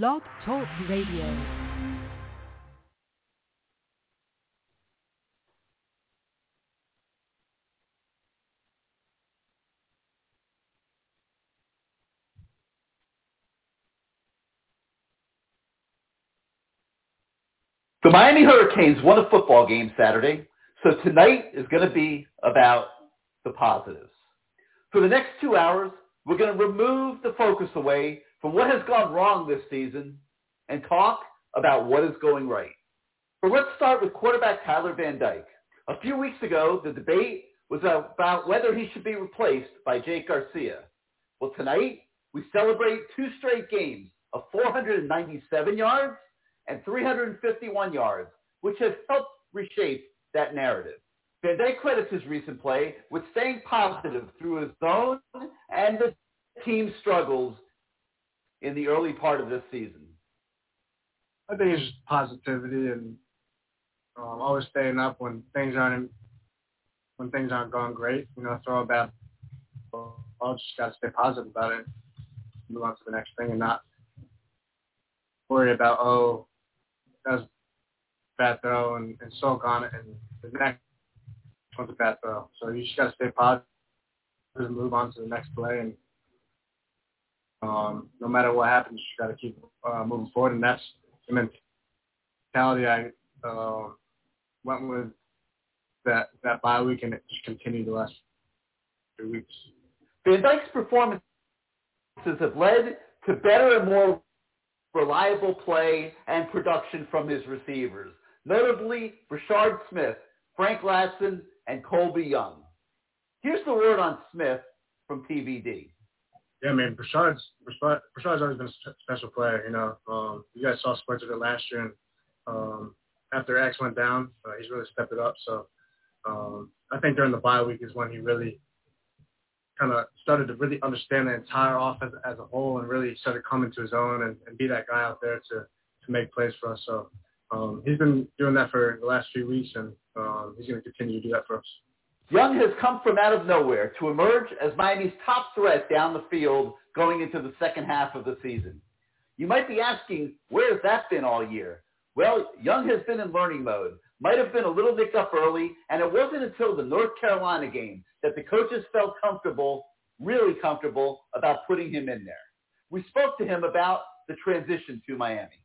Blog Talk Radio. The Miami Hurricanes won a football game Saturday, so tonight is going to be about the positives. For the next two hours, we're going to remove the focus away from what has gone wrong this season and talk about what is going right. But let's start with quarterback Tyler Van Dyke. A few weeks ago, the debate was about whether he should be replaced by Jake Garcia. Well, tonight, we celebrate two straight games of 497 yards and 351 yards, which has helped reshape that narrative. Van Dyke credits his recent play with staying positive through his own and the team's struggles in the early part of this season. I think it's just positivity and um, always staying up when things aren't when things aren't going great. You know, throw a bat. I'll just got to stay positive about it, move on to the next thing, and not worry about oh that was bad throw and, and sulk on it, and the next one's a bad throw. So you just got to stay positive and move on to the next play, and um, no matter what happens, you got to keep uh, moving forward, and that's the mentality I uh, went with that that bye week, and it just continued the last three weeks. Van Dyke's performances have led to better and more reliable play and production from his receivers, notably Brashard Smith, Frank Ladson, and Colby Young. Here's the word on Smith from TVD. Yeah, man, Brashard's Brashard's always been a special player. You know, um, you guys saw spurts of it last year, and um, after X went down, uh, he's really stepped it up. So um, I think during the bye week is when he really kind of started to really understand the entire offense as a whole and really started coming to his own and, and be that guy out there to to make plays for us. So um, he's been doing that for the last few weeks, and um, he's going to continue to do that for us. Young has come from out of nowhere to emerge as Miami's top threat down the field going into the second half of the season. You might be asking, where has that been all year? Well, Young has been in learning mode, might have been a little nicked up early, and it wasn't until the North Carolina game that the coaches felt comfortable, really comfortable, about putting him in there. We spoke to him about the transition to Miami.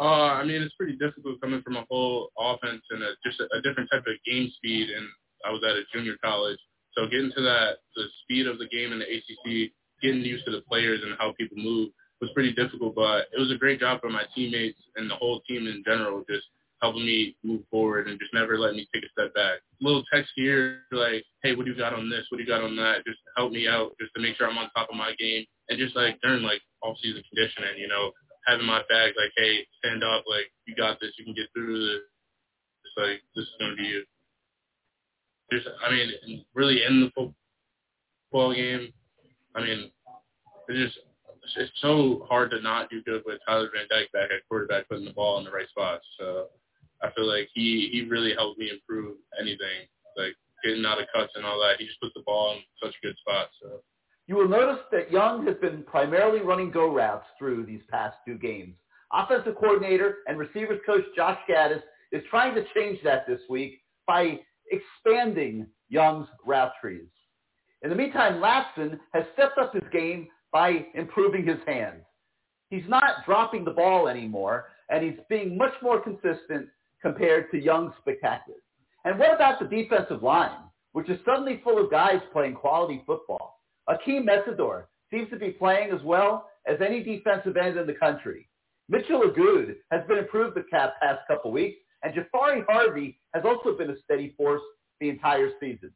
Uh, I mean, it's pretty difficult coming from a whole offense and a, just a, a different type of game speed. And I was at a junior college, so getting to that, the speed of the game in the ACC, getting used to the players and how people move was pretty difficult. But it was a great job for my teammates and the whole team in general, just helping me move forward and just never letting me take a step back. Little text here like, hey, what do you got on this? What do you got on that? Just help me out just to make sure I'm on top of my game. And just like during like off season conditioning, you know, having my bag like, hey, stand up, like you got this, you can get through this. It's like this is gonna be you. I mean, really in the football game. I mean, it's just it's so hard to not do good with Tyler Van Dyke back at quarterback, putting the ball in the right spots. So I feel like he he really helped me improve anything, like getting out of cuts and all that. He just put the ball in such good spot. So. You will notice that Young has been primarily running go routes through these past two games. Offensive coordinator and receivers coach Josh Gattis is trying to change that this week by expanding Young's route trees. In the meantime, Ladson has stepped up his game by improving his hands. He's not dropping the ball anymore, and he's being much more consistent compared to Young's spectacular. And what about the defensive line, which is suddenly full of guys playing quality football? Akeem Mesidor seems to be playing as well as any defensive end in the country. Mitchell Agude has been improved the past couple weeks, and Jafari Harvey has also been a steady force the entire season.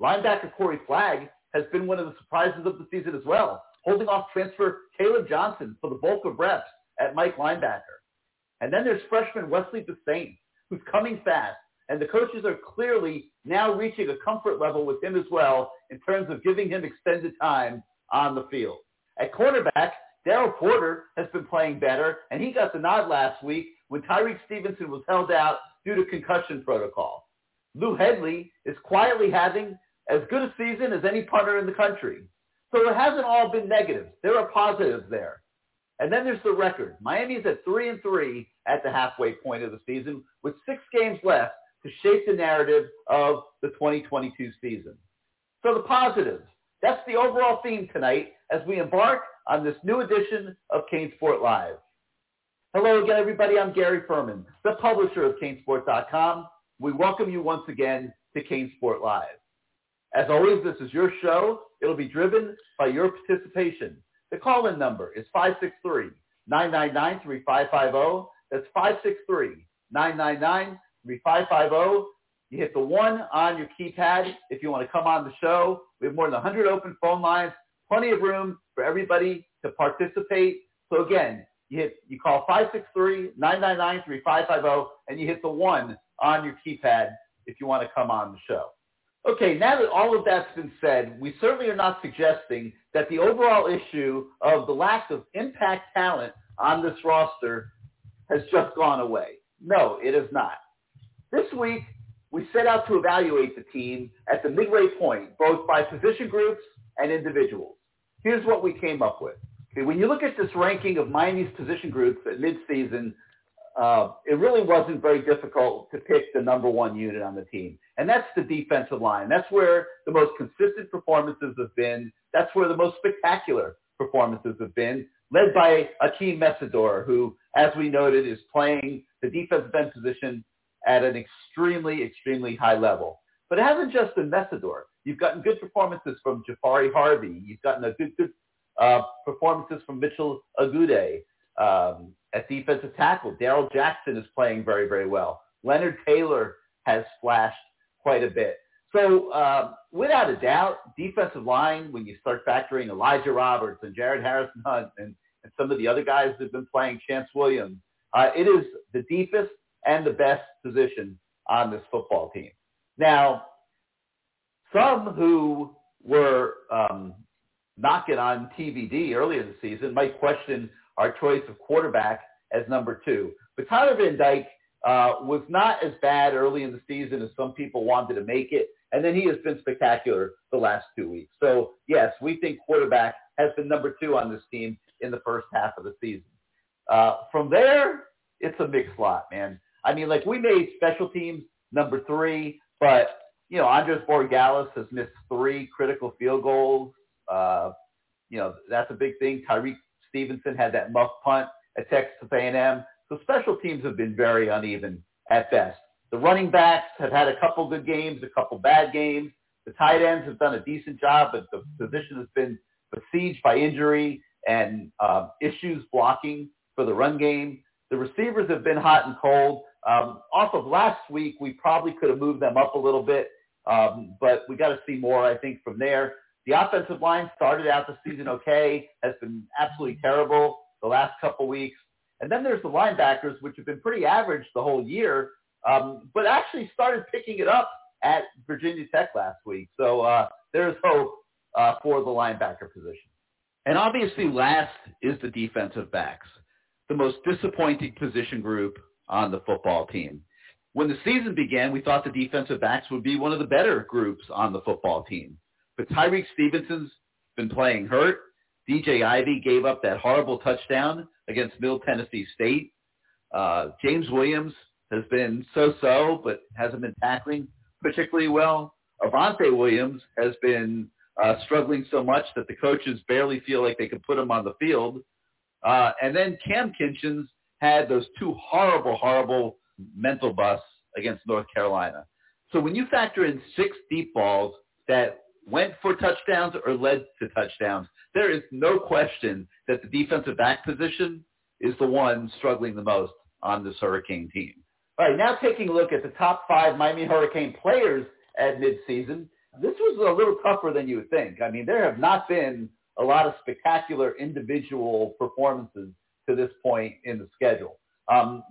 Linebacker Corey Flagg has been one of the surprises of the season as well, holding off transfer Caleb Johnson for the bulk of reps at Mike linebacker. And then there's freshman Wesley Bissainthe, who's coming fast, and the coaches are clearly now reaching a comfort level with him as well in terms of giving him extended time on the field. At cornerback, Daryl Porter has been playing better, and he got the nod last week when Tyrique Stevenson was held out due to concussion protocol. Lou Hedley is quietly having as good a season as any punter in the country. So it hasn't all been negatives. There are positives there. And then there's the record. Miami is at three and three at the halfway point of the season, with six games left to shape the narrative of the 2022 season. So the positives. That's the overall theme tonight as we embark on this new edition of CaneSport Live. Hello again, everybody. I'm Gary Ferman, the publisher of CaneSport.com. We welcome you once again to CaneSport Live. As always, this is your show. It'll be driven by your participation. The call-in number is 563-999-3550. That's 563-999-3550. You hit the one on your keypad if you want to come on the show. We have more than 100 open phone lines, plenty of room for everybody to participate. So again, you hit you call 563-999-3550 and you hit the one on your keypad if you want to come on the show. Okay, now that all of that's been said, we certainly are not suggesting that the overall issue of the lack of impact talent on this roster has just gone away. No, it has not. This week, we set out to evaluate the team at the midway point, both by position groups and individuals. Here's what we came up with. When you look at this ranking of Miami's position groups at midseason, uh, it really wasn't very difficult to pick the number one unit on the team. And that's the defensive line. That's where the most consistent performances have been. That's where the most spectacular performances have been, led by Akeem Mesidor, who, as we noted, is playing the defensive end position at an extremely, extremely high level. But it hasn't just been Mesidor. You've gotten good performances from Jafari Harvey. You've gotten a good, good uh, performances from Mitchell Agude. Um, at defensive tackle, Darrell Jackson is playing very, very well. Leonard Taylor has flashed quite a bit. So uh, without a doubt, defensive line, when you start factoring Elijah Roberts and Jared Harrison Hunt and, and some of the other guys that have been playing, Chance Williams, uh, it is the deepest and the best position on this football team. Now, some who were um, knocking on TVD earlier in the season might question our choice of quarterback as number two. But Tyler Van Dyke uh, was not as bad early in the season as some people wanted to make it. And then he has been spectacular the last two weeks. So, yes, we think quarterback has been number two on this team in the first half of the season. Uh, from there, it's a mixed lot, man. I mean, like we made special teams number three, but, you know, Andres Borregales has missed three critical field goals. Uh, you know, that's a big thing. Tyrique Stevenson had that muff punt at Texas A&M. So special teams have been very uneven at best. The running backs have had a couple good games, a couple bad games. The tight ends have done a decent job, but the position has been besieged by injury and uh, issues blocking for the run game. The receivers have been hot and cold. Um, off of last week, we probably could have moved them up a little bit, um, but we got to see more, I think, from there. The offensive line started out the season okay, has been absolutely terrible the last couple weeks. And then there's the linebackers, which have been pretty average the whole year, um, but actually started picking it up at Virginia Tech last week. So uh, there's hope uh, for the linebacker position. And obviously last is the defensive backs, the most disappointing position group on the football team. When the season began, we thought the defensive backs would be one of the better groups on the football team. But Tyrique Stevenson's been playing hurt. DJ Ivey gave up that horrible touchdown against Middle Tennessee State. Uh, James Williams has been so-so, but hasn't been tackling particularly well. Avantae Williams has been uh, struggling so much that the coaches barely feel like they can put him on the field. Uh, and then Cam Kinchens had those two horrible, horrible mental busts against North Carolina. So when you factor in six deep balls that went for touchdowns or led to touchdowns, there is no question that the defensive back position is the one struggling the most on this Hurricane team. All right, now taking a look at the top five Miami Hurricane players at midseason, this was a little tougher than you would think. I mean, there have not been a lot of spectacular individual performances to this point in the schedule. Um,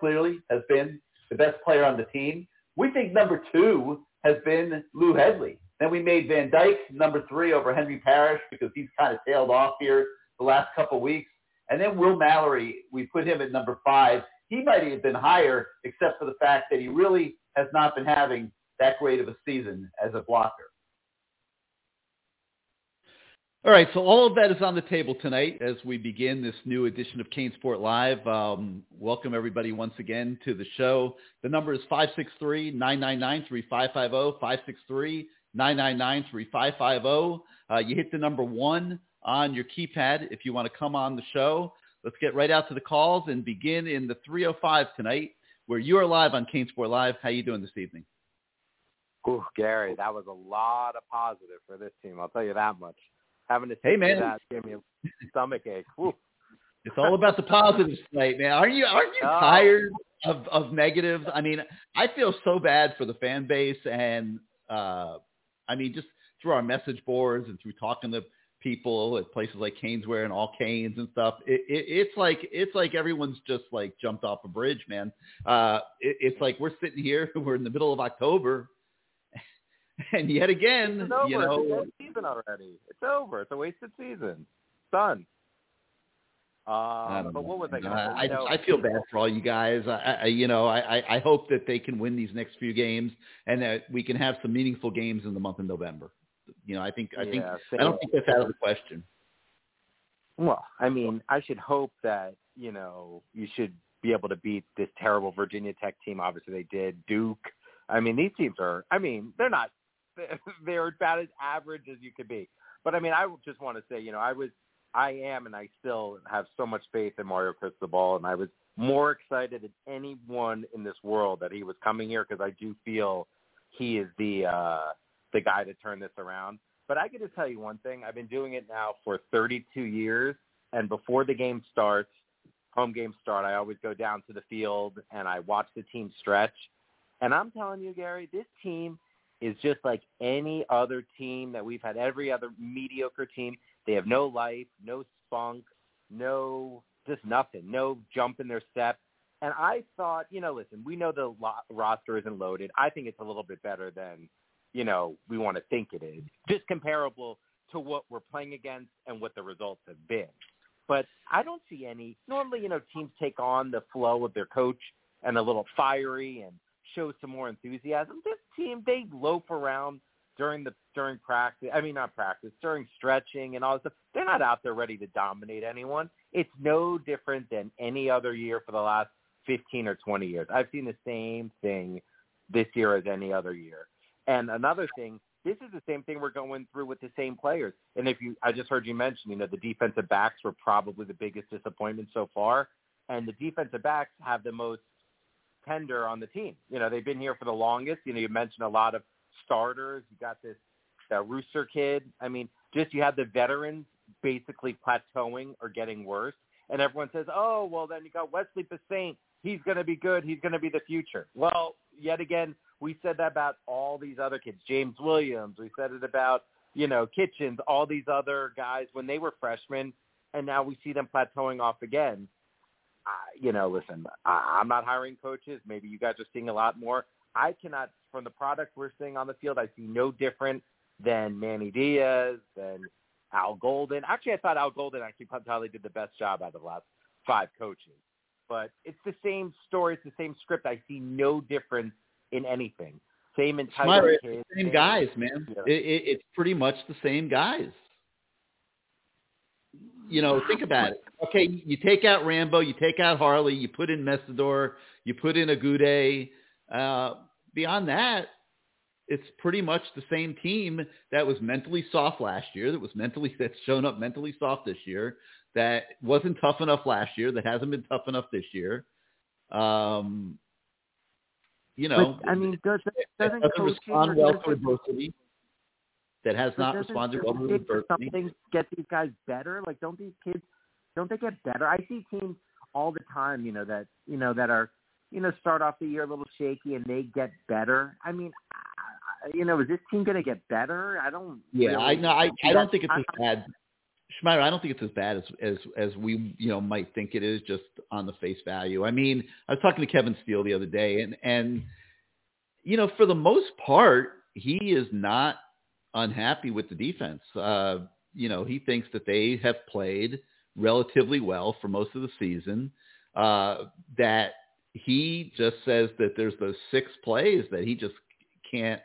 clearly has been the best player on the team. We think number two has been Lou Hedley. Then we made Van Dyke number three over Henry Parrish because he's kind of tailed off here the last couple weeks. And then Will Mallory, we put him at number five. He might have been higher, except for the fact that he really has not been having that great of a season as a blocker. All right, so all of that is on the table tonight as we begin this new edition of CaneSport Live. Um, welcome everybody once again to the show. The number is 563-999-3550, 563-999-3550. Uh, you hit the number one on your keypad if you want to come on the show. Let's get right out to the calls and begin in the 305 tonight where you are live on CaneSport Live. How you doing this evening? Ooh, Gary, that was a lot of positive for this team. I'll tell you that much having to hey man, that gave me a stomach ache. It's all about the positives tonight, man. Aren't you aren't you oh. tired of of negatives? I mean, I feel so bad for the fan base, and uh, I mean, just through our message boards and through talking to people at places like Caneswear and all Canes and stuff. It, it, it's like it's like everyone's just like jumped off a bridge, man. Uh, it, it's like we're sitting here, we're in the middle of October, and yet again, it's over. you know, it's season already. It's over. It's a wasted season. Done. Um, but what was I going to I, I, I feel bad for all you guys. I, I you know, I, I hope that they can win these next few games and that we can have some meaningful games in the month of November. You know, I think I think yeah, I don't think that's out of the question. Well, I mean, I should hope that you know you should be able to beat this terrible Virginia Tech team. Obviously, they did. Duke. I mean, these teams are. I mean, they're not they're about as average as you could be. But I mean, I just want to say, you know, I was, I am, and I still have so much faith in Mario Cristobal, and I was more excited than anyone in this world that he was coming here because I do feel he is the uh, the guy to turn this around. But I get to tell you one thing: I've been doing it now for 32 years, and before the game starts, home games start, I always go down to the field and I watch the team stretch. And I'm telling you, Gary, this team is just like any other team that we've had, every other mediocre team. They have no life, no spunk, no just nothing, no jump in their step. And I thought, you know, listen, we know the lo- roster isn't loaded. I think it's a little bit better than, you know, we want to think it is. Just comparable to what we're playing against and what the results have been. But I don't see any. Normally, you know, teams take on the flow of their coach and a little fiery and show some more enthusiasm. This team, they loaf around during the during practice. I mean, not practice during stretching and all this stuff. They're not out there ready to dominate anyone. It's no different than any other year for the last 15 or 20 years. I've seen the same thing this year as any other year. And another thing, this is the same thing we're going through with the same players. And if you, I just heard you mention, you know, the defensive backs were probably the biggest disappointment so far. And the defensive backs have the most tender on the team. You know, they've been here for the longest. You know, you mentioned a lot of starters. You got this that Rooster kid. I mean, just you have the veterans basically plateauing or getting worse. And everyone says, oh, well, then you got Wesley Bissainthe. He's going to be good. He's going to be the future. Well, yet again, we said that about all these other kids. James Williams. We said it about, you know, Kinchens, all these other guys when they were freshmen. And now we see them plateauing off again you know, listen, I, I'm not hiring coaches. Maybe you guys are seeing a lot more. I cannot, from the product we're seeing on the field, I see no different than Manny Diaz, than Al Golden. Actually, I thought Al Golden actually probably did the best job out of the last five coaches. But it's the same story. It's the same script. I see no difference in anything. Same kids. Same, same guys, man. it, it, it's pretty much the same guys you know, think about it. Okay, you take out Rambo, you take out Harley, you put in Mesidor, you put in Agude. Uh, beyond that, it's pretty much the same team that was mentally soft last year, that was mentally that's shown up mentally soft this year, that wasn't tough enough last year, that hasn't been tough enough this year. Um, you know, but, I mean, does, doesn't, doesn't respond well to adversity that has not responded well to adversity. Something get these guys better. Like, don't these kids don't they get better? I see teams all the time, you know, that you know that are you know start off the year a little shaky and they get better. I mean, you know, is this team going to get better? I don't. Yeah, really, I know. I, I don't think it's as bad. Schmeier, I don't think it's as bad as, as as we you know might think it is just on the face value. I mean, I was talking to Kevin Steele the other day, and and you know, for the most part, he is not unhappy with the defense. Uh, you know, he thinks that they have played relatively well for most of the season. Uh, that he just says that there's those six plays that he just can't.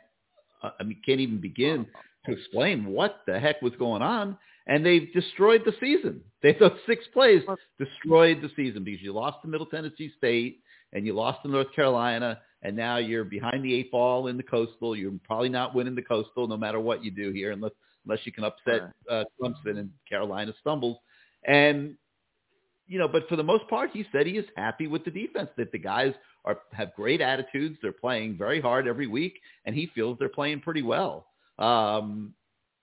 Uh, I mean, can't even begin to explain what the heck was going on. and they've destroyed the season. They those six plays destroyed the season because you lost to Middle Tennessee State and you lost to North Carolina, and now you're behind the eight ball in the Coastal. You're probably not winning the Coastal no matter what you do here, unless unless you can upset uh, Clemson and Carolina stumbles. And you know, but for the most part, he said he is happy with the defense. That the guys are have great attitudes. They're playing very hard every week, and he feels they're playing pretty well. Um,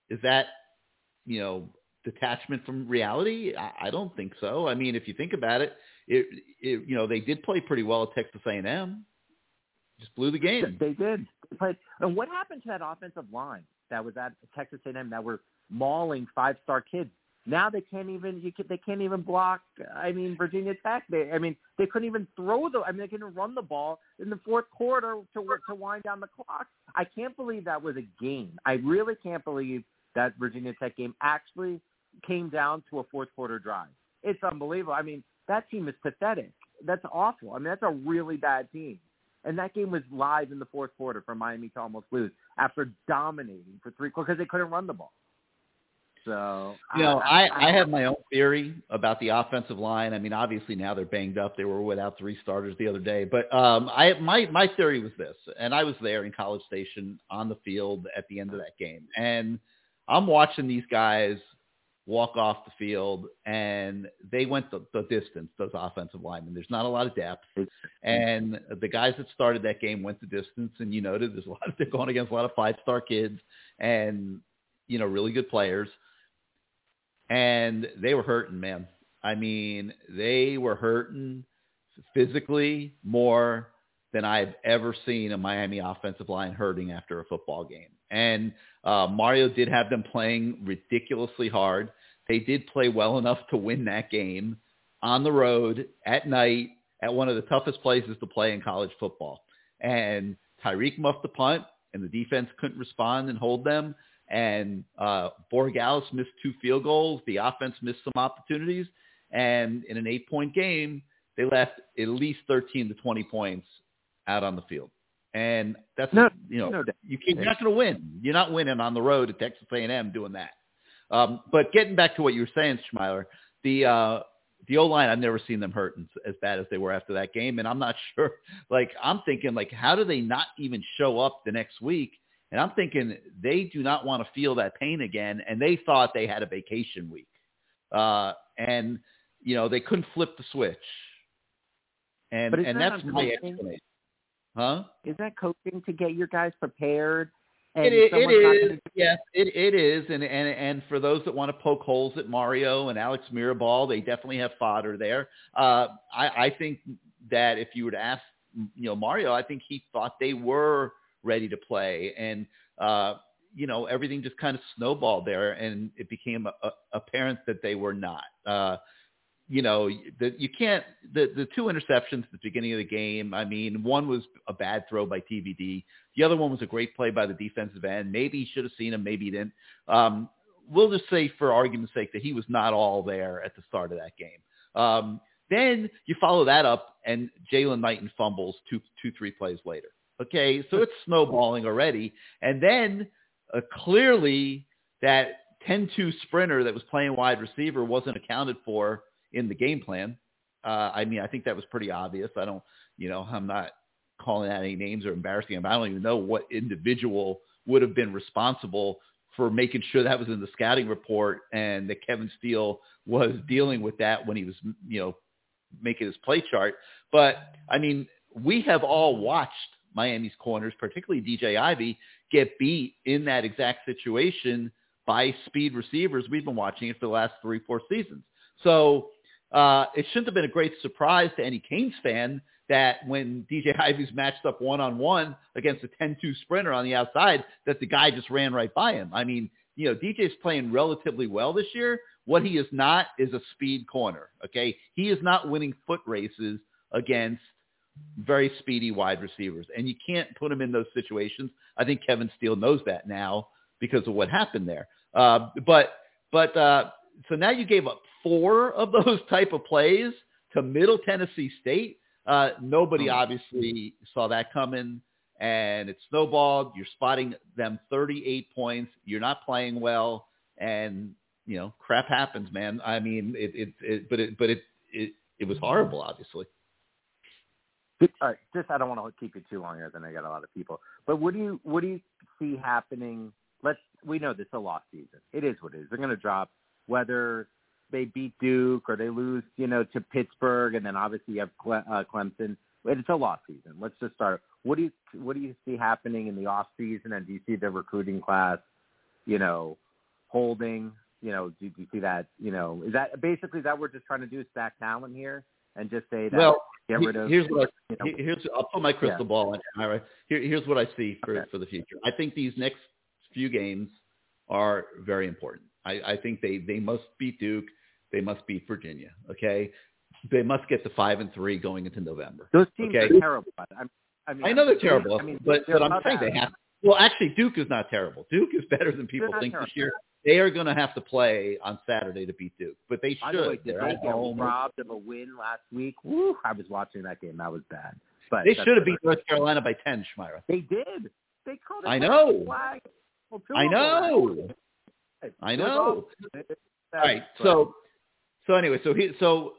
is that you know detachment from reality? I, I don't think so. I mean, if you think about it, it, it you know they did play pretty well at Texas A&M. Just blew the game. They did. Played. And what happened to that offensive line that was at Texas A&M that were mauling five-star kids? Now they can't even you can, they can't even block. I mean Virginia Tech. They I mean they couldn't even throw the. I mean they couldn't run the ball in the fourth quarter to to wind down the clock. I can't believe that was a game. I really can't believe that Virginia Tech game actually came down to a fourth quarter drive. It's unbelievable. I mean that team is pathetic. That's awful. I mean that's a really bad team. And that game was live in the fourth quarter for Miami to almost lose after dominating for three quarters because they couldn't run the ball. So you know, I, I, I have my own theory about the offensive line. I mean, obviously now they're banged up. They were without three starters the other day, but um, I my my theory was this, and I was there in College Station on the field at the end of that game, and I'm watching these guys walk off the field, and they went the, the distance. Those offensive linemen. There's not a lot of depth, and the guys that started that game went the distance. And you noted there's a lot. Of, they're going against a lot of five star kids, and you know really good players and they were hurting, man. I mean, they were hurting physically more than I've ever seen a Miami offensive line hurting after a football game. And uh, Mario did have them playing ridiculously hard. They did play well enough to win that game on the road at night at one of the toughest places to play in college football. And Tyreek muffed the punt, and the defense couldn't respond and hold them and uh, Borregales missed two field goals. The offense missed some opportunities, and in an eight-point game, they left at least 13 to 20 points out on the field. And that's no, you know no you can't, you're not going to win. You're not winning on the road at Texas A&M doing that. Um, but getting back to what you were saying, Schmeiler, the uh, the O line, I've never seen them hurt as bad as they were after that game, and I'm not sure. Like I'm thinking, like how do they not even show up the next week? And I'm thinking they do not want to feel that pain again. And they thought they had a vacation week. Uh, and, you know, they couldn't flip the switch. And, and that that's my explanation. Huh? Is that coaching to get your guys prepared? it, it, it is, yes, it, it is, and, and and for those that want to poke holes at Mario and Alex Mirabal, they definitely have fodder there. Uh, I, I think that if you were to ask, you know, Mario, I think he thought they were ready to play. And, uh, you know, everything just kind of snowballed there and it became a, a, apparent that they were not. Uh, you know, the, you can't, the, the two interceptions at the beginning of the game, I mean, one was a bad throw by TVD. The other one was a great play by the defensive end. Maybe he should have seen him, maybe he didn't. Um, we'll just say for argument's sake that he was not all there at the start of that game. Um, then you follow that up and Jaylan Knighton fumbles two, two, three plays later. Okay, so it's snowballing already. And then uh, clearly that 10-2 sprinter that was playing wide receiver wasn't accounted for in the game plan. Uh, I mean, I think that was pretty obvious. I don't, you know, I'm not calling out any names or embarrassing them. I don't even know what individual would have been responsible for making sure that was in the scouting report and that Kevin Steele was dealing with that when he was, you know, making his play chart. But I mean, we have all watched Miami's corners, particularly DJ Ivey, get beat in that exact situation by speed receivers. We've been watching it for the last three, four seasons. So uh, it shouldn't have been a great surprise to any Canes fan that when DJ Ivey's matched up one-on-one against a 10-2 sprinter on the outside, that the guy just ran right by him. I mean, you know, DJ's playing relatively well this year. What he is not is a speed corner, okay? He is not winning foot races against very speedy wide receivers, and you can't put him in those situations. I think Kevin Steele knows that now because of what happened there. Uh, but but uh, so now you gave up four of those type of plays to Middle Tennessee State. Uh, nobody oh. obviously saw that coming, and it snowballed. You're spotting them 38 points. You're not playing well, and you know, crap happens, man. I mean, it, it, it but it, but it, it, it was horrible, obviously. All right, just I don't want to keep you too long here. Then I got a lot of people. But what do you what do you see happening? Let's we know this is a lost season. It is what it is. They're going to drop whether they beat Duke or they lose, you know, to Pittsburgh, and then obviously you have Cle- uh, Clemson. It's a lost season. Let's just start. What do you what do you see happening in the off season, and do you see the recruiting class, you know, holding? You know, do, do you see that? You know, is that basically that we're just trying to do stack talent here and just say that well, get rid of? Here's what I, you know, here's I'll put my crystal Yeah. ball in. All right. Here, here's what I see for Okay. for the future. I think these next few games are very important. I, I think they they must beat Duke. They must beat Virginia. Okay. They must get to five and three going into November. those teams okay. are terrible. I, I mean, I know they're terrible, I mean, but but I'm saying they have. Well, actually, Duke is not terrible. Duke is better than people think terrible. this year. They are going to have to play on Saturday to beat Duke, but they By should. the way, did they get robbed of a win last week? Woo! I was watching that game. That was bad. But They should have beat North Carolina by ten, Schmeyer. They did. They called it I know. flag. Well, I of them were know. I know. all- right. So, so anyway, so he, so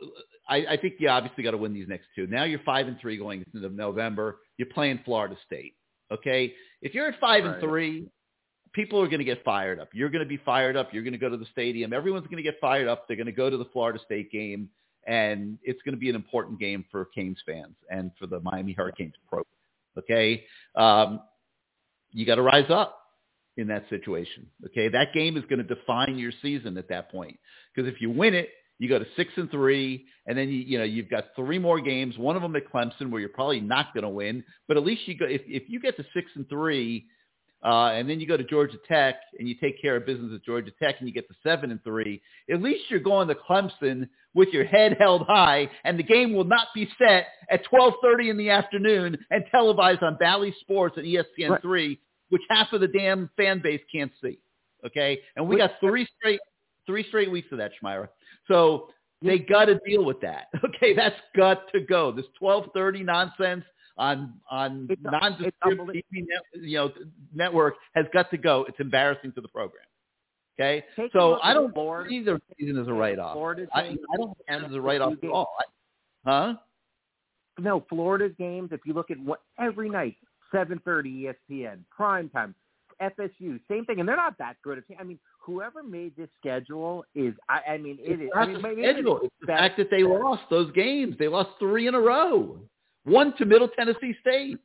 I, I think you obviously got to win these next two. Now you're five and three going into November. You're playing Florida State. Okay. If you're at five and three, people are going to get fired up. You're going to be fired up. You're going to go to the stadium. Everyone's going to get fired up. They're going to go to the Florida State game, and it's going to be an important game for Canes fans and for the Miami Hurricanes program. Okay. Um, you got to rise up in that situation. Okay, that game is going to define your season at that point. Because if you win it, you go to six and three, and then you you know you've got three more games. One of them at Clemson, where you're probably not going to win, but at least you go if if you get to six and three. Uh, and then you go to Georgia Tech and you take care of business at Georgia Tech and you get to seven and three. At least you're going to Clemson with your head held high, and the game will not be set at 12:30 in the afternoon and televised on Bally Sports and ESPN three, which half of the damn fan base can't see. Okay, and we got three straight three straight weeks of that, Schmeyer. So they got to deal with that. Okay, that's got to go. This 12:30 nonsense on on non it's unbelievable. TV net, you know network has got to go. It's embarrassing to the program. Okay, Take so I don't Florida. see the season as a write off. Florida's I, I don't see it as a write off at all. I- Huh? No, Florida's games. If you look at what every night, seven thirty ESPN, prime time, FSU, same thing, and they're not that good. I mean, whoever made this schedule is. I, I mean, it is. It's I not mean, the schedule. It's the fact that they lost those games. They lost three in a row. One to Middle Tennessee State.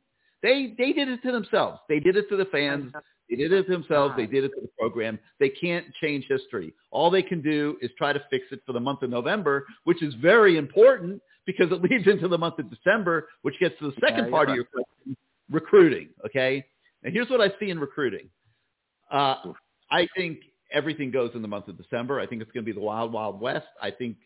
They they did it to themselves. They did it to the fans. They did it to themselves. They did it to the program. They can't change history. All they can do is try to fix it for the month of November, which is very important because it leads into the month of December, which gets to the second Yeah, part of your question, recruiting. Okay. And here's what I see in recruiting. Uh, I think everything goes in the month of December. I think it's going to be the wild, wild west. I think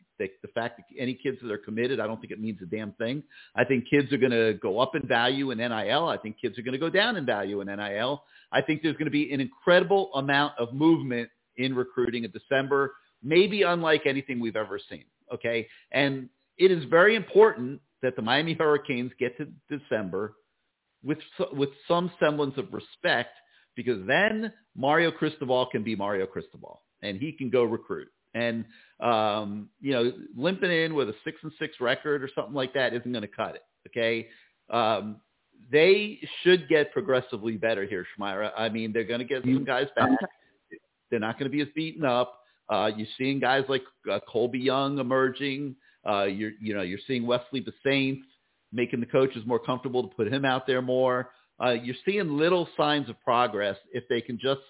the fact that any kids that are committed, I don't think it means a damn thing. I think kids are going to go up in value in NIL. I think kids are going to go down in value in NIL. I think there's going to be an incredible amount of movement in recruiting in December, maybe unlike anything we've ever seen. Okay. And it is very important that the Miami Hurricanes get to December with, with some semblance of respect because then Mario Cristobal can be Mario Cristobal and he can go recruit. And, um, you know, limping in with a six and six record or something like that isn't going to cut it. Okay. Um, they should get progressively better here, Schmeyer. I mean, they're going to get some guys back. They're not going to be as beaten up. Uh, you're seeing guys like uh, Colby Young emerging. Uh, you're, you know, you're seeing Wesley Saints making the coaches more comfortable to put him out there more. Uh, you're seeing little signs of progress if they can just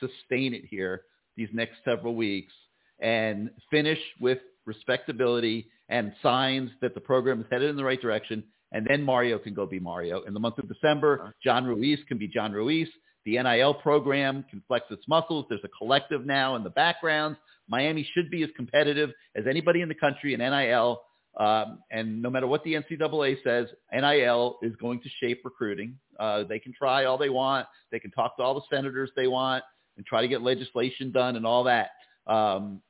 sustain it here these next several weeks and finish with respectability and signs that the program is headed in the right direction. And then Mario can go be Mario. In the month of December, John Ruiz can be John Ruiz. The NIL program can flex its muscles. There's a collective now in the background. Miami should be as competitive as anybody in the country in NIL. Um, and no matter what the NCAA says, NIL is going to shape recruiting. Uh, they can try all they want. They can talk to all the senators they want and try to get legislation done and all that. Um,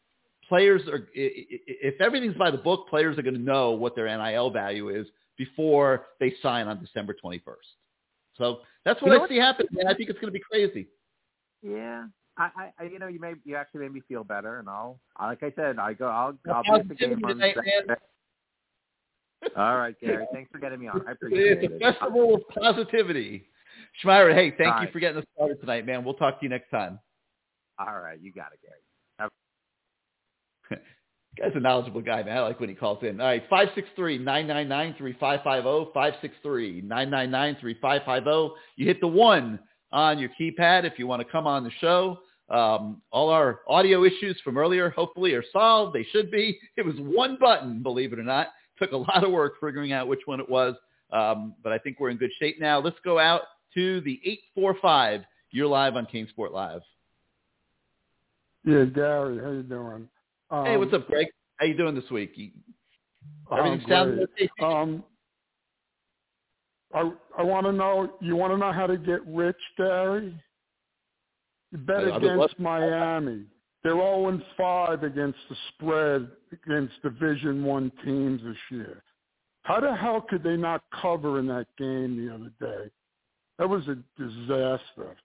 players are, if everything's by the book, players are going to know what their NIL value is before they sign on December 21st. So that's what You know I see happening. Man. I think it's going to be crazy. Yeah. I, I, you know, you may, you actually made me feel better, and I'll, like I said, I go, I'll, I'll be at the game on tonight. All right, Gary. Thanks for getting me on. I appreciate it. It's a festival of positivity. Schmeier, hey, thank All you right. for getting us started tonight, man. We'll talk to you next time. All right, you got it, Gary. Guy's a knowledgeable guy, man. I like when he calls in. All right, 563-999-3550, 563-999-3550. You hit the one on your keypad if you want to come on the show. Um, all our audio issues from earlier hopefully are solved. They should be. It was one button, believe it or not. Took a lot of work figuring out which one it was, um, but I think we're in good shape now. Let's go out to the 845. You're live on CaneSport Live. Yeah, Gary, how you doing? Um, hey, what's up, Greg? How you doing this week? You, everything I'm sounds great. okay? Um, I I want to know. You want to know how to get rich, Gary? You bet I- I against Miami. They're 0 and 5 against the spread against Division One teams this year. How the hell could they not cover in that game the other day? That was a disaster.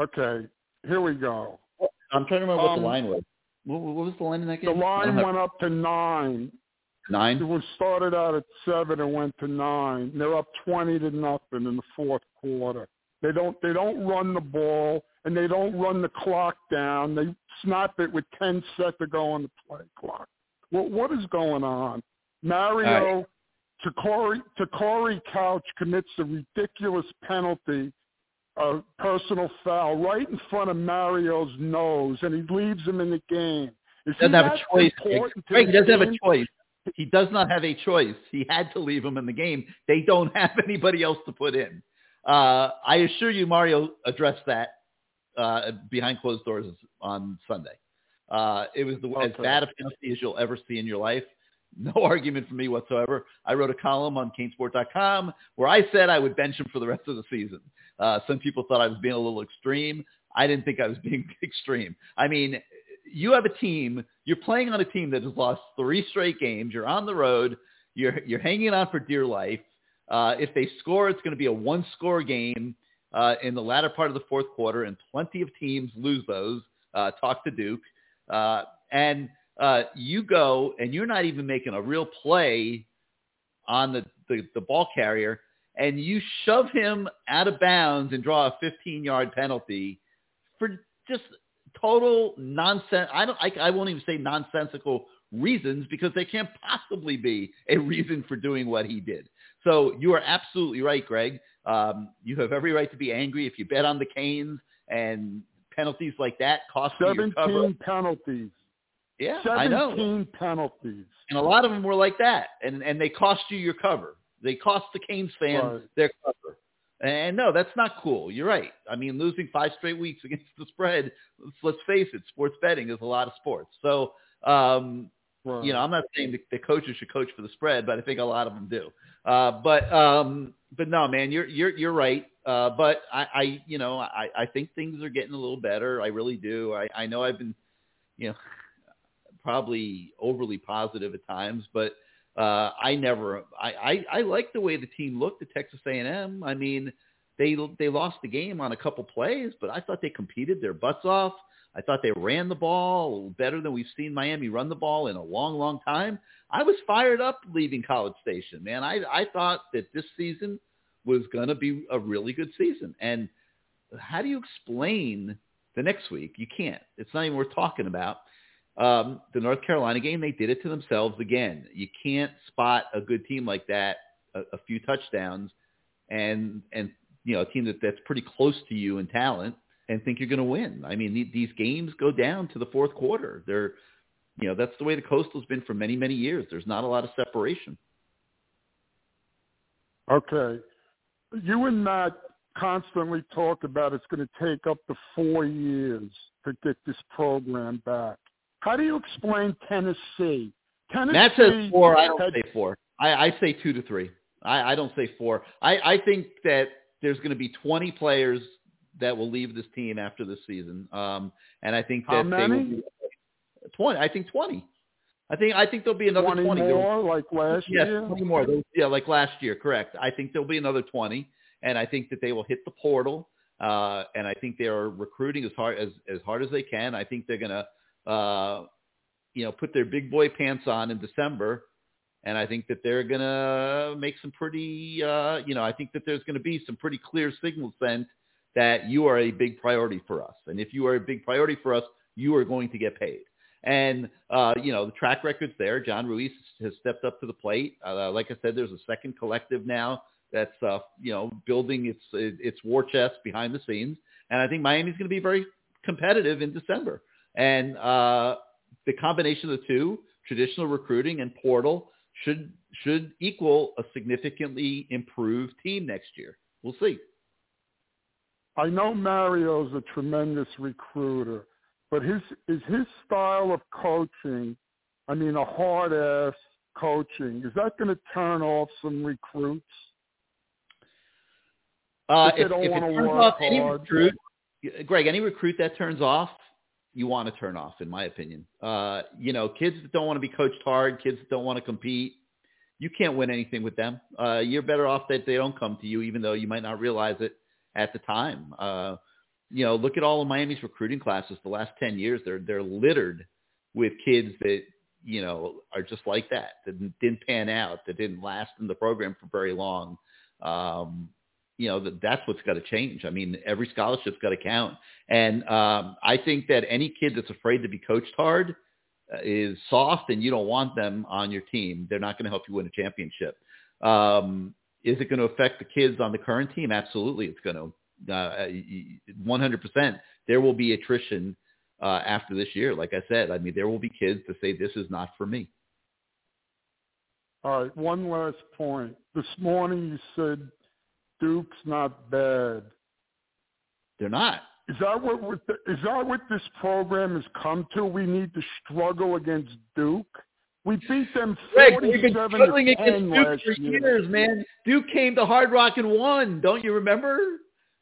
Okay, here we go. I'm trying to remember what Um, the line was. What, what was the line in that game? Don't line went up to nine. Nine. It was started out at seven and went to nine. They're up twenty to nothing in the fourth quarter. They don't they don't run the ball and they don't run the clock down. They snap it with ten set to go on the play clock. What what is going on? Mario Takori Takori Couch commits a ridiculous penalty, a personal foul right in front of Mario's nose, and he leaves him in the game. Is he Doesn't have a choice. Greg, important to Greg the doesn't have a choice. He does not have a choice. He had to leave him in the game. They don't have anybody else to put in. Uh, I assure you, Mario addressed that uh, behind closed doors on Sunday. Uh, it was the, as bad a penalty as you'll ever see in your life. No argument from me whatsoever. I wrote a column on Canesport.com where I said I would bench him for the rest of the season. Uh, some people thought I was being a little extreme. I didn't think I was being extreme. I mean, you have a team. You're playing on a team that has lost three straight games. You're on the road. You're you're hanging on for dear life. Uh, if they score, it's going to be a one-score game uh, in the latter part of the fourth quarter, and plenty of teams lose those. Uh, talk to Duke, uh, and uh, you go and you're not even making a real play on the, the, the ball carrier, and you shove him out of bounds and draw a 15-yard penalty for just total nonsense. I don't. I, I won't even say nonsensical reasons because they can't possibly be a reason for doing what he did. So you are absolutely right, Greg. Um, you have every right to be angry if you bet on the Canes and penalties like that cost you your cover. Seventeen penalties. Yeah, I know. Seventeen penalties. And a lot of them were like that, and and they cost you your cover. They cost the Canes fans Right. their cover. And no, that's not cool. You're right. I mean, losing five straight weeks against the spread, let's, let's face it, sports betting is a lot of sports. So, um, Right. you know, I'm not saying the, the coaches should coach for the spread, but I think a lot of them do. Uh, but um, but no, man, you're you're you're right. Uh, but I, I you know I, I think things are getting a little better. I really do. I, I know I've been you know probably overly positive at times, but uh, I never I, I I like the way the team looked at Texas A&M. I mean, they they lost the game on a couple plays, but I thought they competed their butts off. I thought they ran the ball better than we've seen Miami run the ball in a long, long time. I was fired up leaving College Station, man. I I thought that this season was to be a really good season. And how do you explain the next week? You can't. It's not even worth talking about. Um, the North Carolina game, they did it to themselves again. You can't spot a good team like that, a, a few touchdowns, and and you know a team that that's pretty close to you in talent, and think you're going to win. I mean, the, these games go down to the fourth quarter. They're, you know, that's the way the Coastal's been for many many years. There's not a lot of separation. Okay. You and Matt constantly talk about it's going to take up to four years to get this program back. How do you explain Tennessee? Tennessee Matt says four. I don't had- say four. I, I say two to three. I, I don't say four. I, I think that there's going to be 20 players that will leave this team after this season, um, and I think that How they many? will be 20. I think 20. I think I think there'll be another 20 20. more like last Yes, year? 20 more. Yeah, like last year, correct. I think there'll be another 20, and I think that they will hit the portal. uh, and I think they are recruiting as hard as as hard as they can. I think they're gonna, uh, you know, put their big boy pants on in December, and I think that they're gonna make some pretty, uh, you know, I think that there's gonna be some pretty clear signals sent that you are a big priority for us, and if you are a big priority for us, you are going to get paid. And uh, you know the track record's there. John Ruiz has stepped up to the plate. Uh, like I said, there's a second collective now that's uh, you know building its its war chest behind the scenes, and I think Miami's going to be very competitive in December. And uh, the combination of the two, traditional recruiting and portal, should should equal a significantly improved team next year. We'll see. I know Mario's a tremendous recruiter, but his is his style of coaching. I mean, a hard ass coaching. Is that going to turn off some recruits? Uh, if, if, if it turns off any recruit, Greg, any recruit that turns off, you want to turn off, in my opinion. Uh, you know, kids that don't want to be coached hard, kids that don't want to compete, you can't win anything with them. Uh, you're better off that they don't come to you, even though you might not realize it at the time. Uh, you know, look at all of Miami's recruiting classes the last 10 years. They're, they're littered with kids that, you know, are just like that, that didn't pan out, that didn't last in the program for very long. Um, you know, that that's what's got to change. I mean, every scholarship's got to count. And um, I think that any kid that's afraid to be coached hard uh, is soft and you don't want them on your team. They're not going to help you win a championship. Um, is it going to affect the kids on the current team? Absolutely, it's going to. Uh, 100%. There will be attrition uh, after this year. Like I said, I mean, there will be kids to say this is not for me. All right, one last point. This morning you said Duke's not bad. They're not. Is that what is that what this program has come to? We need to struggle against Duke. We beat them forty-seven Greg, struggling to against ten Duke last for year. years, man. Duke came to Hard Rock and won. Don't you remember?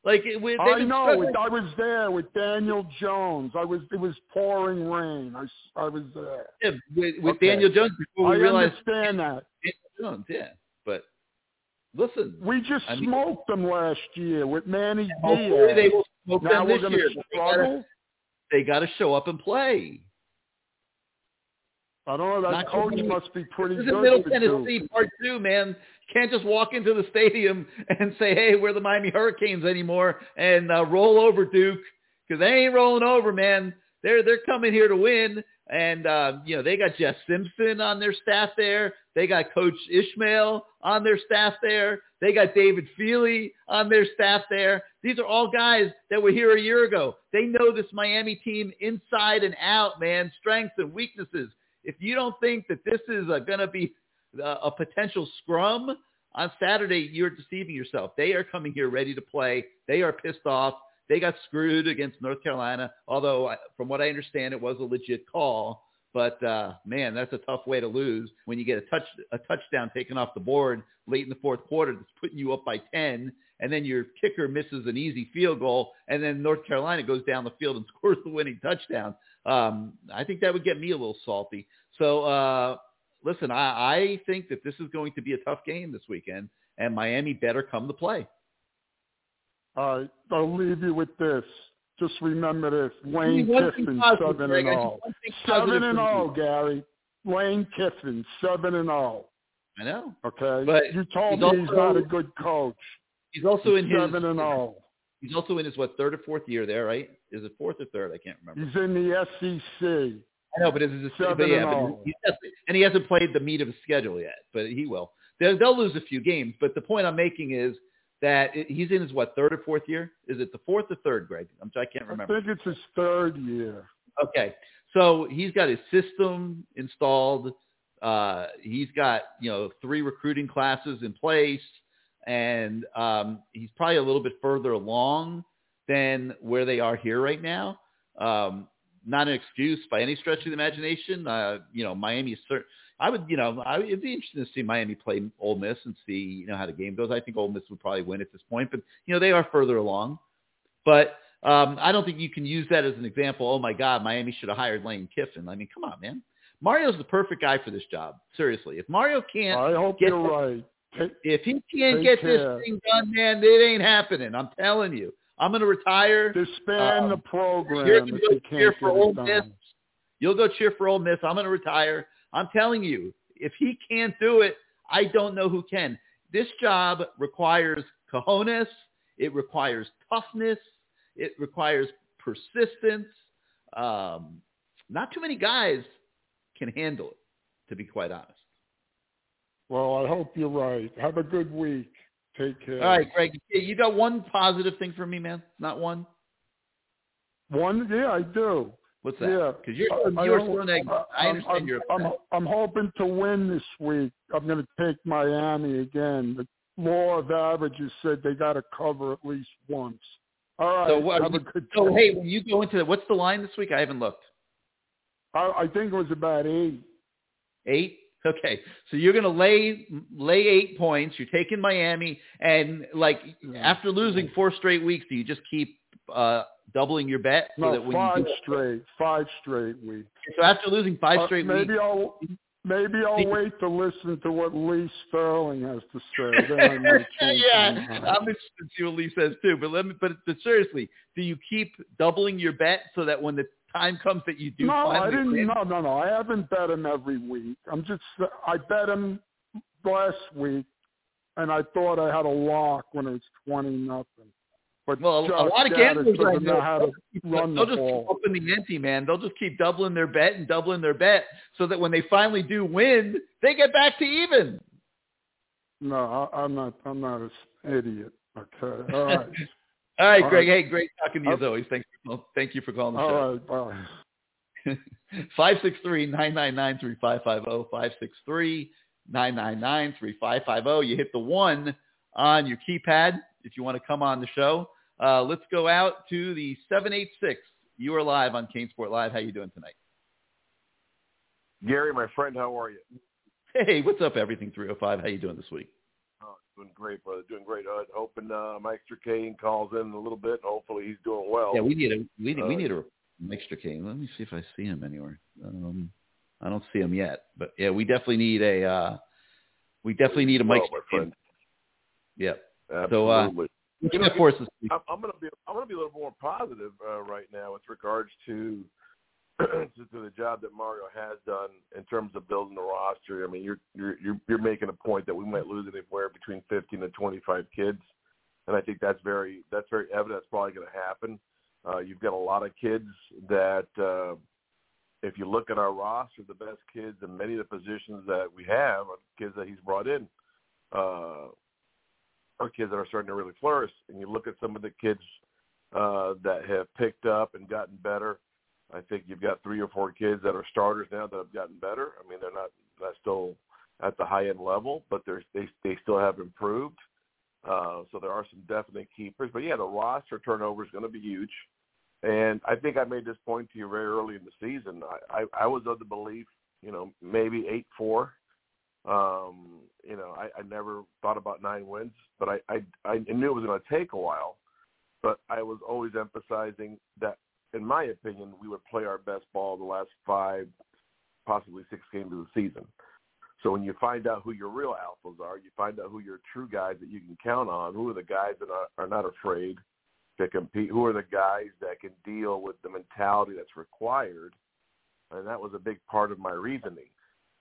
Like it, we, I know. I was there with Daniel Jones. I was. It was pouring rain. I, I was there. Yeah, with, with Okay. Daniel Jones before we I realized understand that. Daniel Jones, yeah. But listen, We just I mean- smoked them last year with Manny hopefully they Diaz. will smoke Now them this year. Struggle. they got to show up and play. I don't know. That Not coach must be pretty This good. is Middle. Tennessee Part Two, man. Can't just walk into the stadium and say, "Hey, we're the Miami Hurricanes anymore," and uh, roll over Duke because they ain't rolling over, man. They're they're coming here to win, and uh, you know they got Jess Simpson on their staff there. They got Coach Ishmael on their staff there. They got David Feeley on their staff there. These are all guys that were here a year ago. They know this Miami team inside and out, man. Strengths and weaknesses. If you don't think that this is uh, going to be uh, a potential scrum on Saturday, you're deceiving yourself. They are coming here ready to play. They are pissed off. They got screwed against North Carolina, although I- from what I understand, it was a legit call. But uh, man, that's a tough way to lose when you get a touch a touchdown taken off the board late in the fourth quarter that's putting you up by ten, and then your kicker misses an easy field goal, and then North Carolina goes down the field and scores the winning touchdown. Um, I think that would get me a little salty. So uh, listen, I, I think that this is going to be a tough game this weekend, and Miami better come to play. All right, I'll leave you with this. Just remember this: Give me Lane Kiffin, positive, seven Greg. and I just zero. one thing positive Seven and all, Gary. Lane Kiffin, seven and all. I know. Okay, But you told he's me he's not a good coach. He's also in his seven and all. He's also in his what third or fourth year there, right? Is it fourth or third? I can't remember. He's in the SEC. I know, but is it Seven but yeah, and but he hasn't- and he hasn't played the meat of his schedule yet, but he will. They'll, they'll lose a few games, but the point I'm making is that it, he's in his what third or fourth year? Is it the fourth or third, Greg? I'm, I can't remember. I think it's his third year. Okay, so he's got his system installed. Uh, he's got you know three recruiting classes in place, and um, he's probably a little bit further along than where they are here right now. Um, not an excuse by any stretch of the imagination. Uh, you know, Miami is cert- I would, you know, I, it'd be interesting to see Miami play Ole Miss and see, you know, how the game goes. I think Ole Miss would probably win at this point, but you know, they are further along. But um, I don't think you can use that as an example. Oh my God, Miami should have hired Lane Kiffin. I mean, come on, man. Mario's the perfect guy for this job. Seriously, if Mario can't, I hope get you're right. Take, if he can't get care. this thing done, man, it ain't happening. I'm telling you. I'm going to retire. Disband Um, the program You're if going to you go cheer for Ole. Miss. You'll go cheer for Ole Miss. I'm going to retire. I'm telling you, if he can't do it, I don't know who can. This job requires cojones. It requires toughness. It requires persistence. Um, not too many guys can handle it, to be quite honest. Well, I hope you're right. Have a good week. Take care. All right, Greg, you got one positive thing for me, man? Not one? One, yeah, I do. What's that? Yeah. Because you're, I- I you're so. I understand I'm, you're I'm. I'm hoping to win this week. I'm going to take Miami again. The law of averages said they got to cover at least once. All right. So what- have a good So, hey, when you go into the, what's the line this week? I haven't looked. I, I think it was about eight. Eight? Okay. So you're going to lay lay eight points. You're taking Miami. And, like, Yeah. after losing four straight weeks, do you just keep uh, doubling your bet? so No, that when five you do, straight. Five straight weeks. So after losing five Uh, straight maybe weeks. I'll maybe I'll wait to listen to what Lee Sterling has to say. Then I might change yeah. I'm interested to see what Lee says too. But let me. But, but seriously, do you keep doubling your bet so that when the time comes that you do no, I didn't. win- No, no, no. I haven't bet him every week. I'm just. I bet him last week, and I thought I had a lock when it was twenty nothing. But Well, a Josh lot of gamblers doesn't right know now, how to they'll run they'll the just ball. keep upping the ante, man. They'll just keep doubling their bet and doubling their bet so that when they finally do win, they get back to even. No, I, I'm not. I'm not an idiot. Okay. All right. All right, All Greg. right. Hey, great talking to you as always. Thank you. Thank you for calling the All show. right. Bye. Five six three nine nine nine three five five zero. Five six three nine nine nine three five five zero. You hit the one on your keypad if you want to come on the show. Uh, let's go out to the seven eight six. You are live on CaneSport Live. How you doing tonight? Gary, my friend, how are you? Hey, what's up? Everything three hundred five. How you doing this week? Oh, doing great, brother. Doing great. Uh, hoping uh, Mike Kane calls in a little bit. Hopefully, he's doing well. Yeah, we need a we need, we Uh, need a extra Kane. Let me see if I see him anywhere. Um, I don't see him yet, but yeah, we definitely need a uh, we definitely need a Mike. well, my friend. Yeah. So, uh, Absolutely. You know, force this? I'm, I'm gonna be I'm gonna be a little more positive uh, right now with regards to, to to the job that Mario has done in terms of building the roster. I mean, you're you're you're, you're making a point that we might lose anywhere between 15 and 25 kids, and I think that's very that's very evident. That's probably going to happen. Uh, you've got a lot of kids that, uh, if you look at our roster, the best kids in many of the positions that we have are kids that he's brought in. Uh, are kids that are starting to really flourish. And you look at some of the kids uh, that have picked up and gotten better. I think you've got three or four kids that are starters now that have gotten better. I mean, they're not not still at the high end level, but they're they they still have improved. Uh, so there are some definite keepers. But yeah, the roster turnover is going to be huge. And I think I made this point to you very early in the season. I, I, I was of the belief, you know, maybe eight four. Um, you know, I, I never thought about nine wins, but I, I, I knew it was going to take a while. But I was always emphasizing that, in my opinion, we would play our best ball the last five, possibly six games of the season. So when you find out who your real alphas are, you find out who your true guys that you can count on, who are the guys that are, are not afraid to compete, who are the guys that can deal with the mentality that's required. And that was a big part of my reasoning.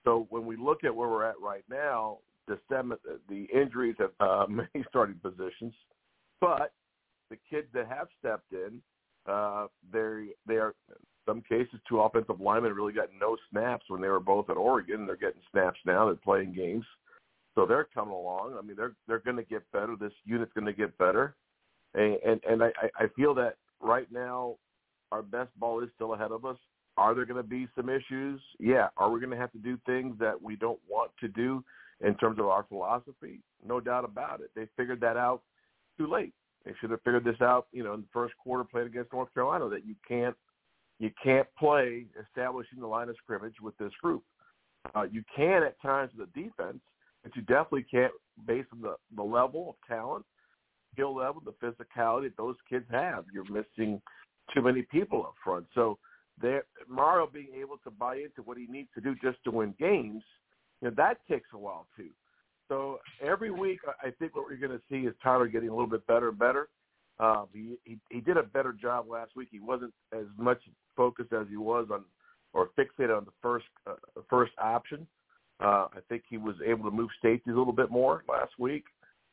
So when we look at where we're at right now, the the injuries have uh, many starting positions, but the kids that have stepped in, uh, they they are in some cases two offensive linemen really got no snaps when they were both at Oregon. They're getting snaps now. They're playing games, so they're coming along. I mean, they're they're going to get better. This unit's going to get better, and and, and I, I feel that right now our best ball is still ahead of us. Are there going to be some issues? Yeah. Are we going to have to do things that we don't want to do in terms of our philosophy? No doubt about it. They figured that out too late. They should have figured this out, you know, in the first quarter playing against North Carolina that you can't you can't play establishing the line of scrimmage with this group. Uh, you can at times with the defense, but you definitely can't based on the, the level of talent, skill level, the physicality that those kids have. You're missing too many people up front. So there, Mario being able to buy into what he needs to do just to win games, you know, that takes a while too. So every week, I- think what we're going to see is Tyler getting a little bit better and better. Um, he, he he did a better job last week. He wasn't as much focused as he was on or fixated on the first uh, first option. Uh, I think he was able to move safeties a little bit more last week,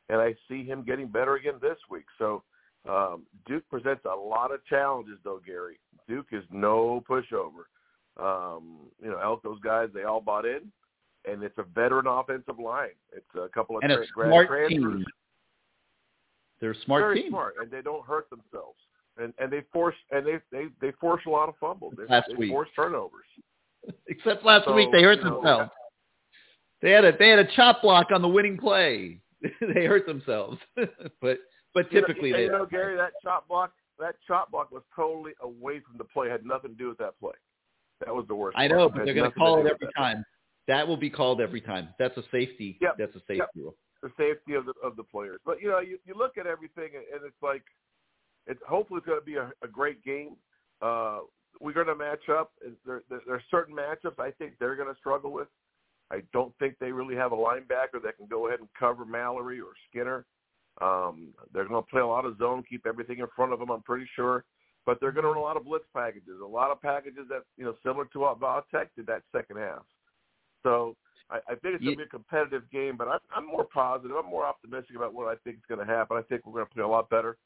and I see him getting better again this week. So um, Duke presents a lot of challenges, though, Gary. Duke is no pushover. Um, you know, Elko's guys, they all bought in, and it's a veteran offensive line. It's a couple of and tra- smart transfers. team. They're smart Very team. smart, and they don't hurt themselves. And and they force and they they they force a lot of fumbles. They, Last they week. force turnovers. Except last So, week they hurt you know, themselves. They had a they had a chop block on the winning play. they hurt themselves. but but You know- typically and they you know, Gary, that chop block that chop block was totally away from the play. Had nothing to do with that play. That was the worst. I know, but they're going to call it every that. time. That will be called every time. That's a safety. Yep. That's a safety Yep. rule. the safety of the of the players. But you know, you, you look at everything and and it's like it's hopefully it's going to be a, a great game. Uh, we're going to match up. There, there, there are certain matchups I think they're going to struggle with. I don't think they really have a linebacker that can go ahead and cover Mallory or Skinner. Um, they're going to play a lot of zone, keep everything in front of them. I'm pretty sure, but they're going to run a lot of blitz packages, a lot of packages that you know similar to what Valtech did that second half. So I, I think it's going to be a competitive game, but I'm, I'm more positive. I'm more optimistic about what I think is going to happen. I think we're going to play a lot better.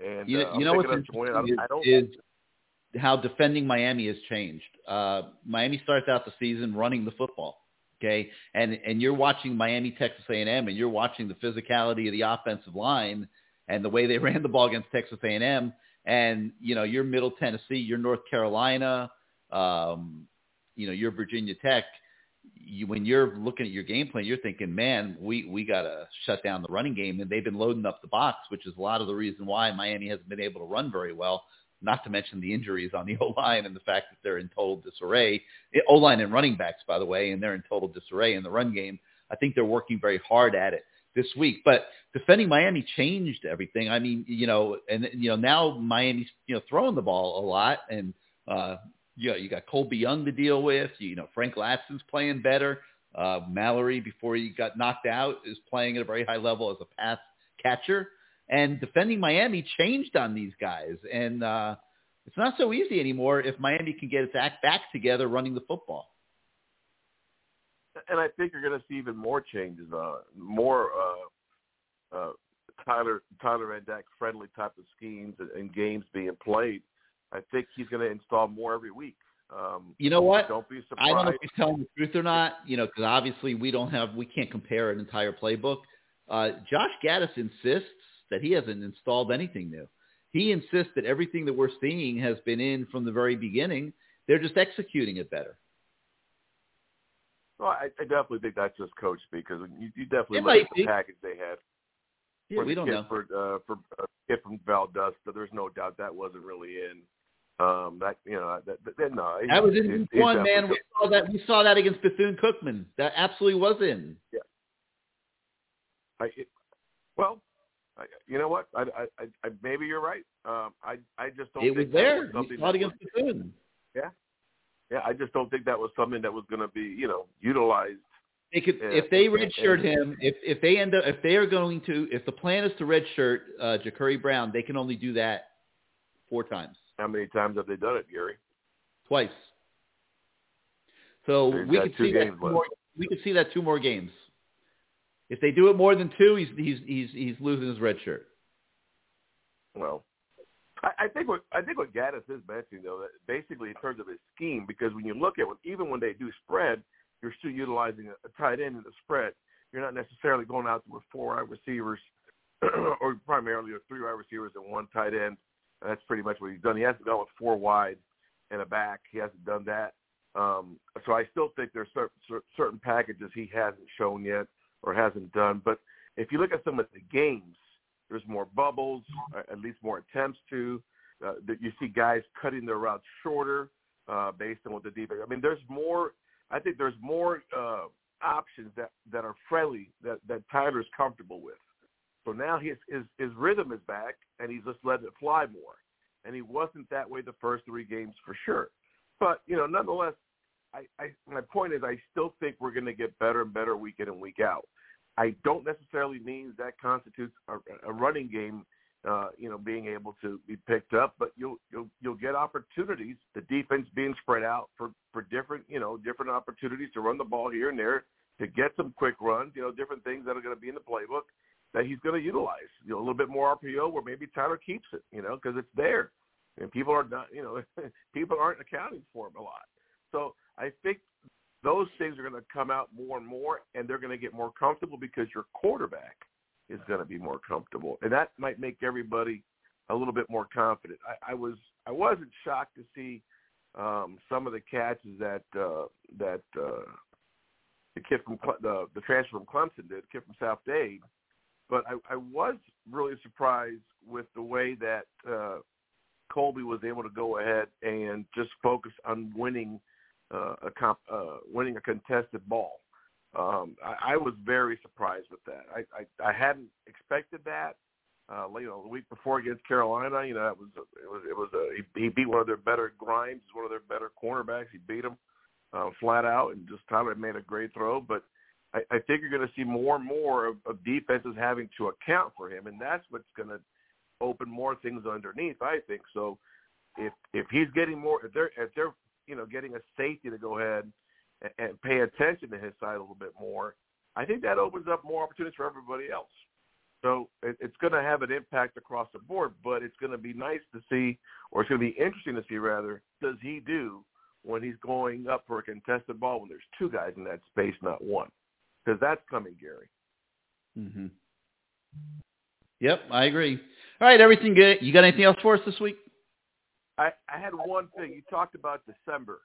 And You, uh, know- I'm you know what's picking us to win. interesting I, I don't. is, is how defending Miami has changed. Uh, Miami starts out the season running the football, okay, and and you're watching Miami Texas A&M, and you're watching the physicality of the offensive line and the way they ran the ball against Texas A&M, and you know you're Middle Tennessee, you're North Carolina, um, you know you're Virginia Tech. You, when you're looking at your game plan, you're thinking, man, we we got to shut down the running game, and they've been loading up the box, which is a lot of the reason why Miami hasn't been able to run very well. Not to mention the injuries on the O line and the fact that they're in total disarray. O line and running backs, by the way, and they're in total disarray in the run game. I think they're working very hard at it this week. But defending Miami changed everything. I mean, you know, and you know now Miami's you know throwing the ball a lot, and uh, you know, you got Colbie Young to deal with. You know, Frank Ladson's playing better. Uh, Mallory, before he got knocked out, is playing at a very high level as a pass catcher. And defending Miami changed on these guys, and uh, it's not so easy anymore if Miami can get its act back together running the football. and I think you're going to see even more changes, uh, more uh, uh, Tyler Tyler Van Dyke friendly type of schemes and, and games being played. I think he's going to install more every week. Um, You know what? Don't be surprised. I don't know if he's telling the truth or not, you know, because obviously we don't have, we can't compare an entire playbook. Uh, Josh Gattis insists that he hasn't installed anything new. He insists that everything that we're seeing has been in from the very beginning. They're just executing it better. Well, I, I definitely think that's just coach speak because you, you definitely It look at the be. package they had. Yeah, for we don't know. For uh, for uh, kid from Valdosta, there's no doubt that wasn't really in. Um, that you know that, that, that no. That was in it- one, man. We saw that. We saw that against Bethune Cookman. That absolutely was in. I, it, well, I, you know what? I, I, I, maybe you're right. Um, I, I just don't. It was there. Was We something saw it that against was, Bethune. yeah, I just don't think that was something that was going to be, you know, utilized. They could, Yeah, if they redshirt and- him, if if they end up, if they are going to, if the plan is to redshirt uh, Jacurri Brown, they can only do that four times, How many times have they done it, Gary? twice. So They've we could see that more, we could see that two more games. If they do it more than two, he's he's he's he's losing his red shirt. Well, I, I think what I think what Gattis is mentioning though, that basically in terms of his scheme, because when you look at when even when they do spread, you're still utilizing a, a tight end in the spread. You're not necessarily going out with four wide receivers, or primarily or three wide receivers and one tight end. And that's pretty much what he's done. He hasn't gone with four wide and a back. He hasn't done that. Um, so I still think there's certain, certain packages he hasn't shown yet or hasn't done. But if you look at some of the games, there's more bubbles, uh, at least more attempts to. Uh, you see guys cutting their routes shorter uh, based on what the defense. I mean, there's more. I think there's more uh, options that that are friendly that that Tyler's comfortable with. So now his his his rhythm is back, and he's just letting it fly more. And he wasn't that way the first three games for sure. But you know, nonetheless, I, I my point is I still think we're going to get better and better week in and week out. I don't necessarily mean that constitutes a, a running game uh, you know, being able to be picked up, but you'll you'll you'll get opportunities. The defense being spread out for for different you know different opportunities to run the ball here and there to get some quick runs. You know, different things that are going to be in the playbook that he's going to utilize. You know, a little bit more RPO where maybe Tyler keeps it. You know, because it's there, and people are not. You know, people aren't accounting for him a lot. So I think those things are going to come out more and more, and they're going to get more comfortable because your quarterback is going to be more comfortable, and that might make everybody a little bit more confident. I, I was I wasn't shocked to see um, some of the catches that uh, that uh, the kid from the the transfer from Clemson did, the kid from South Dade, but I, I was really surprised with the way that uh, Colby was able to go ahead and just focus on winning uh, a comp, uh, winning a contested ball um, I, I was very surprised with that. I, I, I hadn't expected that. Uh, you know, the week before against Carolina, you know, it was it was it was a he, he beat one of their better Grimes, one of their better cornerbacks. He beat him uh, flat out, and just Tyler made a great throw. But I, I think you're going to see more and more of, of defenses having to account for him, and that's what's going to open more things underneath. I think so. If if he's getting more, if they're if they're you know getting a safety to go ahead and pay attention to his side a little bit more, I think that opens up more opportunities for everybody else. So it, it's going to have an impact across the board, but it's going to be nice to see, or it's going to be interesting to see rather, does he do when he's going up for a contested ball when there's two guys in that space, not one? Because that's coming, Gary. Mm-hmm. Yep, I agree. All right, everything good. You got anything else for us this week? I, I had one thing. You talked about December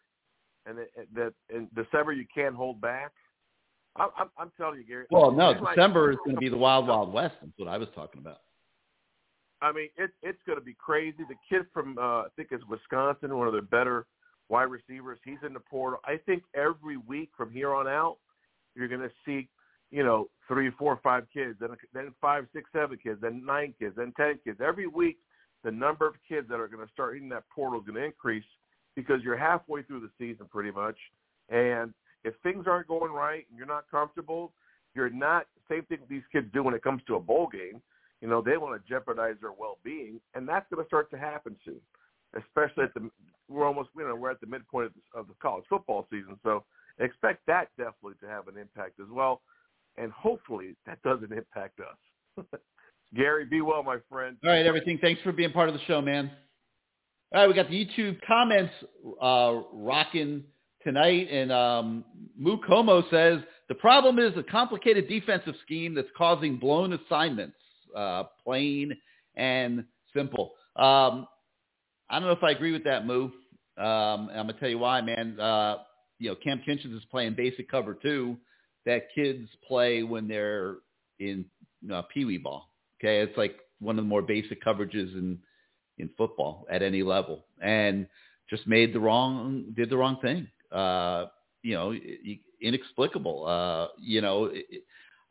and that in December you can't hold back. I'm, I'm, I'm telling you, Gary. Well, no, December is going to be the wild, wild west. That's what I was talking about. I mean, it, it's going to be crazy. The kid from uh, I think it's Wisconsin, one of their better wide receivers. He's in the portal. I think every week from here on out, you're going to see, you know, three, four, five kids, then then five, six, seven kids, then nine kids, then ten kids. Every week, the number of kids that are going to start hitting that portal is going to increase because you're halfway through the season pretty much. And if things aren't going right and you're not comfortable, you're not same thing these kids do when it comes to a bowl game. You know, they want to jeopardize their well-being, and that's going to start to happen soon. Especially at the we're almost you know we're at the midpoint of the, of the college football season, so expect that definitely to have an impact as well, and hopefully that doesn't impact us. Gary, be well, my friend. All right, everything. Thanks for being part of the show, man. All right, we got the YouTube comments uh, rocking tonight, and um, Mukomo says the problem is a complicated defensive scheme that's causing blown assignments. Uh, plain and simple. Um, I don't know if I agree with that move. Um, I'm gonna tell you why, man. Uh, you know, Cam Kinchens is playing basic cover two that kids play when they're in uh, pee wee ball. Okay, it's like one of the more basic coverages in in football at any level, and just made the wrong, did the wrong thing. Uh, you know, inexplicable. Uh, you know,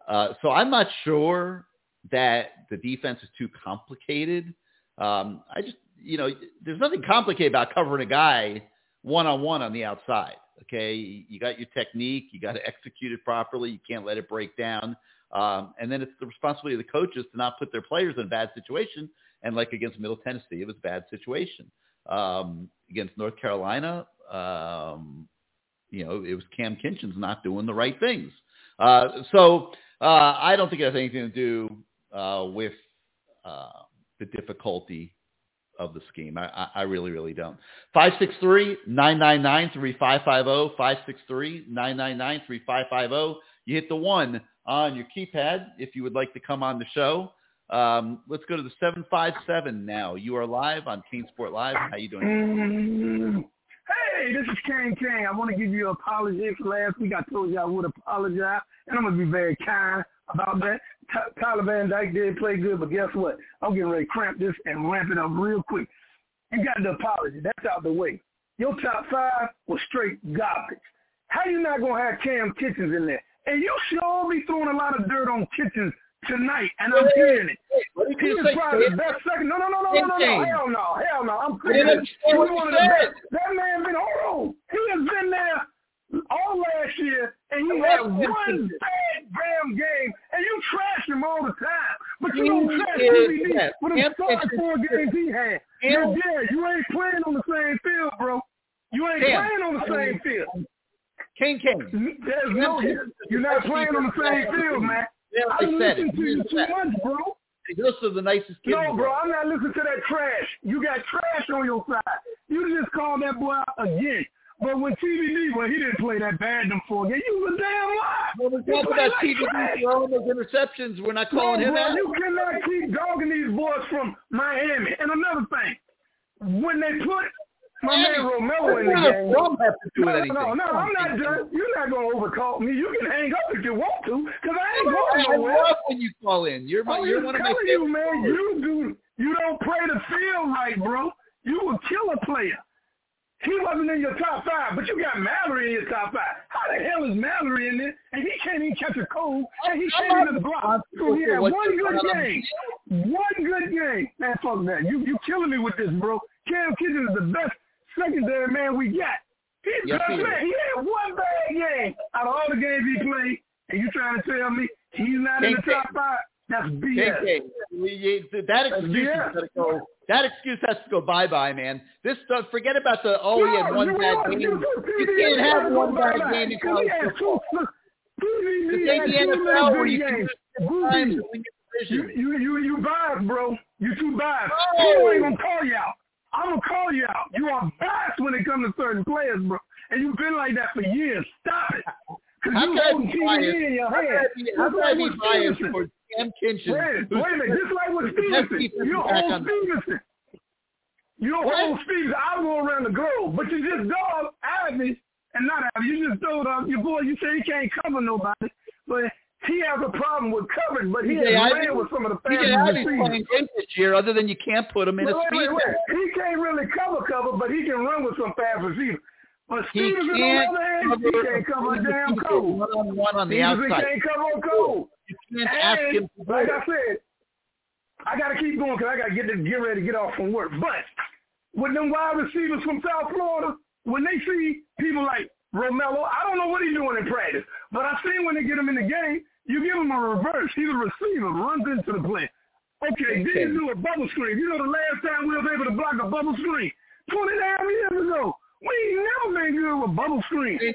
uh, so I'm not sure that the defense is too complicated. Um, I just, you know, there's nothing complicated about covering a guy one on one on the outside. Okay, you got your technique, you got to execute it properly. You can't let it break down. Um, and then it's the responsibility of the coaches to not put their players in a bad situation and like against Middle Tennessee, it was a bad situation. Um, against North Carolina, um, you know, it was Cam Kinchens not doing the right things. Uh, so uh, I don't think it has anything to do uh, with uh, the difficulty of the scheme. I, I really, really don't. 563-999-3550, 563-999-3550. You hit the one on your keypad if you would like to come on the show. Um, let's go to the 757 now. You are live on CaneSport Live. How you doing? Mm, hey, this is Kane Kane. I want to give you an apology for last week. I told you I would apologize, and I'm going to be very kind about that. Tyler Van Dyke did play good, but guess what? I'm getting ready to cramp this and ramp it up real quick. You got the apology. That's out the way. Your top five was straight garbage. How you not going to have Cam Kitchens in there? And you sure be throwing a lot of dirt on Kitchens tonight, and I'm hearing it. He is probably the best second. No, no, no, no, no, no, no. Hell no, hell no. I'm clear. He's one of the best. That man been hold on. He has been there all last year, and you had one bad damn game, and you trash him all the time. But you don't trash TVD for the start four games he had. You're dead. You ain't playing on the same field, bro. You ain't playing on the same field. King King. There's no, you're not playing on the same field, man. Yeah, I they said listen it. to you They too said it. much, bro. Those are the nicest kids. No, bro. I'm not listening to that trash. You got trash on your side. You just called that boy out again. But when TVD, well, he didn't play that bad them four games. You was a damn lie. Well, we He talk about like TVD trash. throwing those interceptions. We're not calling no, him bro, out. You cannot keep dogging these boys from Miami. And another thing, when they put my man Romello in the game. Have to do No, anything? no, no, I'm not done. You're not going to overcall me. You can hang up if you want to, because I ain't I going nowhere. love when you call in. You're my, I'm you're one of my favorite. you, man, you do you don't play the field right, bro. You will kill a player. He wasn't in your top five, but you got Mallory in your top five. How the hell is Mallory in there? And he can't even catch a cold, and he can't even block. So he had one good game. One good game. Man, fuck that. You you killing me with this, bro. Cam Kitchen is the best secondary man we got. He's Yes, he man. He had one bad game out of all the games he played, and you trying to tell me he's not in the top five? That's BS. That excuse has to go. That excuse has to go bye bye, man. This stuff. Forget about the oh he had one bad game. you- can't have one bad game in he college football. two- look, TVD This ain't the NFL where you can times to win your You division. you you you biased, bro. You too biased. People ain't gonna call you out. I'm gonna call you out. You are biased when it comes to certain players, bro. And you've been like that for years. Stop it. Cause How you holding biased? in your hand. I be, how Just can I be biased for Cam Kinchen? Wait, wait a minute. Just like with Stevenson, you're old Stevenson. You're What? old Stevenson. I go around the globe, but you just dog Ivey, and not Ivey. You just told uh, your boy. You say he can't cover nobody, but he has a problem with coverage. But he has Ivey- ran with some of the fastest Ivey's receivers. this year, other than you can't put him in a speed wait, wait. He can't really cover cover, but he can run with some fast receivers. But Stevenson, on the other hand, he can't cover a damn cold. one on one on the Stevenson outside. can't cover a cold. You can't ask And, him to like. I said, I got to keep going because I got to get to, get ready to get off from work. But with them wide receivers from South Florida, when they see people like Romello, I don't know what he's doing in practice, but I seen when they get him in the game, you give him a reverse. He's a receiver, runs into the play. Okay, then you do a bubble screen. You know the last time we was able to block a bubble screen? 20 damn years ago. We ain't never been good with bubble screen. As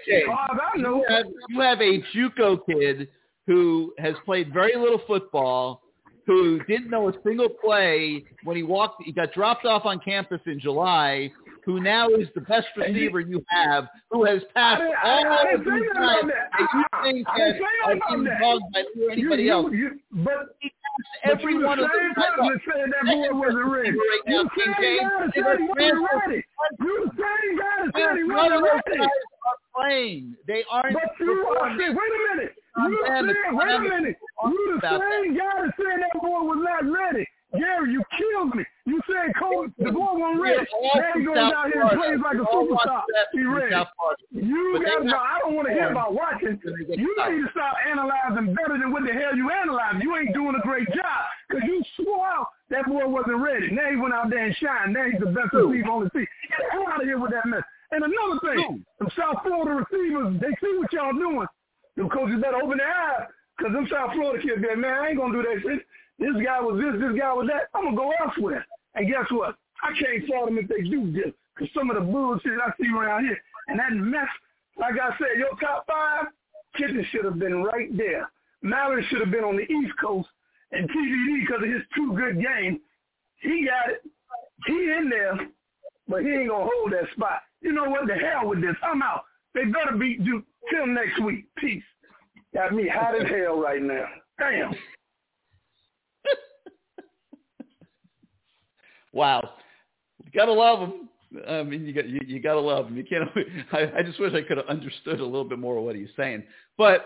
as I know. You have, you have a JUCO kid who has played very little football, who didn't know a single play when he walked. He got dropped off on campus in July. Who now is the best receiver you have, who has passed I all I of say these nothing guys about that. that you think has say are nothing about being that. dogged by you or anybody you, else. You, you, but He passed every one of those guys. person that said that boy wasn't ready. Right You now, the King same James, guy that said he wasn't ready. You the same guy that said he wasn't ready. guys are playing. They aren't. But you are saying, wait a minute. You them, said, wait a minute. You the same guy that said that boy was not ready. Gary, you killed me. You said Cole, the boy wasn't ready. We're all Now he goes out here and plays like a superstar. He from ready. South Florida. You got to have I don't want to hear about watching. when they get You need to stop analyzing better than what the hell you analyzing. You ain't doing a great job because you swore out that boy wasn't ready. Now he went out there and shined. Now he's the best receiver on the team. Get the hell out of here with that mess. And another thing, some South Florida receivers, they see what y'all doing. Them coaches better open their eyes because them South Florida kids be like, man, I ain't going to do that shit. This guy was this, this guy was that. I'm to go elsewhere. And guess what? I can't fault them if they do this because some of the bullshit I see around here. And that mess, like I said, your top five, Kitchen should have been right there. Mallory should have been on the East Coast. And TVD, because of his two good game, he got it. He in there, but he ain't to hold that spot. You know what? The hell with this. I'm out. They better beat Duke. Till next week. Peace. Got me hot as hell right now. Damn. Wow, you gotta love him. I mean, you got you, you gotta love him. You can't. I, I just wish I could have understood a little bit more of what he's saying. But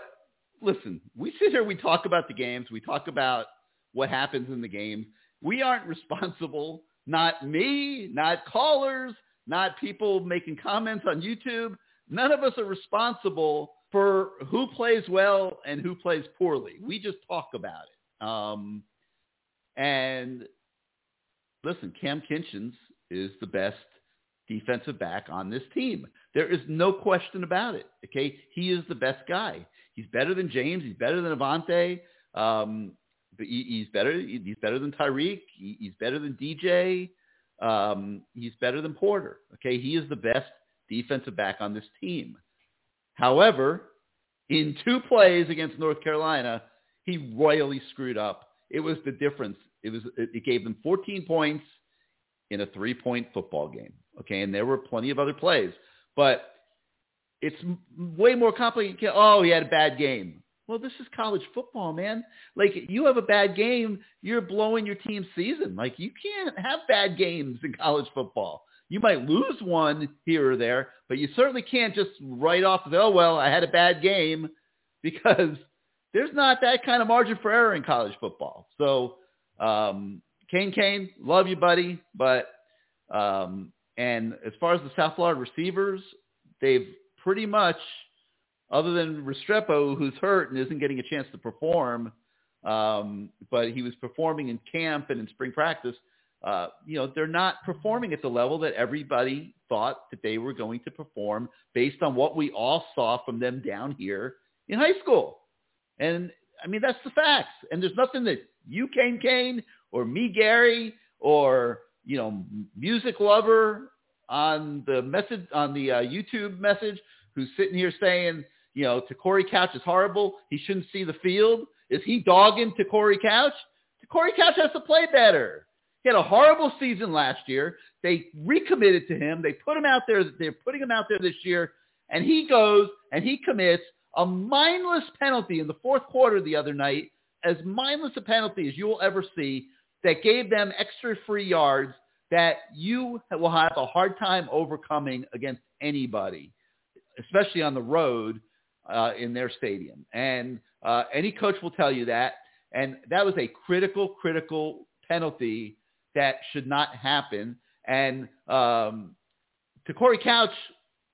listen, we sit here, we talk about the games, we talk about what happens in the game. We aren't responsible. Not me, not callers, not people making comments on YouTube. None of us are responsible for who plays well and who plays poorly. We just talk about it. Um, and listen, Cam Kinchens is the best defensive back on this team. There is no question about it. Okay, he is the best guy. He's better than James. He's better than Avantae. Um, he's better. He's better than Tyrique. He's better than DJ. Um, he's better than Porter. Okay, he is the best defensive back on this team. However, in two plays against North Carolina, he royally screwed up. It was the difference. It was it gave them 14 points in a three-point football game. Okay, and there were plenty of other plays, but it's way more complicated. Oh, he had a bad game. Well, this is college football, man. Like you have a bad game, you're blowing your team's season. Like you can't have bad games in college football. You might lose one here or there, but you certainly can't just write off of, oh, well, I had a bad game because there's not that kind of margin for error in college football. So, um, Kane Kane, love you, buddy. But, um, and as far as the South Florida receivers, they've pretty much, other than Restrepo, who's hurt and isn't getting a chance to perform, um, but he was performing in camp and in spring practice, uh, you know, they're not performing at the level that everybody thought that they were going to perform based on what we all saw from them down here in high school. And I mean, that's the facts. And there's nothing that you, Kane Kane, or me, Gary, or, you know, music lover on the message, on the uh, YouTube message who's sitting here saying, you know, Te'Cory Couch is horrible. He shouldn't see the field. Is he dogging Te'Cory Couch? Corey Couch has to play better. He had a horrible season last year. They recommitted to him. They put him out there. They're putting him out there this year. And he goes and he commits a mindless penalty in the fourth quarter the other night, as mindless a penalty as you will ever see, that gave them extra free yards that you will have a hard time overcoming against anybody, especially on the road uh, in their stadium. And uh, any coach will tell you that. And that was a critical, critical penalty that should not happen. And um, Te'Cory Couch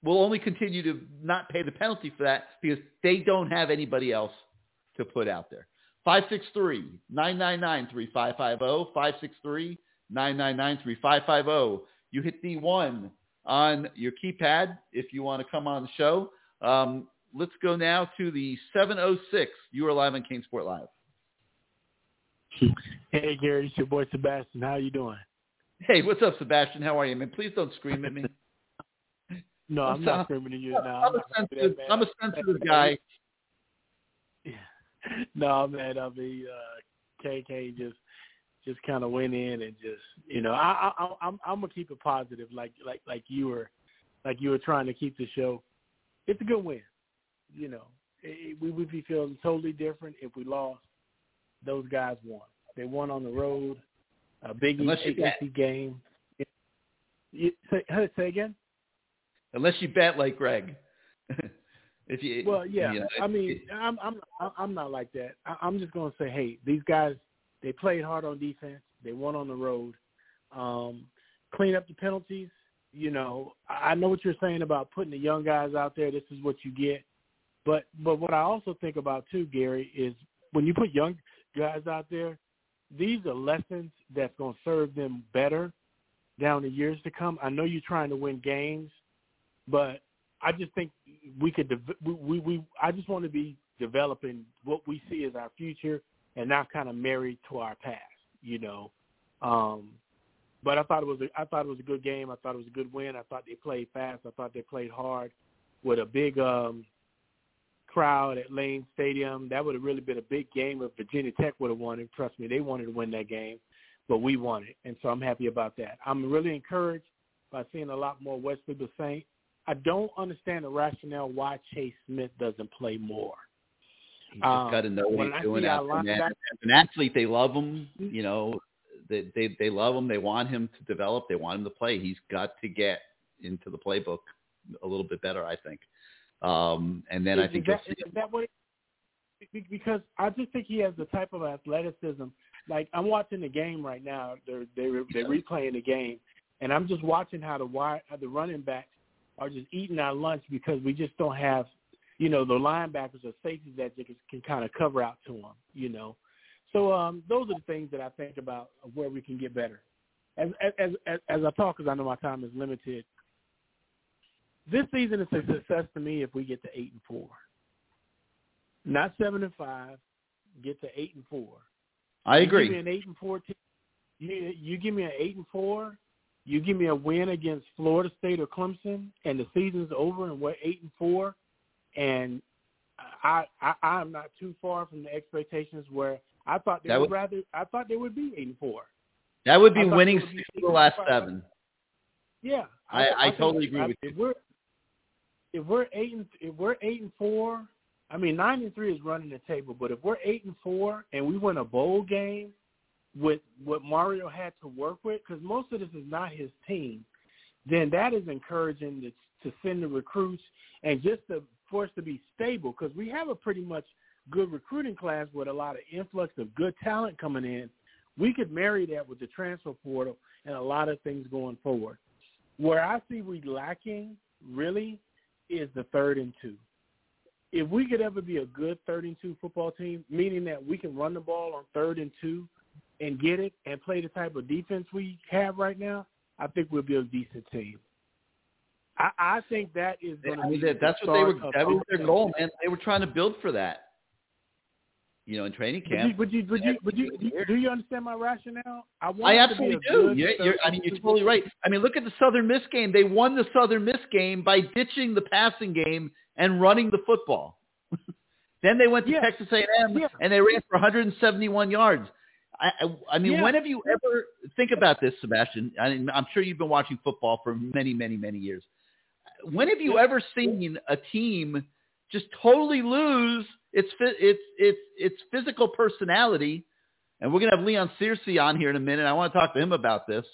will only continue to not pay the penalty for that because they don't have anybody else to put out there. 563-999-3550, 563-999-3550. You hit the one on your keypad if you want to come on the show. Um, let's go now to the 706. You are live on CaneSport Live. Hey Gary, it's your boy Sebastian. How you doing? Hey, what's up, Sebastian? How are you, man? Please don't scream at me. No, I'm, I'm not screaming at you now. I'm, I'm, a sensitive, I'm a sensitive guy. no, man. I mean, uh, KK just just kind of went in and just you know I, I I'm I'm gonna keep it positive like like like you were like you were trying to keep the show. It's a good win, you know. It, we would be feeling totally different if we lost those guys won. They won on the road, a big ACC game. You, say, say again. Unless you bet like Greg. if you well, yeah. You know, I mean, I'm I'm I'm not like that. I'm just going to say, hey, these guys they played hard on defense. They won on the road. Um, clean up the penalties. You know, I know what you're saying about putting the young guys out there. This is what you get. But but what I also think about too, Gary, is when you put young guys out there, these are lessons that's going to serve them better down the years to come. I know you're trying to win games, but I just think we could. We we. I just want to be developing what we see as our future, and not kind of married to our past. You know. Um, but I thought it was a, I thought it was a good game. I thought it was a good win. I thought they played fast. I thought they played hard with a big um, crowd at Lane Stadium. That would have really been a big game if Virginia Tech would have won it. Trust me, they wanted to win that game, but we won it, and so I'm happy about that. I'm really encouraged by seeing a lot more West People Saint. I don't understand the rationale why Chase Smith doesn't play more. You just um, got to know what he's doing. As an athlete, they love him. You know, they, they they love him. They want him to develop. They want him to play. He's got to get into the playbook a little bit better, I think. Um, and then is, I think is that, is that what? Because I just think he has the type of athleticism. Like I'm watching the game right now. They're they're they're replaying the game, and I'm just watching how the wide the running backs are just eating our lunch because we just don't have, you know, the linebackers or safeties that can, can kind of cover out to them. You know, so um, those are the things that I think about where we can get better. As as as, as I talk, because I know my time is limited, this season is a success to me if we get to eight and four. Not seven and five, get to eight and four. I agree. You give me an eight and four team. You you give me an eight and four. You give me a win against Florida State or Clemson, and the season's over, and we're eight and four, and I I I'm not too far from the expectations where I thought they That would would- rather I thought they would be eight and four. That would be winning would be six of the last five. seven. Yeah, I- I think- totally agree I- with if We're, if we're eight and if we're eight and four, I mean nine and three is running the table, but if we're eight and four and we win a bowl game with what Mario had to work with, because most of this is not his team, then that is encouraging to, to send the recruits and just to, for us to be stable, because we have a pretty much good recruiting class with a lot of influx of good talent coming in. We could marry that with the transfer portal and a lot of things going forward. Where I see we lacking really is the third and two. If we could ever be a good third and two football team, meaning that we can run the ball on third and two and get it and play the type of defense we have right now, I think we'll be a decent team. I, I think that is going to I be mean, that, that's the what they were. That was their goal, man. They were trying to build for that. You know, in training you, camp. but you, Would you, but you, do you, do you understand my rationale? I want I be absolutely do. You're, you're, I mean, you're totally right. I mean, look at the Southern Miss game. They won the Southern Miss game by ditching the passing game and running the football. then they went to Yeah. Texas A&M Yeah. and they ran for 171 yards. I, I, mean, Yeah. when have you ever think about this, Sebastian? I mean, I'm sure you've been watching football for many, many, many years. When have you ever seen a team just totally lose its its its its physical personality? And we're gonna have Leon Searcy on here in a minute. I want to talk to him about this.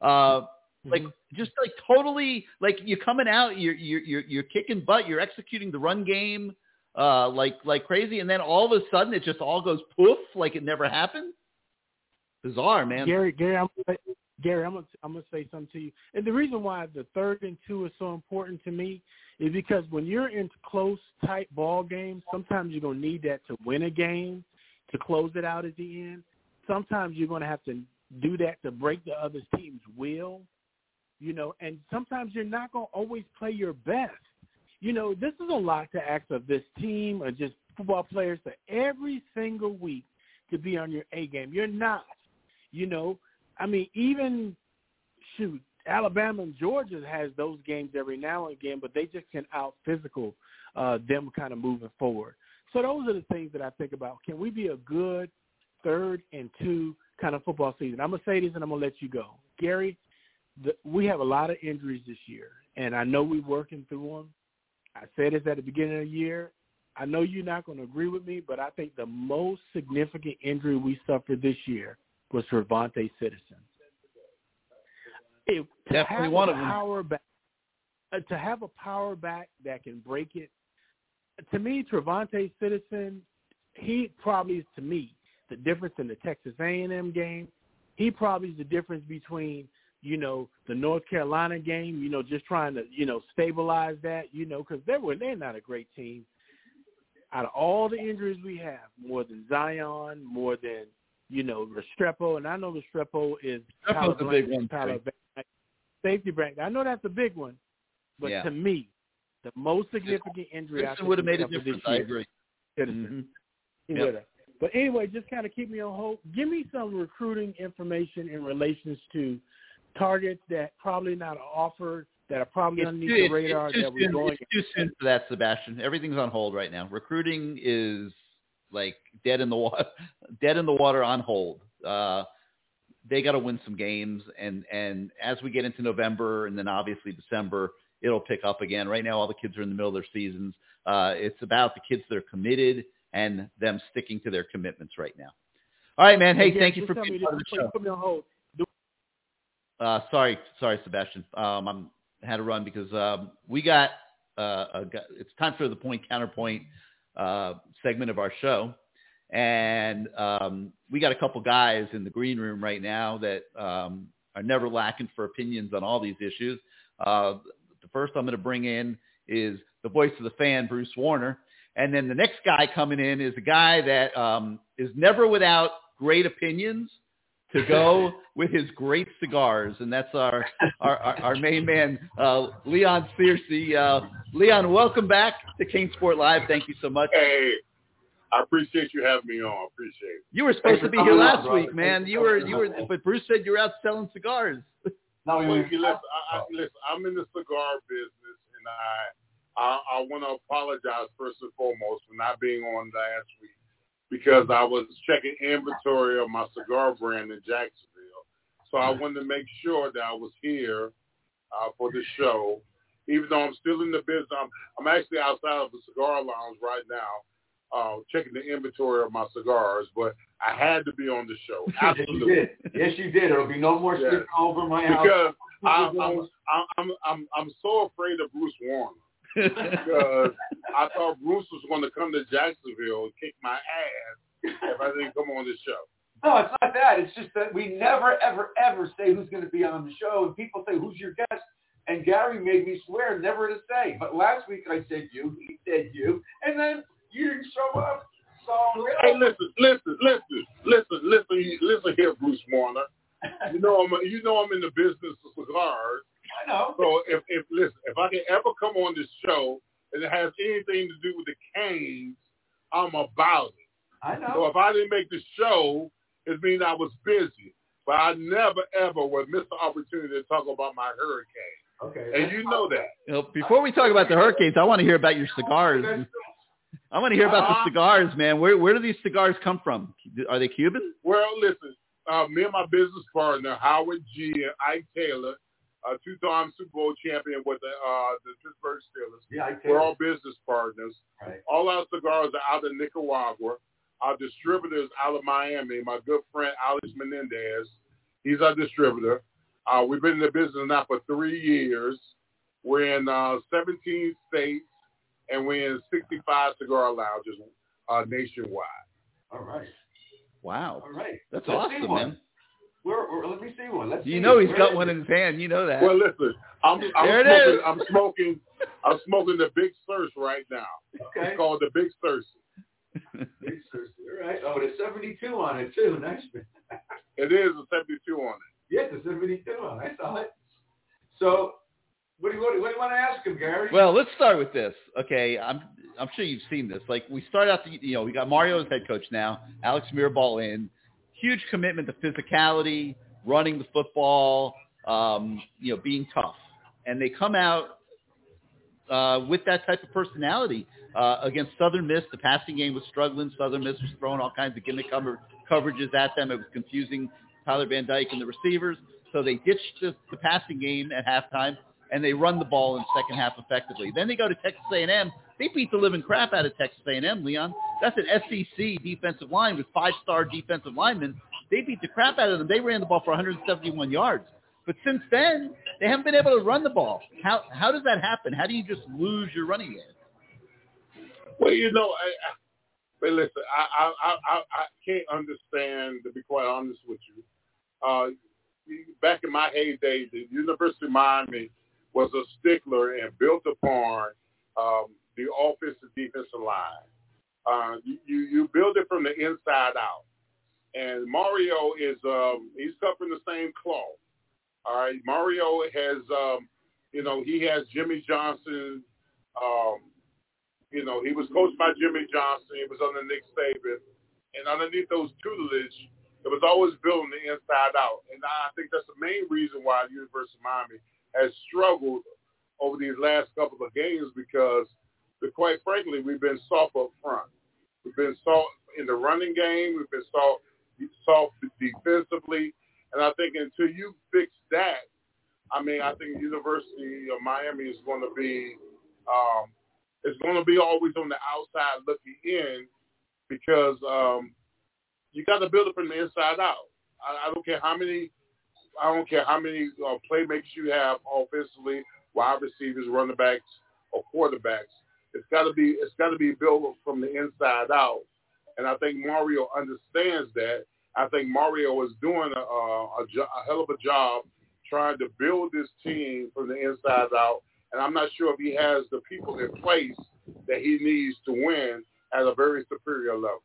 Uh, like just like totally like you're coming out, you're you're you're, you're kicking butt, you're executing the run game uh, like like crazy, and then all of a sudden it just all goes poof, like it never happened. Bizarre, man. Gary, Gary, I'm Gary, I'm gonna I'm gonna say something to you. And the reason why the third and two is so important to me is because when you're in close, tight ball games, sometimes you're gonna need that to win a game, to close it out at the end. Sometimes you're gonna have to do that to break the other team's will. You know, and sometimes you're not gonna always play your best. You know, this is a lot to ask of this team or just football players to every single week to be on your A game. You're not. You know, I mean, even shoot, Alabama and Georgia has those games every now and again, but they just can out physical uh, them kind of moving forward. So those are the things that I think about. Can we be a good third and two kind of football season? I'm gonna say this and I'm gonna let you go, Gary. The, we have a lot of injuries this year, and I know we're working through them. I said this at the beginning of the year. I know you're not going to agree with me, but I think the most significant injury we suffered this year was TreVonte' Citizen. If, to Definitely one of them. back, uh, to have a power back that can break it. To me, TreVonte' Citizen, he probably is to me the difference in the Texas A&M game. He probably is the difference between you know the North Carolina game. You know, just trying to you know stabilize that. You know, because they were they're not a great team. Out of all the injuries we have, more than Zion, more than you know Restrepo, and I know Restrepo is Restrepo's a big one. Palo- safety blank. I know that's a big one, but Yeah. to me, the most significant injury I would have made a difference. I agree. Mhm. He Yep. would have. But anyway, just kind of keep me on hold. Give me some recruiting information in relations to targets that probably not offered, that are probably It's underneath too, the radar it's too that we're going. it's too soon for that, Sebastian. Everything's on hold right now. Recruiting is like dead in the water, dead in the water on hold. Uh, they got to win some games, and and as we get into November and then obviously December, it'll pick up again. Right now, all the kids are in the middle of their seasons. Uh, it's about the kids that are committed and them sticking to their commitments right now. All right, man. Hey, Again, thank you for being part of the show. Put me on hold. Uh, sorry, sorry, Sebastian. Um, I'm had to run because um, we got uh, a, it's time for the point counterpoint uh, segment of our show, and um, we got a couple guys in the green room right now that um, are never lacking for opinions on all these issues. Uh, the first I'm going to bring in is the voice of the fan, Bruce Warner, and then the next guy coming in is a guy that um, is never without great opinions to go with his great cigars, and that's our our, our, our main man, uh, Leon Searcy. Uh, Leon, welcome back to CaneSport Live. Thank you so much. Hey, I appreciate you having me on. Appreciate it. You were supposed Thanks to be here coming on, last week, man. You were, you were, but Bruce said you're out selling cigars. No, Well, you listen, I, I, listen, I'm in the cigar business, and I, I, I want to apologize first and foremost for not being on last week because I was checking inventory of my cigar brand in Jacksonville. So I wanted to make sure that I was here uh, for the show, even though I'm still in the business. I'm, I'm actually outside of the cigar lounge right now, uh, checking the inventory of my cigars. But I had to be on the show. Yes, you did. Yes, you did. There'll be no more sleeping over my house. because I'm I'm I'm I'm I'm so afraid of Bruce Warner because I thought Bruce was going to come to Jacksonville and kick my ass if I didn't come on the show. No, it's not that. It's just that we never, ever, ever say who's going to be on the show. And people say, who's your guest? And Gary made me swear never to say. But last week I said you, he said you, and then you didn't show up. So Hey, listen, listen, listen, listen, listen, listen here, Bruce Warner. You know I'm you know I'm in the business of cigars. I know. So if if listen, if I can ever come on this show and it has anything to do with the canes, I'm about it. I know. So if I didn't make the show, it means I was busy. But I never ever would miss the opportunity to talk about my hurricane. Okay. And you know that. You know, before we talk about the hurricanes, I want to hear about your cigars. I want to hear about the cigars, man. Where where do these cigars come from? Are they Cuban? Well, listen, uh, me and my business partner Howard G and Ike Taylor, a two-time Super Bowl champion with the uh, the Pittsburgh Steelers. Yeah, We're all business partners. Right. All our cigars are out of Nicaragua. Our distributor is out of Miami. My good friend Alex Menendez, he's our distributor. Uh, we've been in the business now for three years. We're in uh, 17 states, and we're in 65 cigar lounges uh, nationwide. All right. Wow, All right. that's Let's awesome, man. Where, where, let me see one. Let's You know it. he's Where got one it? in his hand. You know that. Well, listen, I'm, I'm There it smoking. is. I'm smoking. I'm smoking the Big Thirst right now. Okay. It's called the Big Thirst. Big Thirsty. All right. Oh, there's 72 on it too. Nice. It is a 72 on it. Yes, there's 72 on it. I saw it. So, what do you, what do you, what do you want to ask him, Gary? Well, let's start with this. Okay, I'm I'm sure you've seen this. Like we start out, the, you know, we got Mario as head coach now, Alex Mirabal in, huge commitment to physicality, running the football, um, you know, being tough, and they come out uh, with that type of personality. Uh, against Southern Miss, the passing game was struggling. Southern Miss was throwing all kinds of gimmick cover, coverages at them. It was confusing Tyler Van Dyke and the receivers. So they ditched the, the passing game at halftime, and they run the ball in the second half effectively. Then they go to Texas A&M. They beat the living crap out of Texas A&M, Leon. That's an SEC defensive line with five-star defensive linemen. They beat the crap out of them. They ran the ball for 171 yards. But since then, they haven't been able to run the ball. How how does that happen? How do you just lose your running game? Well, you know, I, I, but listen, I, I, I, I can't understand, to be quite honest with you. Uh, back in my heyday, the University of Miami was a stickler and built upon um, the offensive defensive line. Uh, you, you build it from the inside out. And Mario is um, he's cut the same cloth. All right, Mario has um, you know he has Jimmy Johnson. Um, you know, he was coached by Jimmy Johnson. He was under Nick Saban. And underneath those tutelage, it was always building the inside out. And I think that's the main reason why the University of Miami has struggled over these last couple of games because, but quite frankly, we've been soft up front. We've been soft in the running game. We've been soft, soft defensively. And I think until you fix that, I mean, I think University of Miami is going to be um, it's going to be always on the outside looking in because um, you got to build it from the inside out. I, I don't care how many, I don't care how many uh, playmakers you have offensively, wide receivers, running backs, or quarterbacks. It's got to be it's got to be built from the inside out, and I think Mario understands that. I think Mario is doing a, a, a, jo- a hell of a job trying to build this team from the inside out and I'm not sure if he has the people in place that he needs to win at a very superior level.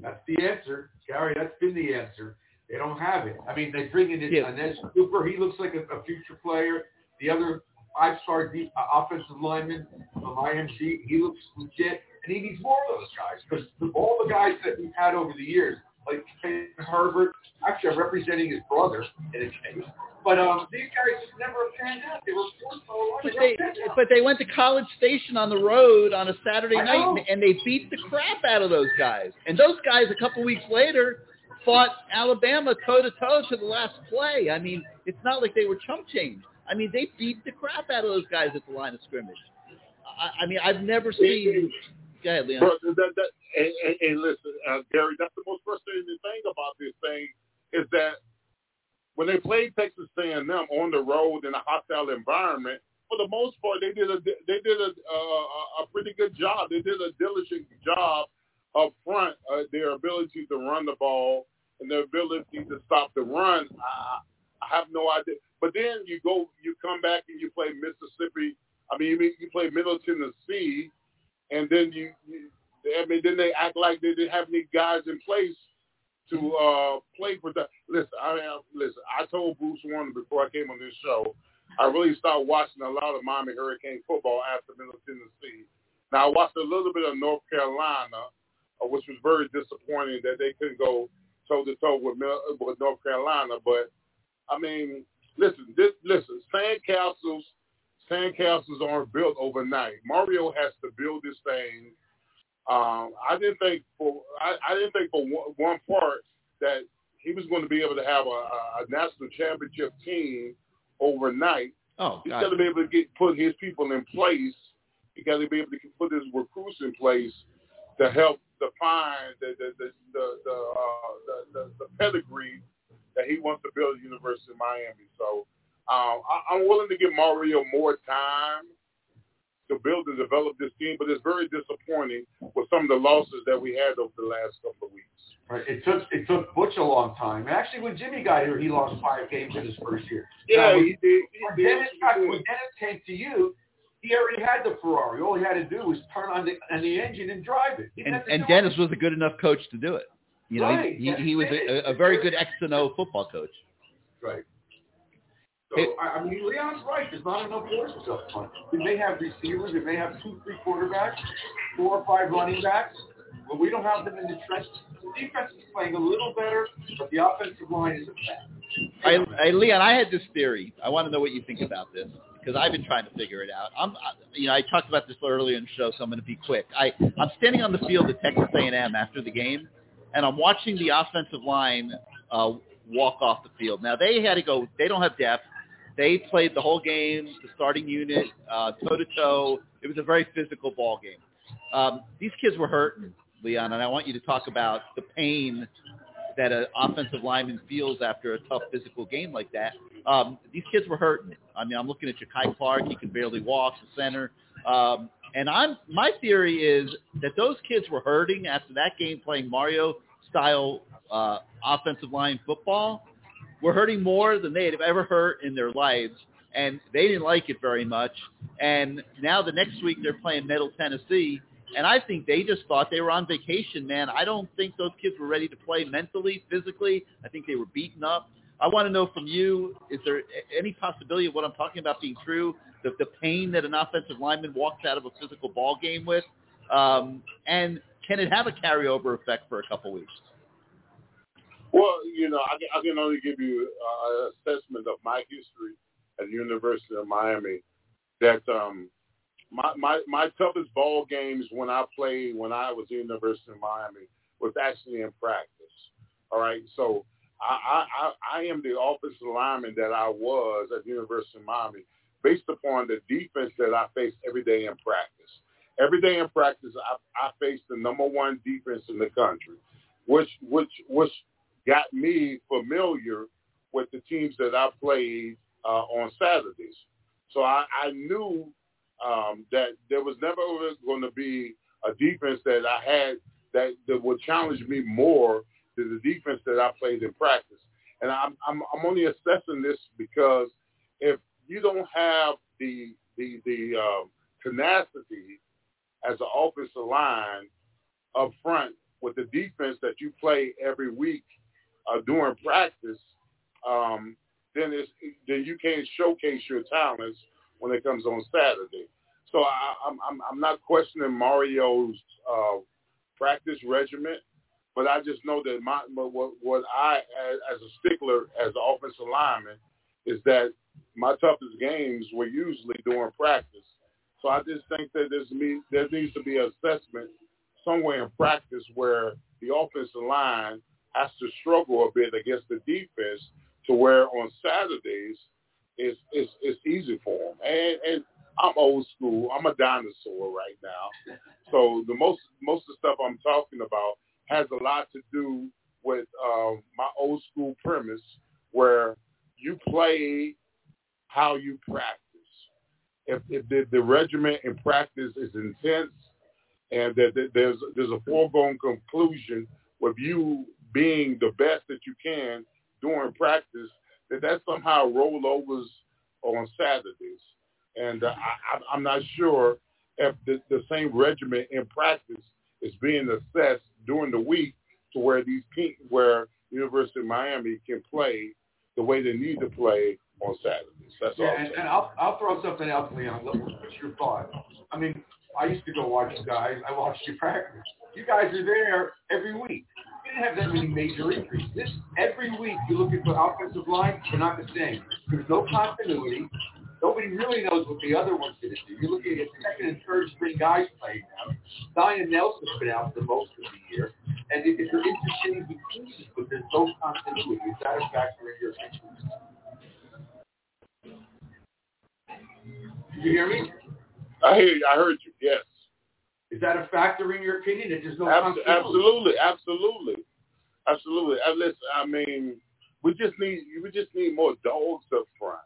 That's the answer, Gary. That's been the answer. They don't have it. I mean, they bring in Yeah. Anez Cooper. He looks like a, a future player. The other five-star deep, uh, offensive lineman from IMG, he looks legit. and he needs more of those guys because all the guys that we've had over the years, like Ken Herbert, actually I'm representing his brother in a case, but um, these guys just never panned out. They were forced But they, but they went to College Station on the road on a Saturday night, and, and they beat the crap out of those guys. And those guys, a couple weeks later, fought Alabama toe to toe to the last play. I mean, it's not like they were chump change. I mean, they beat the crap out of those guys at the line of scrimmage. I, I mean, I've never seen. Go ahead, Leon. Bro, that, that, and, and, and listen, uh, Gary, that's the most frustrating thing about this thing is that when they played Texas A&M on the road in a hostile environment, for the most part, they did a they did a uh, a pretty good job. They did a diligent job up front. Uh, their ability to run the ball and their ability to stop the run. I, I have no idea. But then you go, you come back and you play Mississippi. I mean, you, you play Middle Tennessee, and then you, you I mean, then they act like they didn't have any guys in place to uh, play for that. Listen, I mean, listen. I told Bruce Warner before I came on this show, I really started watching a lot of Miami Hurricane football after Middle Tennessee. Now I watched a little bit of North Carolina, uh, which was very disappointing that they couldn't go toe to toe with with North Carolina. But I mean, listen, this, listen, sandcastles, sandcastles aren't built overnight. Mario has to build this thing. Um, I didn't think for I, I didn't think for one, one part that he was going to be able to have a, a national championship team overnight. Oh, He's got to be able to get put his people in place. He got to be able to put his recruits in place to help define the the the the the, uh, the, the, the pedigree that he wants to build at the University in Miami. So um, I, I'm willing to give Mario more time to build and develop this team, but it's very disappointing with some of the losses that we had over the last couple of weeks. Right. It took it took Butch a long time. Actually, when Jimmy got here, he lost five games in his first year. Yeah, Now, when, he did. He did. Dennis got, when Dennis came to you, he already had the Ferrari. All he had to do was turn on the on the engine and drive it. And, and do Dennis was a good enough coach to do it. You know, Right, he, he, he was a, a very good X and O football coach. Right. So Hey. I, I mean, Leon's right. There's not enough horses up front. They may have receivers. They may have two, three quarterbacks, four or five running backs, but we don't have them in the trenches. The defense is playing a little better, but the offensive line is a mess. I, I, Leon, I had this theory. I want to know what you think about this because I've been trying to figure it out. I'm, you know, I talked about this earlier in the show, so I'm going to be quick. I, I'm standing on the field at Texas A&M after the game, and I'm watching the offensive line uh, walk off the field. Now they had to go. They don't have depth. They played the whole game, the starting unit, toe to toe. It was a very physical ball game. Um, these kids were hurting, Leon, and I want you to talk about the pain that an offensive lineman feels after a tough physical game like that. Um, these kids were hurting. I mean, I'm looking at Jakai Clark. He can barely walk, the center. Um, and I'm my theory is that those kids were hurting after that game playing Mario style uh, offensive line football. Were hurting more than they had ever hurt in their lives, and they didn't like it very much. And now the next week they're playing Middle Tennessee, and I think they just thought they were on vacation, man. I don't think those kids were ready to play mentally, physically. I think they were beaten up. I want to know from you, is there any possibility of what I'm talking about being true? The, the pain that an offensive lineman walks out of a physical ball game with? Um, and can it have a carryover effect for a couple weeks? Well, you know, I, can- I can only give you uh, an assessment of my history at the University of Miami. That um, my, my my toughest ball games when I played when I was at the University of Miami was actually in practice. All right, so I, I I am the offensive lineman that I was at the University of Miami based upon the defense that I faced every day in practice. Every day in practice, I, I faced the number one defense in the country, which which which got me familiar with the teams that I played uh, on Saturdays. So I, I knew um, that there was never going to be a defense that I had that, that would challenge me more than the defense that I played in practice. And I'm, I'm, I'm only assessing this because if you don't have the the, the um, tenacity as an offensive line up front with the defense that you play every week uh, during practice, um, then it's then you can't showcase your talents when it comes on Saturday. so I, I'm I'm not questioning Mario's uh, practice regimen, but I just know that my what what I as a stickler as an offensive lineman is that my toughest games were usually during practice. So I just think that there's me there needs to be an assessment somewhere in practice where the offensive line has to struggle a bit against the defense to where on Saturdays it's it's, it's easy for them. And and I'm old school. I'm a dinosaur right now. So the most most of the stuff I'm talking about has a lot to do with um, my old school premise where you play how you practice. If, if the, the regiment in practice is intense and that, there's there's a foregone conclusion with you being the best that you can during practice, that that somehow rollovers on Saturdays. And uh, I, I'm not sure if the, the same regimen in practice is being assessed during the week to where these where University of Miami can play the way they need to play on Saturdays. That's yeah, all. and, and I'll I'll throw something else, Leon. What's your thought? I mean, I used to go watch you guys. I watched you practice. You guys are there every week. You didn't have that many major injuries. This every week you look at the offensive line, they're not the same. There's no continuity. Nobody really knows what the other one's going to do. You're looking at second and third string guys playing now. Zion Nelson's been out for most of the year, and it, it's an interesting pieces, but there's no continuity. Is that a factor in your opinion? Did you hear me? I hear you. I heard you. Yes. Is that a factor in your opinion that there's no Abs- absolutely, absolutely, absolutely. Uh, listen, I mean, we just need we just need more dogs up front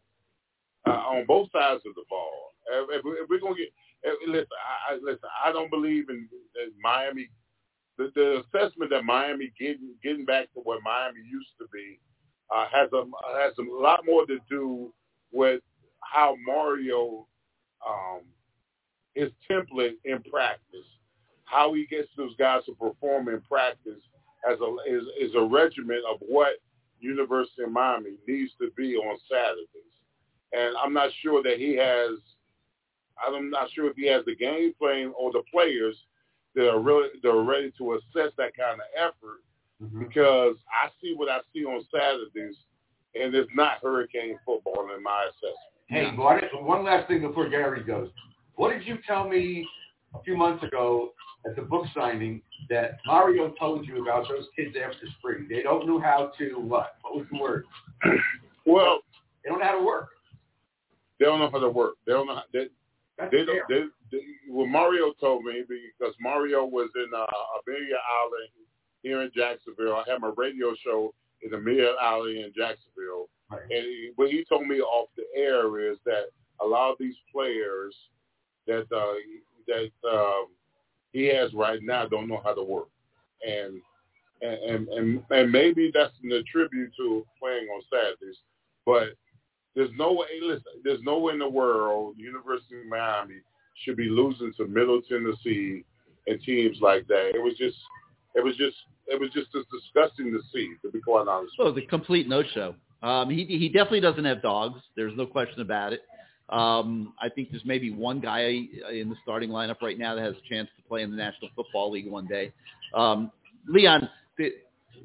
uh, on both sides of the ball. If, if we're gonna get if, listen, I, I, listen, I don't believe in, in Miami. The, the assessment that Miami getting getting back to what Miami used to be uh, has a has a lot more to do with how Mario um, his template in practice, how he gets those guys to perform in practice as a is, is a regiment of what University of Miami needs to be on Saturdays. And I'm not sure that he has. I'm not sure if he has the game plan or the players that are really that are ready to assess that kind of effort. Because I see what I see on Saturdays, and it's not Hurricane football in my assessment. Hey, one, one last thing before Gary goes. What did you tell me a few months ago at the book signing that Mario told you about those kids after spring? They don't know how to what? What was the word? Well, They don't know how to work. they don't know how to work. They don't know. How, they, That's they, fair. don't, they, they, well, Mario told me because Mario was in uh, Amelia Island here in Jacksonville. I had my radio show in Amelia Alley in Jacksonville, Right. and he, what he told me off the air is that a lot of these players that uh, that um, he has right now don't know how to work, and and and and maybe that's an attribute to playing on Saturdays, but there's no way. Listen, there's no way in the world University of Miami should be losing to Middle Tennessee and teams like that. It was just, it was just, it was just as disgusting to see. To be quite honest. So the complete no-show. Um, he he definitely doesn't have dogs. There's no question about it. Um, I think there's maybe one guy in the starting lineup right now that has a chance to play in the National Football League one day. Um, Leon, the,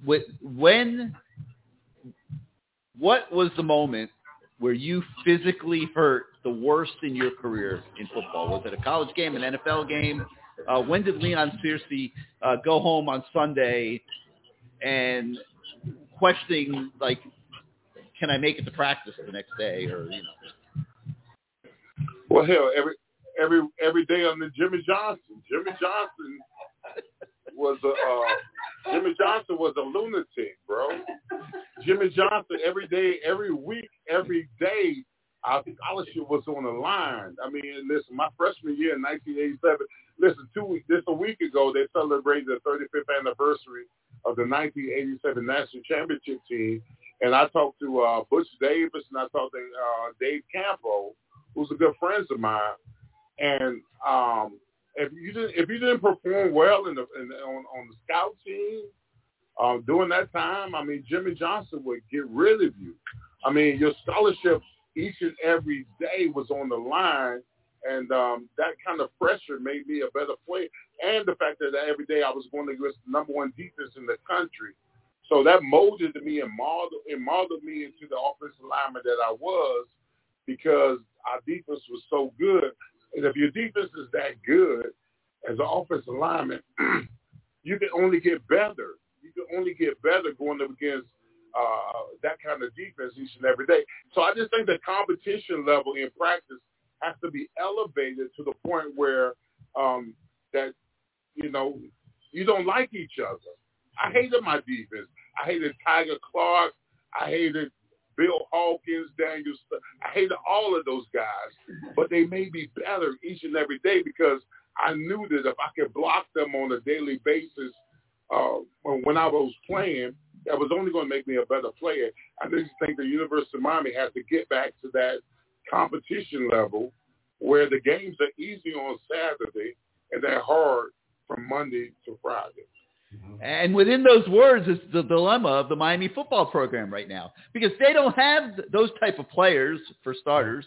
wh- when, what was the moment where you physically hurt the worst in your career in football? Was it a college game, an NFL game? Uh, when did Leon Searcy uh, go home on Sunday and questioning like, can I make it to practice the next day, or you know? Well, hell, every every every day under Jimmy Johnson. Jimmy Johnson was a uh, Jimmy Johnson was a lunatic, bro. Jimmy Johnson every day, every week, every day. Our scholarship was on the line. I mean, listen, my freshman year in 1987. Listen, two weeks, just a week ago, they celebrated the 35th anniversary of the 1987 national championship team, and I talked to uh, Butch Davis and I talked to uh, Dave Campo, who's a good friend of mine. And um, if you didn't if you didn't perform well in the, in the on, on the scout team uh, during that time, I mean Jimmy Johnson would get rid of you. I mean your scholarship each and every day was on the line, and um, that kind of pressure made me a better player. And the fact that every day I was going against the number one defense in the country, so that molded me and molded and molded me into the offensive lineman that I was because our defense was so good. And if your defense is that good as an offensive lineman, you can only get better. You can only get better going up against uh, that kind of defense each and every day. So I just think the competition level in practice has to be elevated to the point where um, that you know you don't like each other. I hated my defense. I hated Tiger Clark. I hated Bill Hawkins, Daniel. I hated all of those guys, but they made me better each and every day because I knew that if I could block them on a daily basis uh, when I was playing, that was only going to make me a better player. I just think the University of Miami has to get back to that competition level where the games are easy on Saturday and they're hard from Monday to Friday. Mm-hmm. And within those words is the dilemma of the Miami football program right now because they don't have those type of players for starters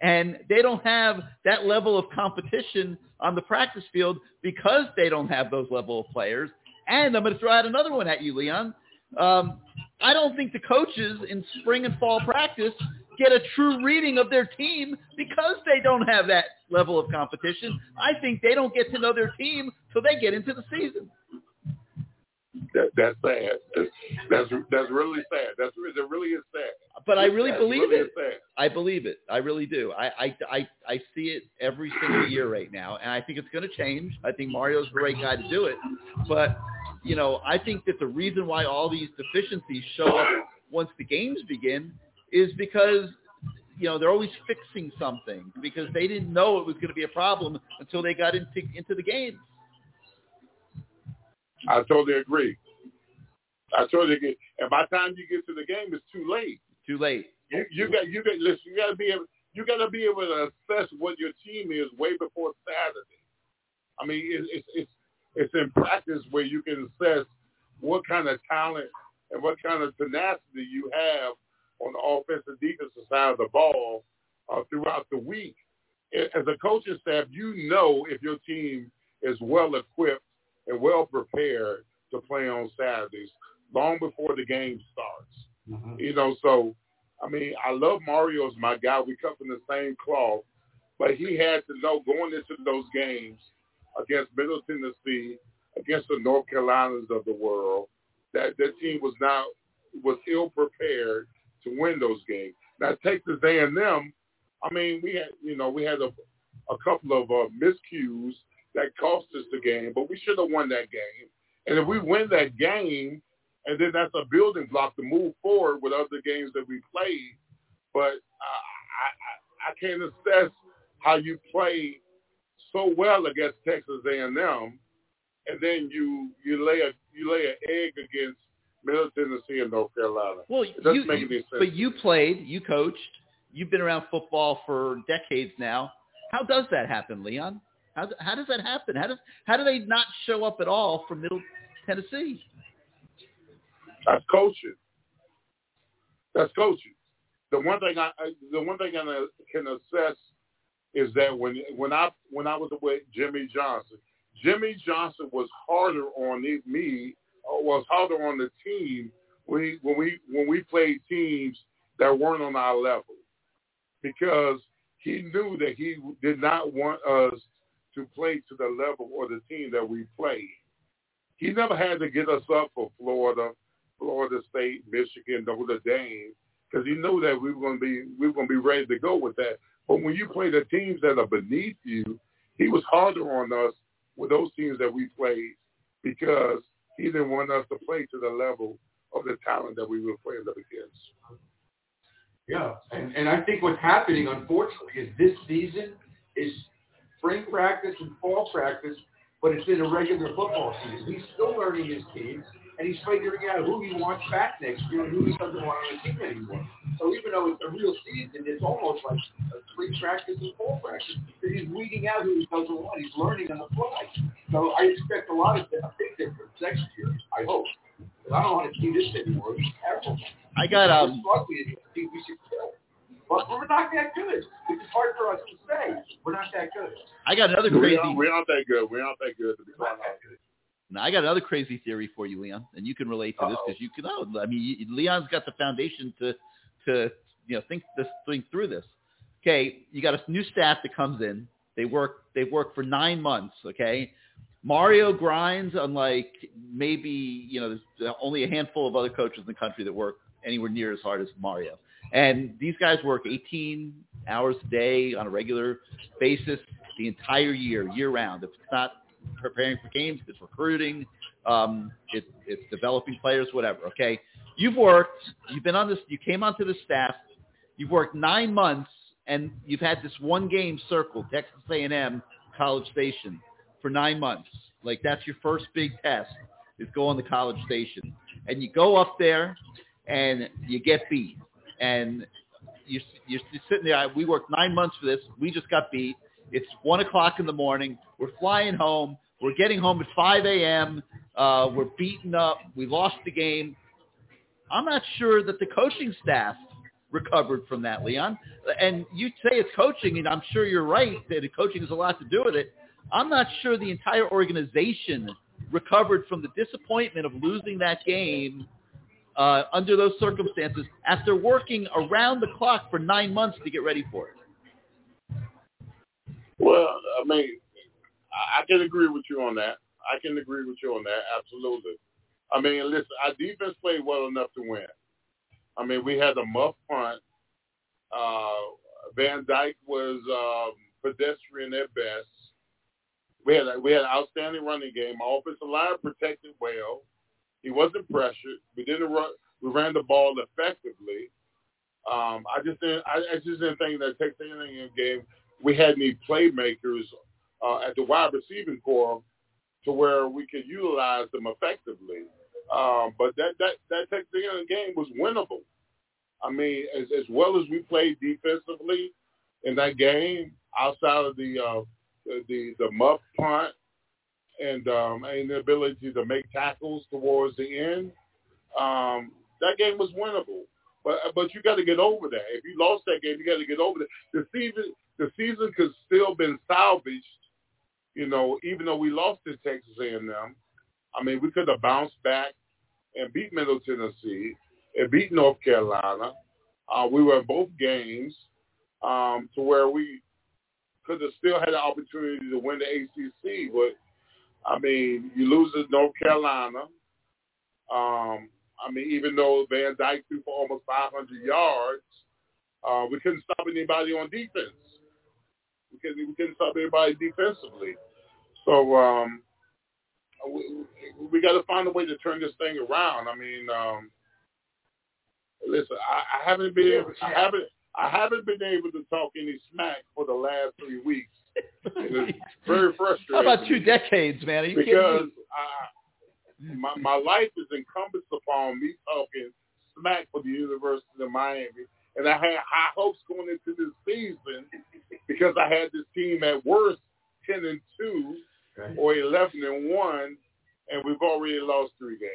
and they don't have that level of competition on the practice field because they don't have those level of players. And I'm going to throw out another one at you, Leon. Um, I don't think the coaches in spring and fall practice get a true reading of their team because they don't have that level of competition. I think they don't get to know their team till they get into the season. That, that's sad. That's, that's that's really sad. That's it. Really is sad. But I really That's believe really it. I believe it. I really do. I, I I I see it every single year right now, and I think it's going to change. I think Mario's the right guy to do it. But you know, I think that the reason why all these deficiencies show up once the games begin is because you know they're always fixing something because they didn't know it was going to be a problem until they got into into the games. I totally agree. I totally agree. And by the time you get to the game, it's too late. Too late. You, you got you got listen. You got to be able. You got to be able to assess what your team is way before Saturday. I mean, it, it's it's it's in practice where you can assess what kind of talent and what kind of tenacity you have on the offensive defensive side of the ball uh, throughout the week. As a coaching staff, you know if your team is well equipped and well prepared to play on Saturdays long before the game starts. You know, so I mean, I love Mario as my guy. We come from the same cloth, but he had to know going into those games against Middle Tennessee, against the North Carolinas of the world, that that team was not was ill prepared to win those games. Now Texas A&M, I mean, we had you know we had a a couple of uh, miscues that cost us the game, but we should have won that game. And if we win that game, and then that's a building block to move forward with other games that we played. But I, I I can't assess how you play so well against Texas A&M, and then you you lay a you lay an egg against Middle Tennessee and North Carolina. Well, it doesn't you, make any sense. but you played, you coached, you've been around football for decades now. How does that happen, Leon? How how does that happen? How does how do they not show up at all from Middle Tennessee? That's coaching. That's coaching. The one thing I the one thing I can assess is that when when I when I was with Jimmy Johnson, Jimmy Johnson was harder on me- or was harder on the team when we when we when we played teams that weren't on our level because he knew that he did not want us to play to the level or the team that we play. He never had to get us up for Florida, Florida State, Michigan, Notre Dame, because he knew that we were going to be we were going to be ready to go with that. But when you play the teams that are beneath you, he was harder on us with those teams that we played because he didn't want us to play to the level of the talent that we were playing up against. Yeah, and, and I think what's happening, unfortunately, is this season is spring practice and fall practice, but it's in a regular football season. He's still learning his team, and he's figuring out who he wants back next year and who he doesn't want on the team anymore. So even though it's a real season, it's almost like a spring practice and fall practice. Because he's weeding out who he doesn't want. He's learning on the fly. So I expect a lot of a big difference next year. I hope. 'Cause I don't want to see this anymore. It's terrible. I got um We're struggling but we're not that good. We just hard for us to say. We're not that good. I got another We crazy. aren't, we aren't that good. We aren't that good to be We're not that good. Now, I got another crazy theory for you, Leon, and you can relate to this Uh-oh. because you can. Oh, I mean, you, Leon's got the foundation to to you know think this think through this. Okay, you got a new staff that comes in. They work they work for nine months. Okay, Mario grinds unlike maybe you know there's only a handful of other coaches in the country that work anywhere near as hard as Mario. And these guys work 18 hours a day on a regular basis the entire year, year round. If it's not preparing for games, it's recruiting, um, it, it's developing players, whatever. Okay, you've worked, you've been on this, you came onto the staff, you've worked nine months, and you've had this one game circled, Texas A&M, College Station, for nine months. Like that's your first big test is going to College Station, and you go up there and you get beat, and you're, you're sitting there. We worked nine months for this. We just got beat. It's one o'clock in the morning. We're flying home. We're getting home at 5 a.m. Uh, we're beaten up. We lost the game. I'm not sure that the coaching staff recovered from that, Leon. And you say it's coaching, and I'm sure you're right that coaching has a lot to do with it. I'm not sure the entire organization recovered from the disappointment of losing that game uh, under those circumstances after working around the clock for nine months to get ready for it. Well, I mean, I can agree with you on that. I can agree with you on that. Absolutely. I mean, listen, our defense played well enough to win. I mean, we had a muff punt. Uh, Van Dyke was um, pedestrian at best. We had a, we had an outstanding running game. Our offensive line protected well. He wasn't pressured. We didn't run. We ran the ball effectively. Um, I just didn't. I, I just didn't think that Texas A&M game we had any playmakers uh, at the wide receiving core to where we could utilize them effectively. Um, but that that that Texas A&M game was winnable. I mean, as as well as we played defensively in that game, outside of the uh, the the, muff punt and um, and the ability to make tackles towards the end, um, that game was winnable. But but you got to get over that. If you lost that game, you got to get over that. The season the season could still been salvaged. You know, even though we lost to Texas A&M, I mean, we could have bounced back and beat Middle Tennessee and beat North Carolina. Uh, we were in both games um, to where we could have still had the opportunity to win the ACC. But I mean, you lose to North Carolina. Um, I mean, even though Van Dyke threw for almost 500 yards, uh, we couldn't stop anybody on defense. We couldn't, we couldn't stop anybody defensively. So um, we, we got to find a way to turn this thing around. I mean, um, listen, I, I haven't been able, I haven't I haven't been able to talk any smack for the last three weeks. And it's very frustrating. How about two decades, man? Are you kidding because me? I, my my life is encompassed upon me talking smack for the University of Miami, and I had high hopes going into this season because I had this team at worst ten and two or eleven and one, and we've already lost three games.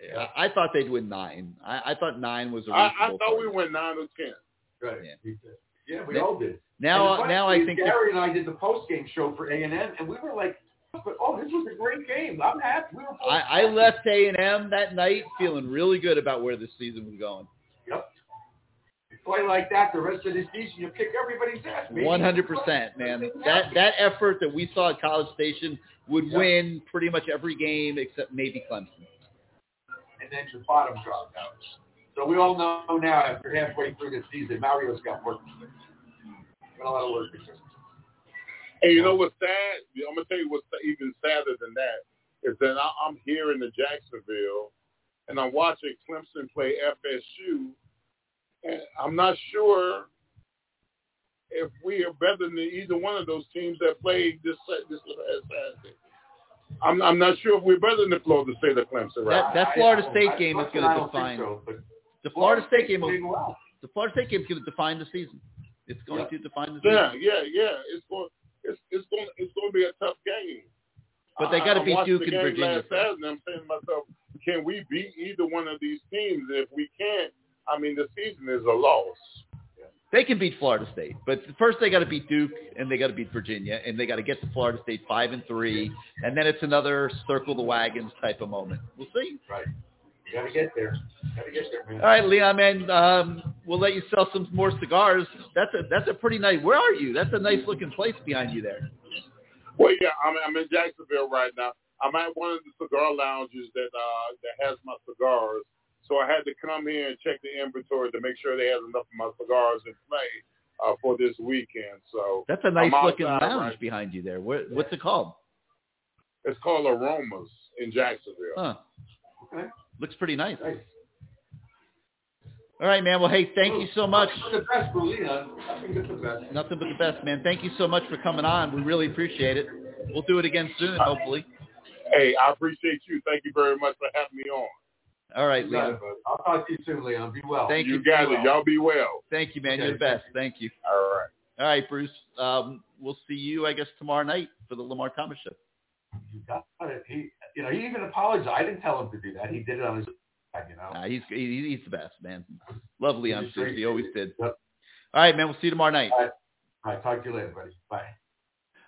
Yeah, I thought they'd win nine. I, I thought nine was a I, I thought we target. went nine or ten. Right. Yeah. Yeah, we Now- all did. Now, now I think Gary and I did the post game show for A and M, and we were like, "But oh, this was a great game. I'm happy." We were I, I left A and M that night feeling really good about where this season was going. Yep. You play like that the rest of the season, you kick everybody's ass. One hundred percent, man. That that effort that we saw at College Station would Yeah. win pretty much every game except maybe Clemson. and then your bottom dropped out. So we all know now after halfway through the season, Mario's got work to do. Got a lot of work. And you know what's sad? I'm gonna tell you what's even sadder than that is that I- I'm here in the Jacksonville, and I'm watching Clemson play FSU, and I'm not sure if we are better than either one of those teams that played this this last Saturday. I'm I'm not sure if we're better than the Florida State of Clemson, right? That that Florida State I- game is going to define so, the Florida State game. Will, the Florida State game is going to define the season. It's going Yeah. to define the Yeah, season. yeah, yeah. yeah. It's going it's it's going it's going to be a tough game. But they got to beat Duke and Virginia. Last. Saturday, I'm saying to myself, can we beat either one of these teams? If we can't, I mean, the season is a loss. they can beat Florida State, but first they got to beat Duke and they got to beat Virginia and they got to get to Florida State five and three, and then it's another circle the wagons type of moment. We'll see. Right. You gotta get there. Gotta get there, man. All right, Leon, man, um, we'll let you sell some more cigars. That's a that's a pretty nice. Where are you? That's a nice looking place behind you there. Well, yeah, I'm, I'm in Jacksonville right now. I'm at one of the cigar lounges that uh, that has my cigars. So I had to come here and check the inventory to make sure they had enough of my cigars in play uh, for this weekend. So That's a nice looking outside lounge right- behind you there. What, what's it called? It's called Aromas in Jacksonville. Huh. Okay. Looks pretty nice. Nice. All right, man. Well, hey, thank you so much. The best for Leon. I think it's the best. Nothing but the best, man. Thank you so much for coming on. We really appreciate it. We'll do it again soon, hopefully. Hey, I appreciate you. Thank you very much for having me on. All right, Leon. I'll talk to you soon, Leon. Be well. Thank you. You guys, Be well. y'all be well. Thank you, man. Okay. You're the best. Thank you. All right. All right, Bruce. Um, we'll see you, I guess, tomorrow night for the Lamar Thomas show. You got it. He, you know, he even apologized. I didn't tell him to do that. He did it on his, own, you know. Nah, he's he, he's the best, man. Lovely too. great. He always did. Yep. All right, man. We'll see you tomorrow night. All right. All right. Talk to you later, buddy. Bye.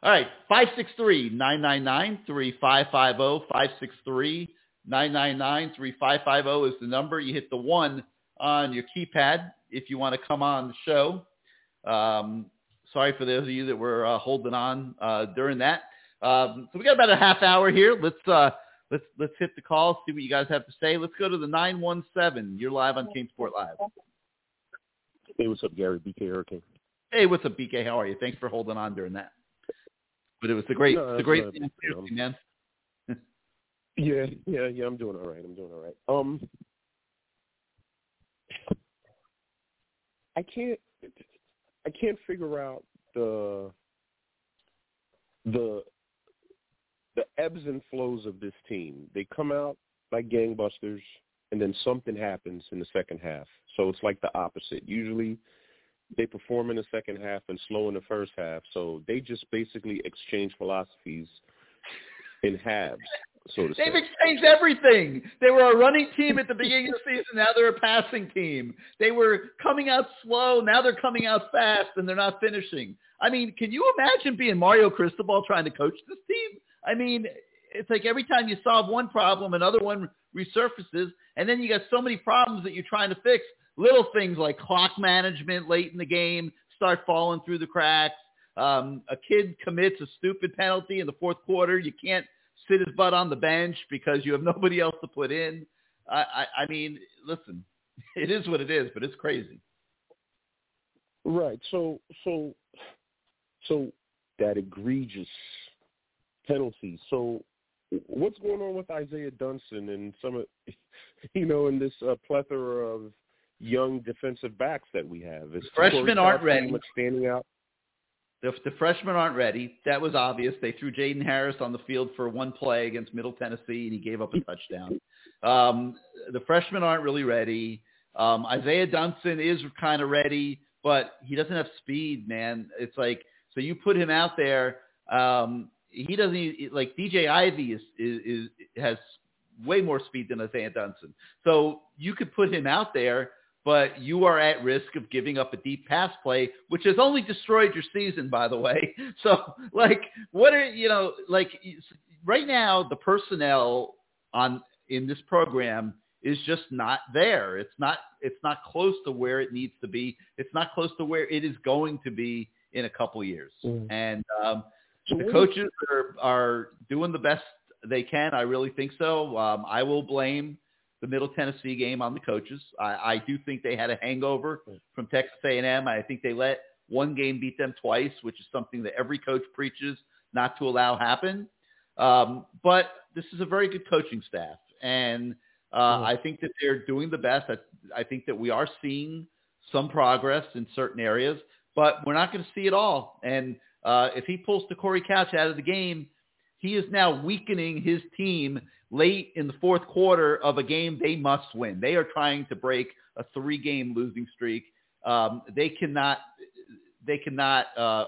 All right, 563-999-3550, 563-999-3550 is the number. You hit the one on your keypad if you want to come on the show. Um, sorry for those of you that were uh, holding on uh, during that. Um, so we got about a half hour here. Let's uh, let's let's hit the call, see what you guys have to say. Let's go to the 917. You're live on CaneSport Live. Hey, what's up, Gary? BK Hurricane. Hey, what's up, BK? How are you? Thanks for holding on during that. But it was a great, No, a great thing man. Yeah, yeah, yeah. I'm doing all right. I'm doing all right. Um, I can't, I can't figure out the the the ebbs and flows of this team. They come out like gangbusters, and then something happens in the second half. So it's like the opposite. Usually, they perform in the second half and slow in the first half. So they just basically exchange philosophies in halves, so to. They've exchanged everything. They were a running team at the beginning of the season. Now they're a passing team. They were coming out slow. Now they're coming out fast, and they're not finishing. I mean, can you imagine being Mario Cristobal trying to coach this team? I mean, it's like every time you solve one problem, another one resurfaces, and then you got so many problems that you're trying to fix. Little things like clock management late in the game start falling through the cracks. Um, a kid commits a stupid penalty in the fourth quarter. You can't sit his butt on the bench because you have nobody else to put in. I, I, I mean, listen, it is what it is, but it's crazy. Right. So so so that egregious penalty. So what's going on with Isaiah Dunson and some of you know in this uh, plethora of young defensive backs that we have? Is Freshmen aren't ready. standing out. The, the freshmen aren't ready. That was obvious. They threw Jaden Harris on the field for one play against Middle Tennessee, and he gave up a touchdown. Um, the freshmen aren't really ready. Um, Isaiah Dunson is kind of ready, but he doesn't have speed, man. It's like so you put him out there. Um, he doesn't e- like DJ Ivey is, is is has way more speed than Isaiah Dunson. So you could put him out there, but you are at risk of giving up a deep pass play, which has only destroyed your season, by the way. So, like, what are you know, like right now, the personnel on in this program is just not there. It's not it's not close to where it needs to be. It's not close to where it is going to be in a couple years. And um, So the coaches are are doing the best they can. I really think so. Um, I will blame the Middle Tennessee game on the coaches. I, I do think they had a hangover from Texas A&M. I think they let one game beat them twice, which is something that every coach preaches not to allow happen. Um, but this is a very good coaching staff, and uh, I think that they're doing the best. I, I think that we are seeing some progress in certain areas, but we're not going to see it all. And uh, if he pulls Te'Cory Couch out of the game, he is now weakening his team late in the fourth quarter of a game they must win. They are trying to break a three-game losing streak. Um, they cannot, they cannot uh,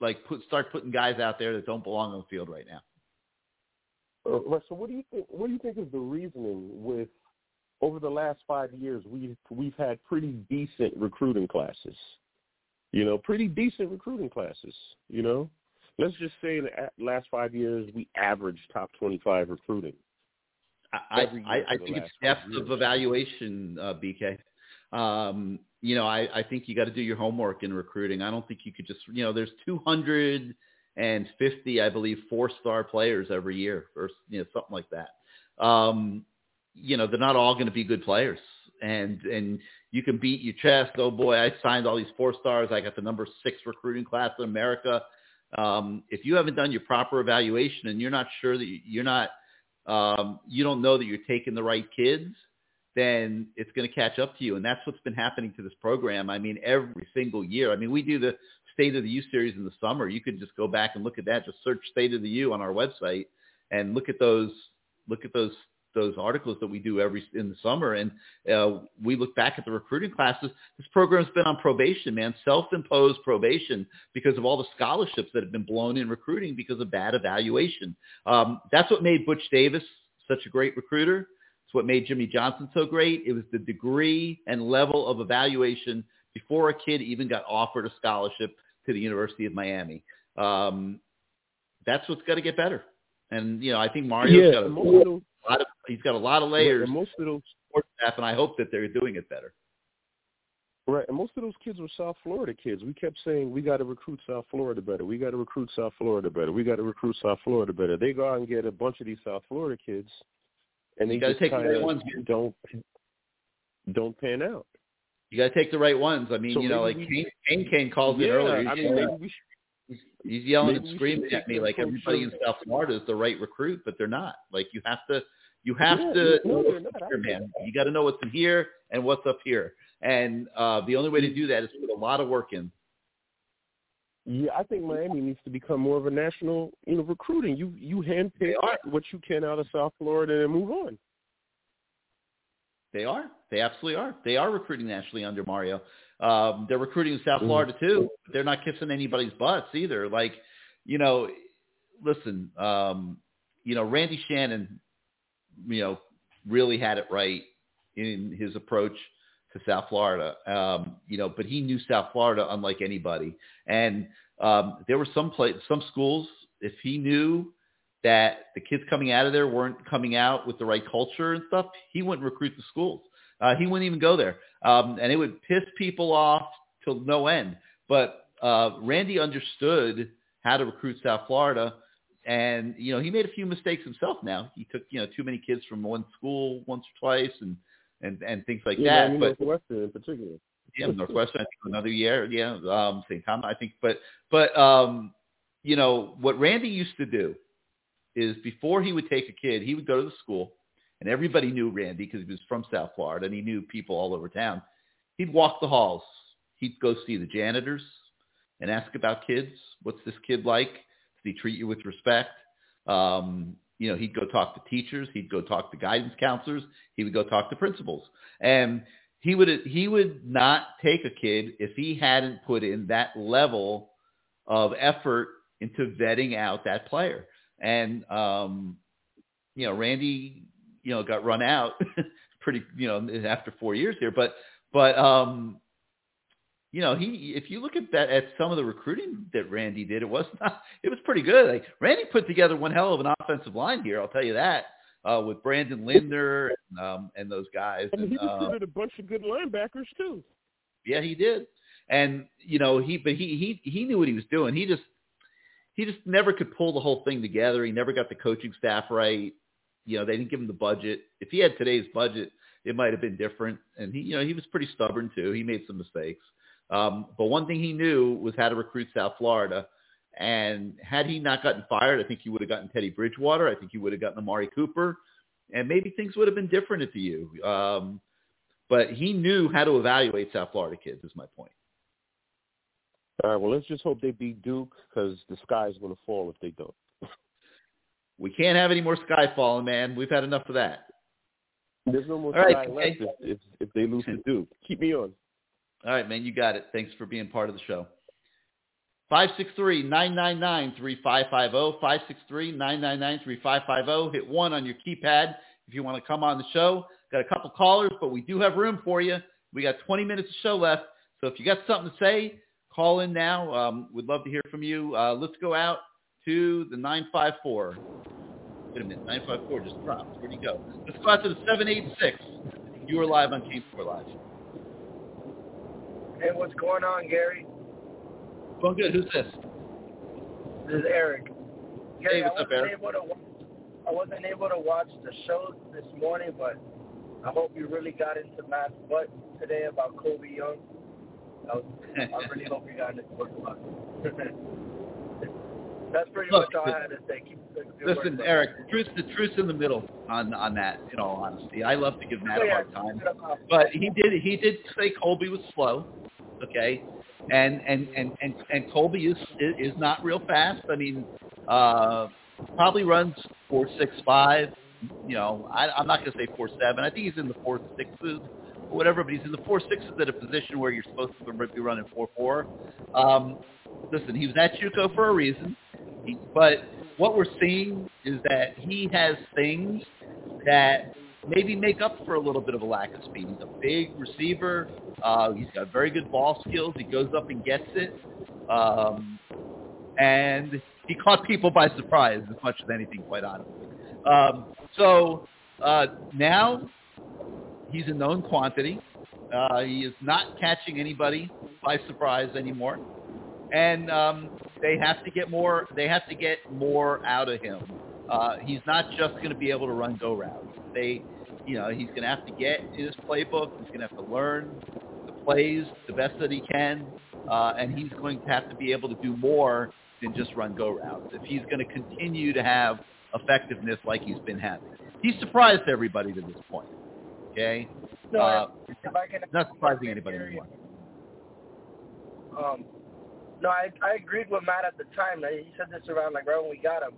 like put start putting guys out there that don't belong on the field right now. Uh, so what do you think? What do you think is the reasoning with over the last five years, we've we've had pretty decent recruiting classes. You know, pretty decent recruiting classes. You know, let's just say in the last five years we averaged top twenty-five recruiting. I I, I think it's depth of evaluation, uh, BK. Um, you know, I, I think you got to do your homework in recruiting. I don't think you could just, you know, there's 250, I believe, four-star players every year, or you know, something like that. Um, you know, they're not all going to be good players, and and you can beat your chest. Oh boy, I signed all these four stars. I got the number six recruiting class in America. Um, if you haven't done your proper evaluation and you're not sure that you're not, um, you don't know that you're taking the right kids, then it's going to catch up to you. And that's what's been happening to this program. I mean, every single year. I mean, we do the State of the U series in the summer. You could just go back and look at that. Just search State of the U on our website and look at those look at those those articles that we do every in the summer, and uh, we look back at the recruiting classes. This program's been on probation, man, self-imposed probation because of all the scholarships that have been blown in recruiting because of bad evaluation. Um, that's what made Butch Davis such a great recruiter It's what made Jimmy Johnson so great. It was the degree and level of evaluation before a kid even got offered a scholarship to the University of Miami. Um, that's what's got to get better. And you know, I think Mario's yeah, got a, those, lot of he's got a lot of layers. And most of those support staff, and I hope that they're doing it better. Right, and most of those kids were South Florida kids. We kept saying we got to recruit South Florida better. We got to recruit South Florida better. We got to recruit South Florida better. They go out and get a bunch of these South Florida kids, and they just take the right ones. don't don't pan out. You got to take the right ones. I mean, So you know, like Kane, Kane Kane calls it Yeah, earlier. I He's, mean, maybe we should, he's yelling and screaming at me like everybody in South Florida is the right recruit, but they're not. Like you have to, you have Yeah, to no, know what's here, man. You got to know what's in here and what's up here, and uh, the only way to do that is put a lot of work in. Yeah, I think Miami needs to become more of a national, you know, recruiting. You you handpick what you can out of South Florida and move on. They are. They absolutely are. They are recruiting nationally under Mario. Um, they're recruiting in South Mhm. Florida too. They're not kissing anybody's butts either. Like, you know, listen, um, you know, Randy Shannon, you know, really had it right in his approach to South Florida. Um, you know, but he knew South Florida unlike anybody. And um, there were some place, some schools, if he knew that the kids coming out of there weren't coming out with the right culture and stuff, he wouldn't recruit the schools. Uh, he wouldn't even go there. Um, and it would piss people off till no end. But uh, Randy understood how to recruit South Florida. And, you know, he made a few mistakes himself now. He took, you know, too many kids from one school once or twice and, and, and things like yeah, that. Miami But Northwestern in particular. yeah, Northwestern, I think another year. Yeah, um, St. Thomas, I think. But but um, you know what Randy used to do is before he would take a kid, he would go to the school, and everybody knew Randy because he was from South Florida and he knew people all over town. He'd walk the halls. He'd go see the janitors and ask about kids. What's this kid like? He treat you with respect? Um, you know, he'd go talk to teachers. He'd go talk to guidance counselors. He would go talk to principals. And he would he would not take a kid if he hadn't put in that level of effort into vetting out that player. And um, you know, Randy, you know, got run out pretty, you know, after four years here. But but um, you know, he if you look at that at some of the recruiting that Randy did, it was not it was pretty good. Like Randy put together one hell of an offensive line here, I'll tell you that. Uh, with Brandon Linder and, um, and those guys. I mean, he And, uh, a bunch of good linebackers too. yeah, he did. And you know, he but he he he knew what he was doing. He just he just never could pull the whole thing together. He never got the coaching staff right. You know, they didn't give him the budget. If he had today's budget, it might have been different. And he, you know, he was pretty stubborn too. He made some mistakes. Um, but one thing he knew was how to recruit South Florida. And had he not gotten fired, I think he would have gotten Teddy Bridgewater. I think he would have gotten Amari Cooper, and maybe things would have been different at the U. Um, but he knew how to evaluate South Florida kids. Is my point. All right, well, let's just hope they beat Duke because the sky's going to fall if they don't. We can't have any more sky falling, man. We've had enough of that. There's no more All right, sky left if, if if they lose to Duke. Keep me on. All right, man, you got it. Thanks for being part of the show. 563-999-3550, 563-999-3550. Hit 1 on your keypad if you want to come on the show. Got a couple callers, but we do have room for you. We got 20 minutes of show left. So if you got something to say, call in now. Um, we'd love to hear from you. Uh, let's go out to the 954. Wait a minute, 954 just dropped. Where'd he go? Let's go out to the 786. You are live on King Four Live. Hey, what's going on, Gary? Going good. Who's this? This is Eric. Gary, Hey, what's I up, wasn't Eric? Able to, I wasn't able to watch the show this morning, but I hope you really got into Matt's butt today about Colbie Young. I, was, I really hope you got into it. That's pretty Look, much all I had to say. Listen. Eric, truth, the truth's in the middle on on that. In all honesty, I love to give Matt a oh, hard time, but he did he did say Colbie was slow, okay, and and and and and Colbie is is not real fast. I mean, uh, probably runs four six five. You know, I, I'm not going to say four seven. I think he's in the four sixes or whatever, but he's in the four sixes at a position where you're supposed to be running four four. Um, listen, he was at JUCO for a reason. But what we're seeing is that he has things that maybe make up for a little bit of a lack of speed. He's a big receiver. Uh, he's got very good ball skills. He goes up and gets it. Um, and he caught people by surprise as much as anything, quite honestly. Um, so uh, now he's a known quantity. Uh, he is not catching anybody by surprise anymore and um, they have to get more. They have to get more out of him. Uh, he's not just going to be able to run go routes. They, you know, he's going to have to get his playbook. He's going to have to learn the plays the best that he can, uh, and he's going to have to be able to do more than just run go routes if he's going to continue to have effectiveness like he's been having. He's surprised everybody to this point. Okay, No, uh, can, not surprising anybody anymore. Um, no, I I agreed with Matt at the time. That he said this around like right when we got him.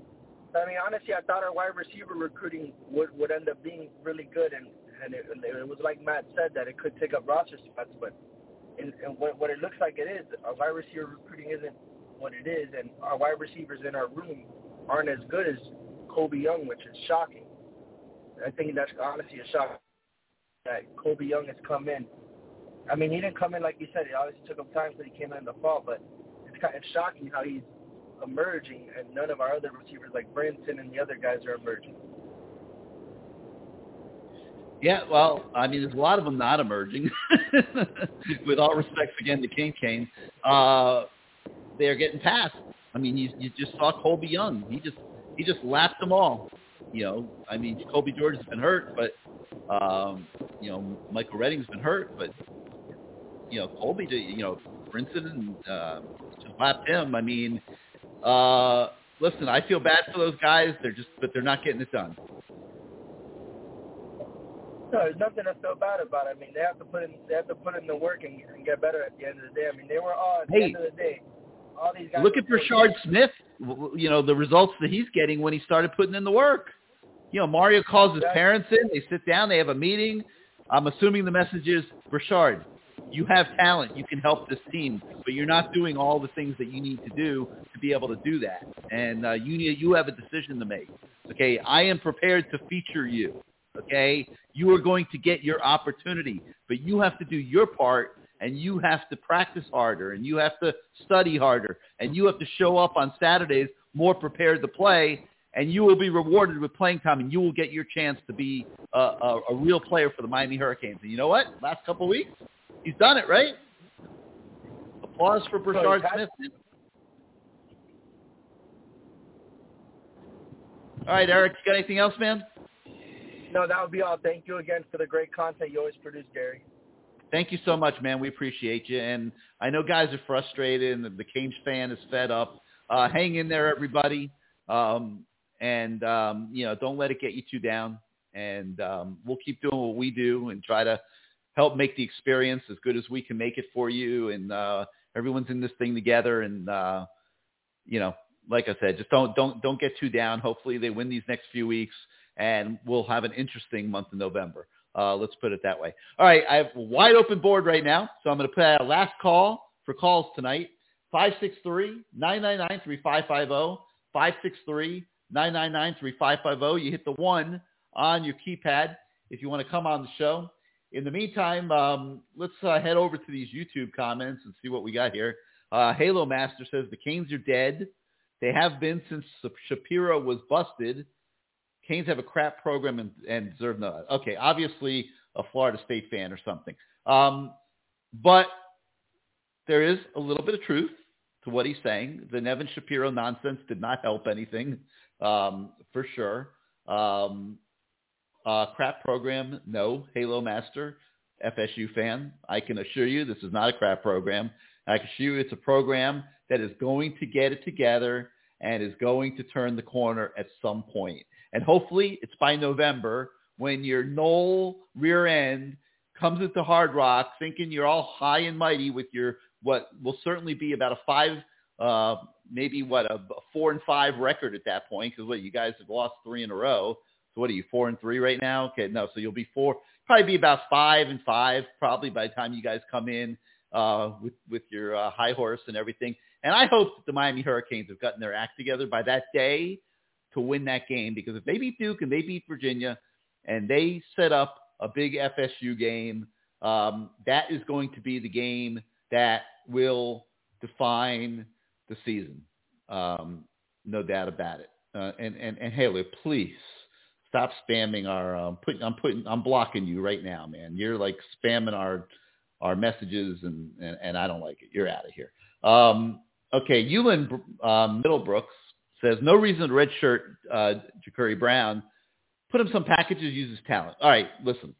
I mean, honestly, I thought our wide receiver recruiting would would end up being really good, and and it, it was like Matt said that it could take up roster spots, but and, and what, what it looks like it is, our wide receiver recruiting isn't what it is, and our wide receivers in our room aren't as good as Colbie Young, which is shocking. I think that's honestly a shock that Colbie Young has come in. I mean, he didn't come in like you said. It obviously took him time because he came in the fall, but it's kind of shocking how he's emerging, and none of our other receivers like Brinson and the other guys are emerging. Yeah, well, I mean, there's a lot of them not emerging. With all respects again to King Kane, uh, they're getting passed. I mean, you you just saw Colbie Young. He just he just lapped them all. You know, I mean, Colby George has been hurt, but um, you know, Michael Redding's been hurt, but you know, Colby, you know, Brinson and uh, just lapped him. I mean, uh, listen, I feel bad for those guys. They're just, but they're not getting it done. No, there's nothing to feel bad about. I mean, they have to put in they have to put in the work and, and get better at the end of the day. I mean, they were all at the Hey. end of the day. All these guys. Look at Brashard Smith. You know the results that he's getting when he started putting in the work. You know, Mario calls his parents in. They sit down. They have a meeting. I'm assuming the message is, Brashard, you have talent. You can help this team, but you're not doing all the things that you need to do to be able to do that. And uh, you need, you have a decision to make. Okay, I am prepared to feature you. Okay, you are going to get your opportunity, but you have to do your part and you have to practice harder and you have to study harder and you have to show up on Saturdays more prepared to play and you will be rewarded with playing time and you will get your chance to be a, a, a real player for the Miami Hurricanes. And you know what? Last couple of weeks, he's done it, right? Applause for Brashard Smith. All right, Eric, you got anything else, man? No, that would be all. Thank you again for the great content you always produce, Gary. Thank you so much, man. We appreciate you. And I know guys are frustrated and the Canes fan is fed up. Uh, hang in there, everybody. Um, and, um, you know, don't let it get you too down. And um, we'll keep doing what we do and try to help make the experience as good as we can make it for you. And uh, everyone's in this thing together. And, uh, you know, like I said, just don't don't don't get too down. Hopefully they win these next few weeks, and we'll have an interesting month in November. Uh, let's put it that way. All right, I have a wide open board right now, so I'm going to put out a last call for calls tonight. 563-999-3550, 563-999-3550. You hit the one on your keypad, if you want to come on the show. In the meantime, um, let's uh, head over to these YouTube comments and see what we got here. Uh, Halo Master says the Canes are dead. They have been since Shapiro was busted. Canes have a crap program and, and deserve no. Okay, obviously a Florida State fan or something. Um, but there is a little bit of truth to what he's saying. The Nevin Shapiro nonsense did not help anything, um, for sure. Um, uh, crap program, no. Halo Master, FSU fan. I can assure you this is not a crap program. I can assure you it's a program that is going to get it together and is going to turn the corner at some point. And hopefully it's by November when your Nole rear end comes into Hard Rock thinking you're all high and mighty with your what will certainly be about a five, uh, maybe what a four and five record at that point because what you guys have lost three in a row. So what are you four and three right now? Okay, no, so you'll be four, probably be about five and five probably by the time you guys come in uh, with with your uh, high horse and everything. And I hope that the Miami Hurricanes have gotten their act together by that day to win that game because if they beat Duke and they beat Virginia and they set up a big FSU game, um, that is going to be the game that will define the season. Um, no doubt about it. Uh, and, and, and Haley, please stop spamming our, um, putting, I'm putting, I'm blocking you right now, man. You're like spamming our, our messages and, and, and I don't like it. You're out of here. Um, okay. Ewan um, Middlebrooks says no reason to redshirt uh, Jacurri Brown. Put him some packages, use his talent. All right, listen.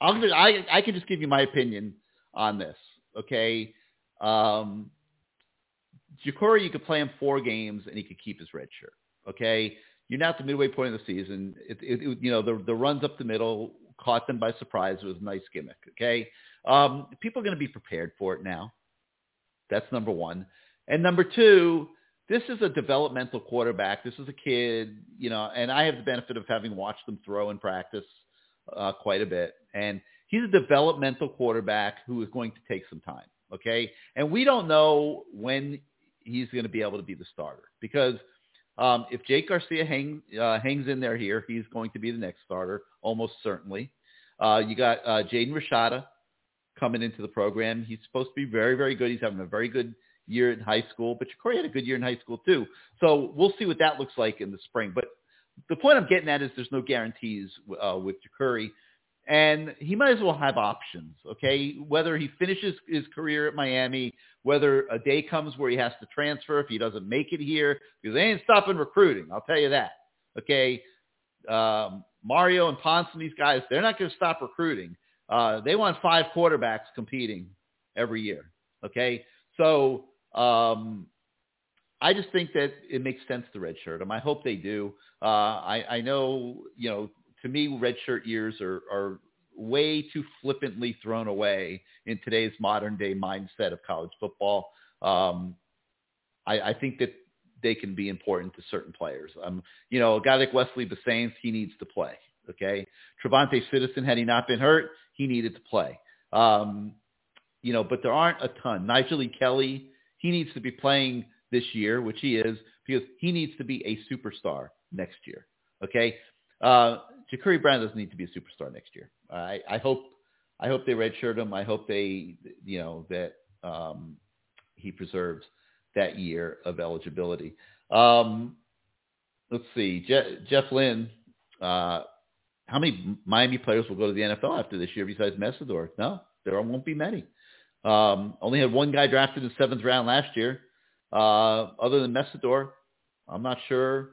I'll, I I can just give you my opinion on this. Okay, um, Jacurri, you could play him four games and he could keep his red shirt. Okay, you're now at the midway point of the season. It, it, it, you know the the runs up the middle caught them by surprise. It was a nice gimmick. Okay, um, people are going to be prepared for it now. That's number one. And number two, this is a developmental quarterback. This is a kid, you know, and I have the benefit of having watched them throw in practice uh, quite a bit. And he's a developmental quarterback who is going to take some time. Okay. And we don't know when he's going to be able to be the starter because um, if Jake Garcia hang, uh, hangs in there here, he's going to be the next starter, almost certainly. Uh, you got uh, Jaden Rashada coming into the program. He's supposed to be very, very good. He's having a very good year in high school, but Jacurri had a good year in high school too. So we'll see what that looks like in the spring. But the point I'm getting at is there's no guarantees uh, with Jacurri and he might as well have options, okay? Whether he finishes his career at Miami, whether a day comes where he has to transfer if he doesn't make it here, because they ain't stopping recruiting, I'll tell you that, okay? Um, Mario and Ponce and these guys, they're not going to stop recruiting. Uh, they want five quarterbacks competing every year, okay? So um, I just think that it makes sense to redshirt them. I hope they do. Uh, I, I know, you know, to me, redshirt years are, are way too flippantly thrown away in today's modern day mindset of college football. Um, I, I think that they can be important to certain players. Um, you know, a guy like Wesley Bissainthe, he needs to play. Okay, TreVonte' Citizen, had he not been hurt, he needed to play. Um, you know, but there aren't a ton. Nigel E. Kelly, he needs to be playing this year, which he is, because he needs to be a superstar next year. Okay, uh, Jacurri Brown doesn't need to be a superstar next year. I, I hope I hope they redshirt him. I hope they you know that um, he preserves that year of eligibility. Um, let's see, Je- Jeff Lynn. Uh, how many Miami players will go to the NFL after this year besides Mesidor? No, there won't be many. Um, only had one guy drafted in the seventh round last year. Uh, other than Mesidor, I'm not sure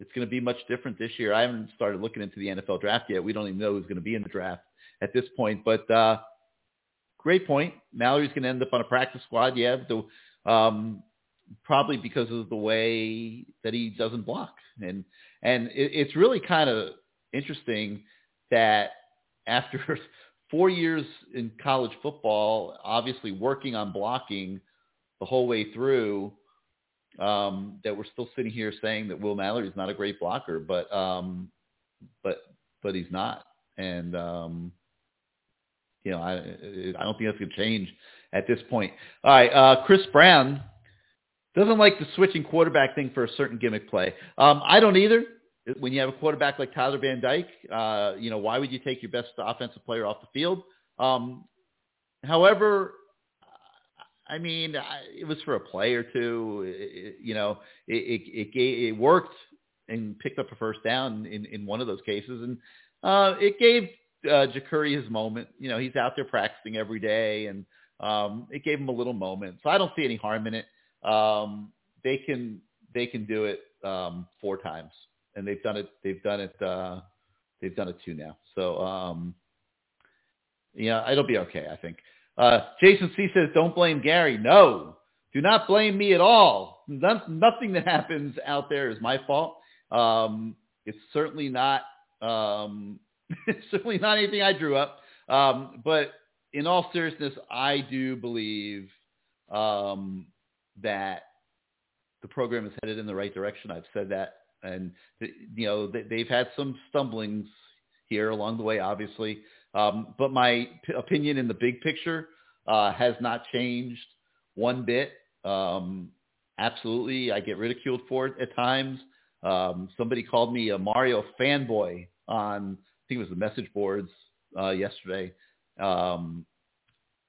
it's going to be much different this year. I haven't started looking into the NFL draft yet. We don't even know who's going to be in the draft at this point. But uh, great point. Mallory's going to end up on a practice squad. Yeah, the, um, probably because of the way that he doesn't block. And and it, it's really kind of interesting that after four years in college football, obviously working on blocking the whole way through, um, that we're still sitting here saying that Will Mallory is not a great blocker, but um, but but he's not, and um, you know I I don't think that's going to change at this point. All right, uh, Chris Brown doesn't like the switching quarterback thing for a certain gimmick play. Um, I don't either. when you have a quarterback like Tyler Van Dyke, uh, you know, why would you take your best offensive player off the field? Um, however, I mean, I, it was for a play or two. It, you know, it it, it, gave, it worked and picked up a first down in, in one of those cases, and uh, it gave uh, Jacurri his moment. You know, he's out there practicing every day, and um, it gave him a little moment. So I don't see any harm in it. Um, they can they can do it um, four times, and they've done it. They've done it. Uh, they've done it two now. So um, yeah, it'll be okay. I think. Uh, Jason C says, "Don't blame Gary." No, do not blame me at all. No, nothing that happens out there is my fault. Um, it's certainly not. Um, it's certainly not anything I drew up. Um, but in all seriousness, I do believe um, that the program is headed in the right direction. I've said that, and you know they've had some stumblings here along the way, obviously. Um, but my p- opinion in the big picture uh, has not changed one bit. Um, absolutely, I get ridiculed for it at times. Um, somebody called me a Mario fanboy on, I think it was the message boards uh, yesterday. Um,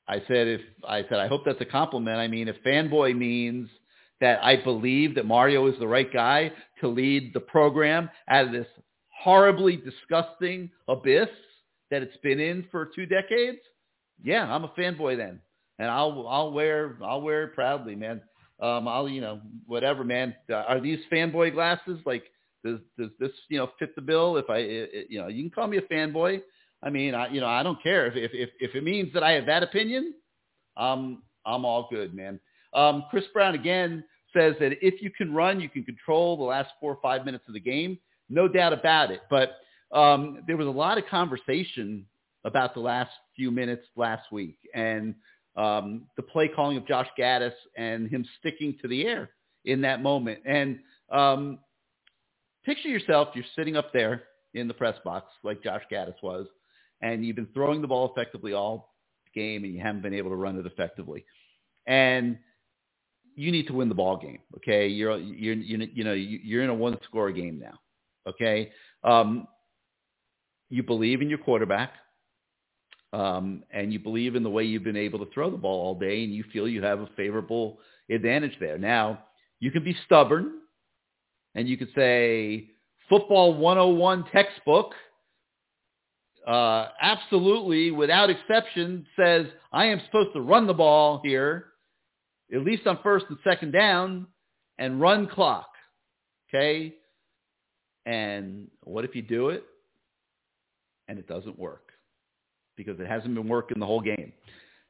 I said if I said I hope that's a compliment. I mean, if fanboy means that I believe that Mario is the right guy to lead the program out of this horribly disgusting abyss that it's been in for two decades, yeah, I'm a fanboy then, and I'll I'll wear I'll wear it proudly, man. Um, I'll you know whatever, man. Uh, are these fanboy glasses like? Does does this you know fit the bill? If I it, you know you can call me a fanboy. I mean I you know I don't care if if if, if it means that I have that opinion, um I'm all good, man. Um, Chris Brown again says that if you can run, you can control the last four or five minutes of the game. No doubt about it. But um, there was a lot of conversation about the last few minutes last week and um, the play calling of Josh Gattis and him sticking to the air in that moment. And um, picture yourself, you're sitting up there in the press box like Josh Gattis was, and you've been throwing the ball effectively all game and you haven't been able to run it effectively. And you need to win the ball game. Okay. You're, you're, you're you know, you're in a one score game now. Okay. Um, you believe in your quarterback um, and you believe in the way you've been able to throw the ball all day, and you feel you have a favorable advantage there. Now, you can be stubborn, and you could say football 101 textbook uh, absolutely, without exception, says I am supposed to run the ball here, at least on first and second down, and run clock. Okay? And what if you do it and it doesn't work? because it hasn't been working the whole game.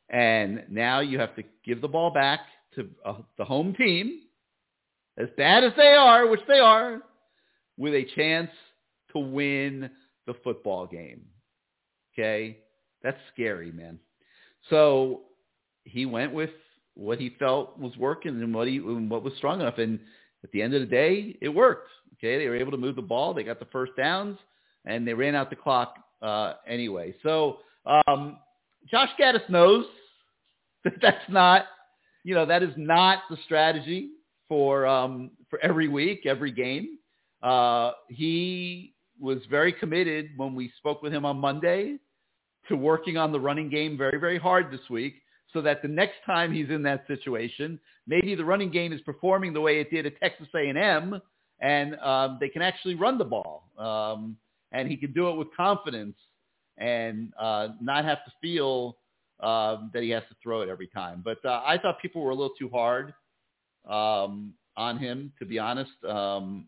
And now you have to give the ball back to uh, the home team, as bad as they are, which they are, with a chance to win the football game. Okay? That's scary, man. So he went with what he felt was working and what he and what was strong enough. And at the end of the day, it worked. Okay, they were able to move the ball. They got the first downs, and they ran out the clock uh, anyway. So um, Josh Gattis knows that that's not, you know, that is not the strategy for um, for every week, every game. Uh, he was very committed when we spoke with him on Monday to working on the running game very, very hard this week so that the next time he's in that situation, maybe the running game is performing the way it did at Texas A&M and um, they can actually run the ball. Um, and he can do it with confidence and uh, not have to feel um, that he has to throw it every time. But uh, I thought people were a little too hard um, on him, to be honest. Um,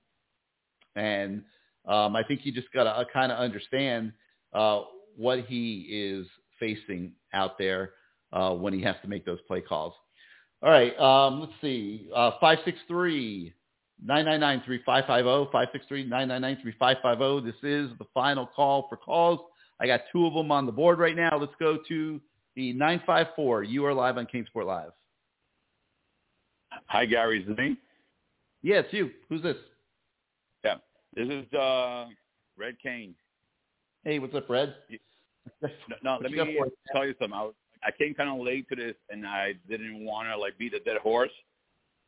and um, I think you just got to uh, kind of understand uh, what he is facing out there uh, when he has to make those play calls. All right, um, let's see. Uh, 563 999 3550, 563 999 3550. This is the final call for calls. I got two of them on the board right now. Let's go to the 954. You are live on CaneSport Live. Hi, Gary. Is it me? Yeah, it's you. Who's this? Yeah. This is uh, Red Kane. Hey, what's up, Red? No, no let me tell you something. I, was, I came kind of late to this, and I didn't want to like beat a dead horse.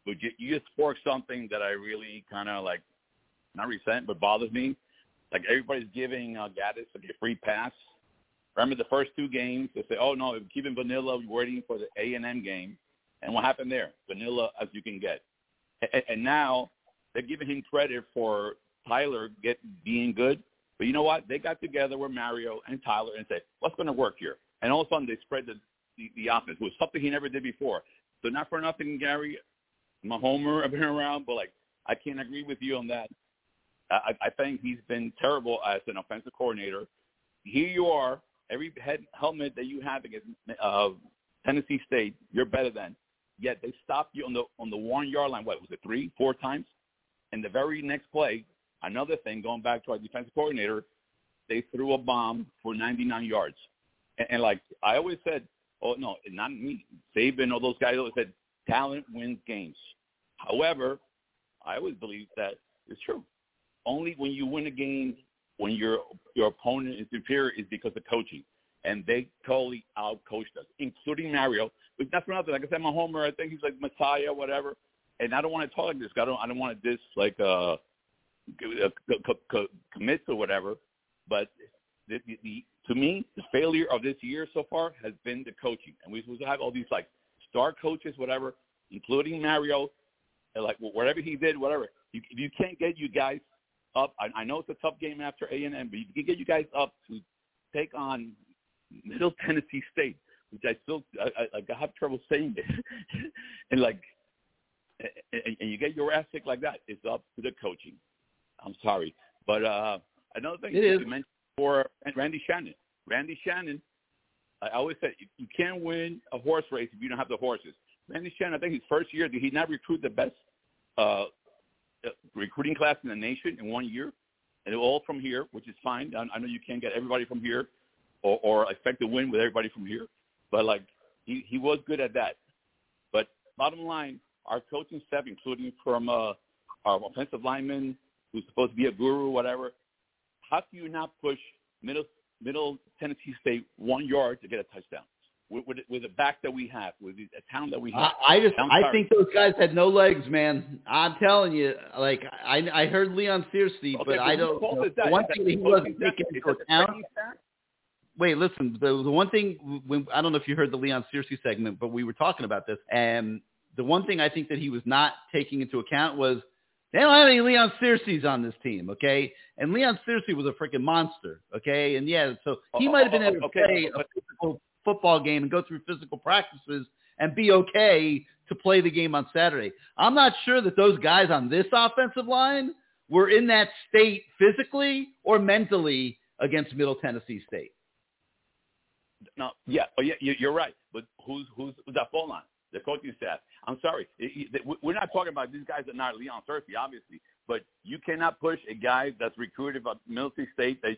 But you, you just sparked something that I really kind of like not resent, but bothers me. Like everybody's giving uh, Gattis like a free pass. Remember the first two games? They say, "Oh no, keeping vanilla, waiting for the A and M game." And what happened there? Vanilla as you can get. And, and now they're giving him credit for Tyler get being good. But you know what? They got together with Mario and Tyler and said, "What's going to work here?" And all of a sudden, they spread the the, the offense, which was something he never did before. So not for nothing, Gary, I'm a homer. I've been around, but like I can't agree with you on that. I, I think he's been terrible as an offensive coordinator. Here you are, every head helmet that you have against uh, Tennessee State, you're better than. Yet they stopped you on the on the one yard line. What was it, three, four times? And the very next play, another thing, going back to our defensive coordinator, they threw a bomb for 99 yards. And, and like I always said, oh no, not me, Saban, all those guys always said, talent wins games. However, I always believe that it's true. Only when you win a game when your your opponent is inferior is because of coaching, and they totally outcoached us, including Mario. But that's another. thing. Like I said, my homer. I think he's like Messiah, whatever. And I don't want to talk like this. I don't. I don't want to diss like uh, commits or whatever. But the, the, the to me, the failure of this year so far has been the coaching, and we're supposed to have all these like star coaches, whatever, including Mario, like whatever he did, whatever. You, you can't get you guys up. I, I know it's a tough game after A and M, but you can get you guys up to take on Middle Tennessee State, which I still I, I, I have trouble saying it, and like, and, and you get your ass kicked like that. It's up to the coaching. I'm sorry, but uh another thing it you is. mentioned for Randy Shannon. Randy Shannon, I always said you can't win a horse race if you don't have the horses. Randy Shannon, I think his first year, did he not recruit the best uh, recruiting class in the nation in one year? And all from here, which is fine. I, I know you can't get everybody from here or, or expect to win with everybody from here. But, like, he, he was good at that. But bottom line, our coaching staff, including from uh, our offensive lineman who's supposed to be a guru whatever, how can you not push middle middle Tennessee State one yard to get a touchdown? With, with, with the back that we have, with the talent that we have. I, I just sorry. think those guys had no legs, man. I'm telling you, like I I heard Leon Searcy, Okay, but I don't. is that? One thing that he wasn't taking into account. Wait, listen. The the one thing when I don't know if you heard the Leon Searcy segment, but we were talking about this, and the one thing I think that he was not taking into account was they don't have any Leon Searcy's on this team, okay? And Leon Searcy was a freaking monster, okay? And yeah, so he Oh, might have been able to okay, play a physical football game and go through physical practices and be okay to play the game on Saturday. I'm not sure that those guys on this offensive line were in that state physically or mentally against Middle Tennessee State. No, yeah, oh yeah, you- you're right. But who's who's who's that fall on? The coaching staff. I'm sorry, we're not talking about these guys that are not Leon Searcy, obviously. But you cannot push a guy that's recruited by Military State that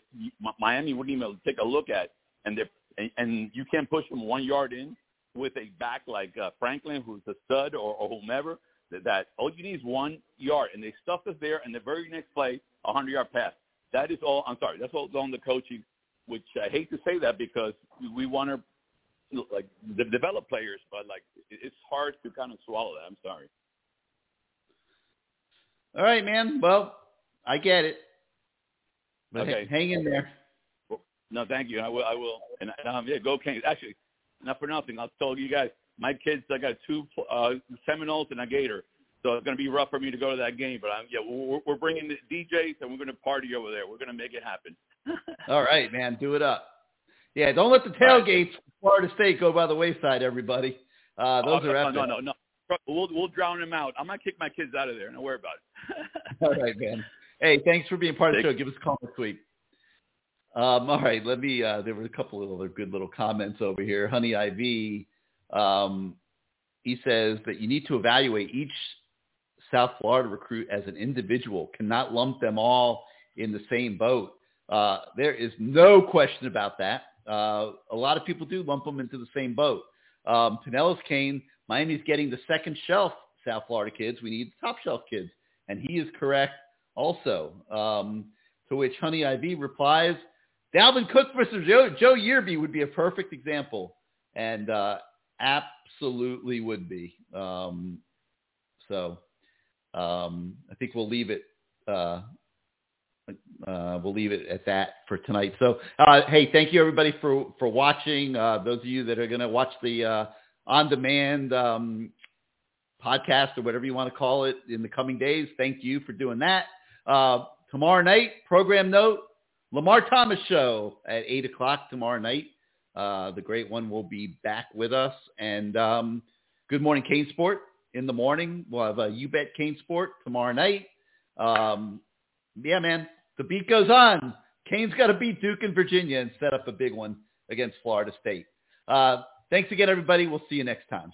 Miami wouldn't even take a look at, and they're and, you can't push him one yard in with a back like uh, Franklin, who's a stud, or, or whomever. That, that all you need is one yard, and they stuffed us there, and the very next play, a hundred yard pass. That is all. I'm sorry, that's all on the coaching. Which I hate to say that because we want to like de- develop players, but like it's hard to kind of swallow that. I'm sorry. All right, man. Well, I get it. But Okay. ha- hang in there. No, thank you. I will. I will. And um, yeah, go Kings. Actually, not for nothing. I'll tell you guys. My kids, I got two uh, Seminoles and a Gator, so it's going to be rough for me to go to that game. But I'm, yeah, we're, we're bringing the DJs and we're going to party over there. We're going to make it happen. All right, man. Do it up. Yeah, don't let the tailgates from Florida State go by the wayside, everybody. Uh, those Oh, are no, epic. no, no, no. We'll we'll drown them out. I'm gonna kick my kids out of there. Don't worry about it. All right, man. Hey, thanks for being part of the show. Give us a call next week. Um, all right, let me. Uh, there were a couple of other good little comments over here. Honey IV, um, he says that you need to evaluate each South Florida recruit as an individual. Cannot lump them all in the same boat. Uh, there is no question about that. Uh, a lot of people do lump them into the same boat. Um, Pinellas Kane, Miami's getting the second shelf South Florida kids. We need the top shelf kids. And he is correct also. Um, to which Honey IV replies, Dalvin Cook versus Joe, Joe Yearby would be a perfect example. And uh, absolutely would be. Um, so um, I think we'll leave it uh, uh, we'll leave it at that for tonight. So, uh, hey, thank you everybody for for watching. Uh, those of you that are going to watch the uh, on-demand um, podcast or whatever you want to call it in the coming days, thank you for doing that. Uh, tomorrow night, program note: Lamar Thomas show at eight o'clock tomorrow night. Uh, the great one will be back with us, and um, Good Morning CaneSport in the morning. We'll have a You Bet CaneSport tomorrow night. Um, yeah, man, the beat goes on. Canes got to beat Duke and Virginia and set up a big one against Florida State. Uh, thanks again, everybody. We'll see you next time.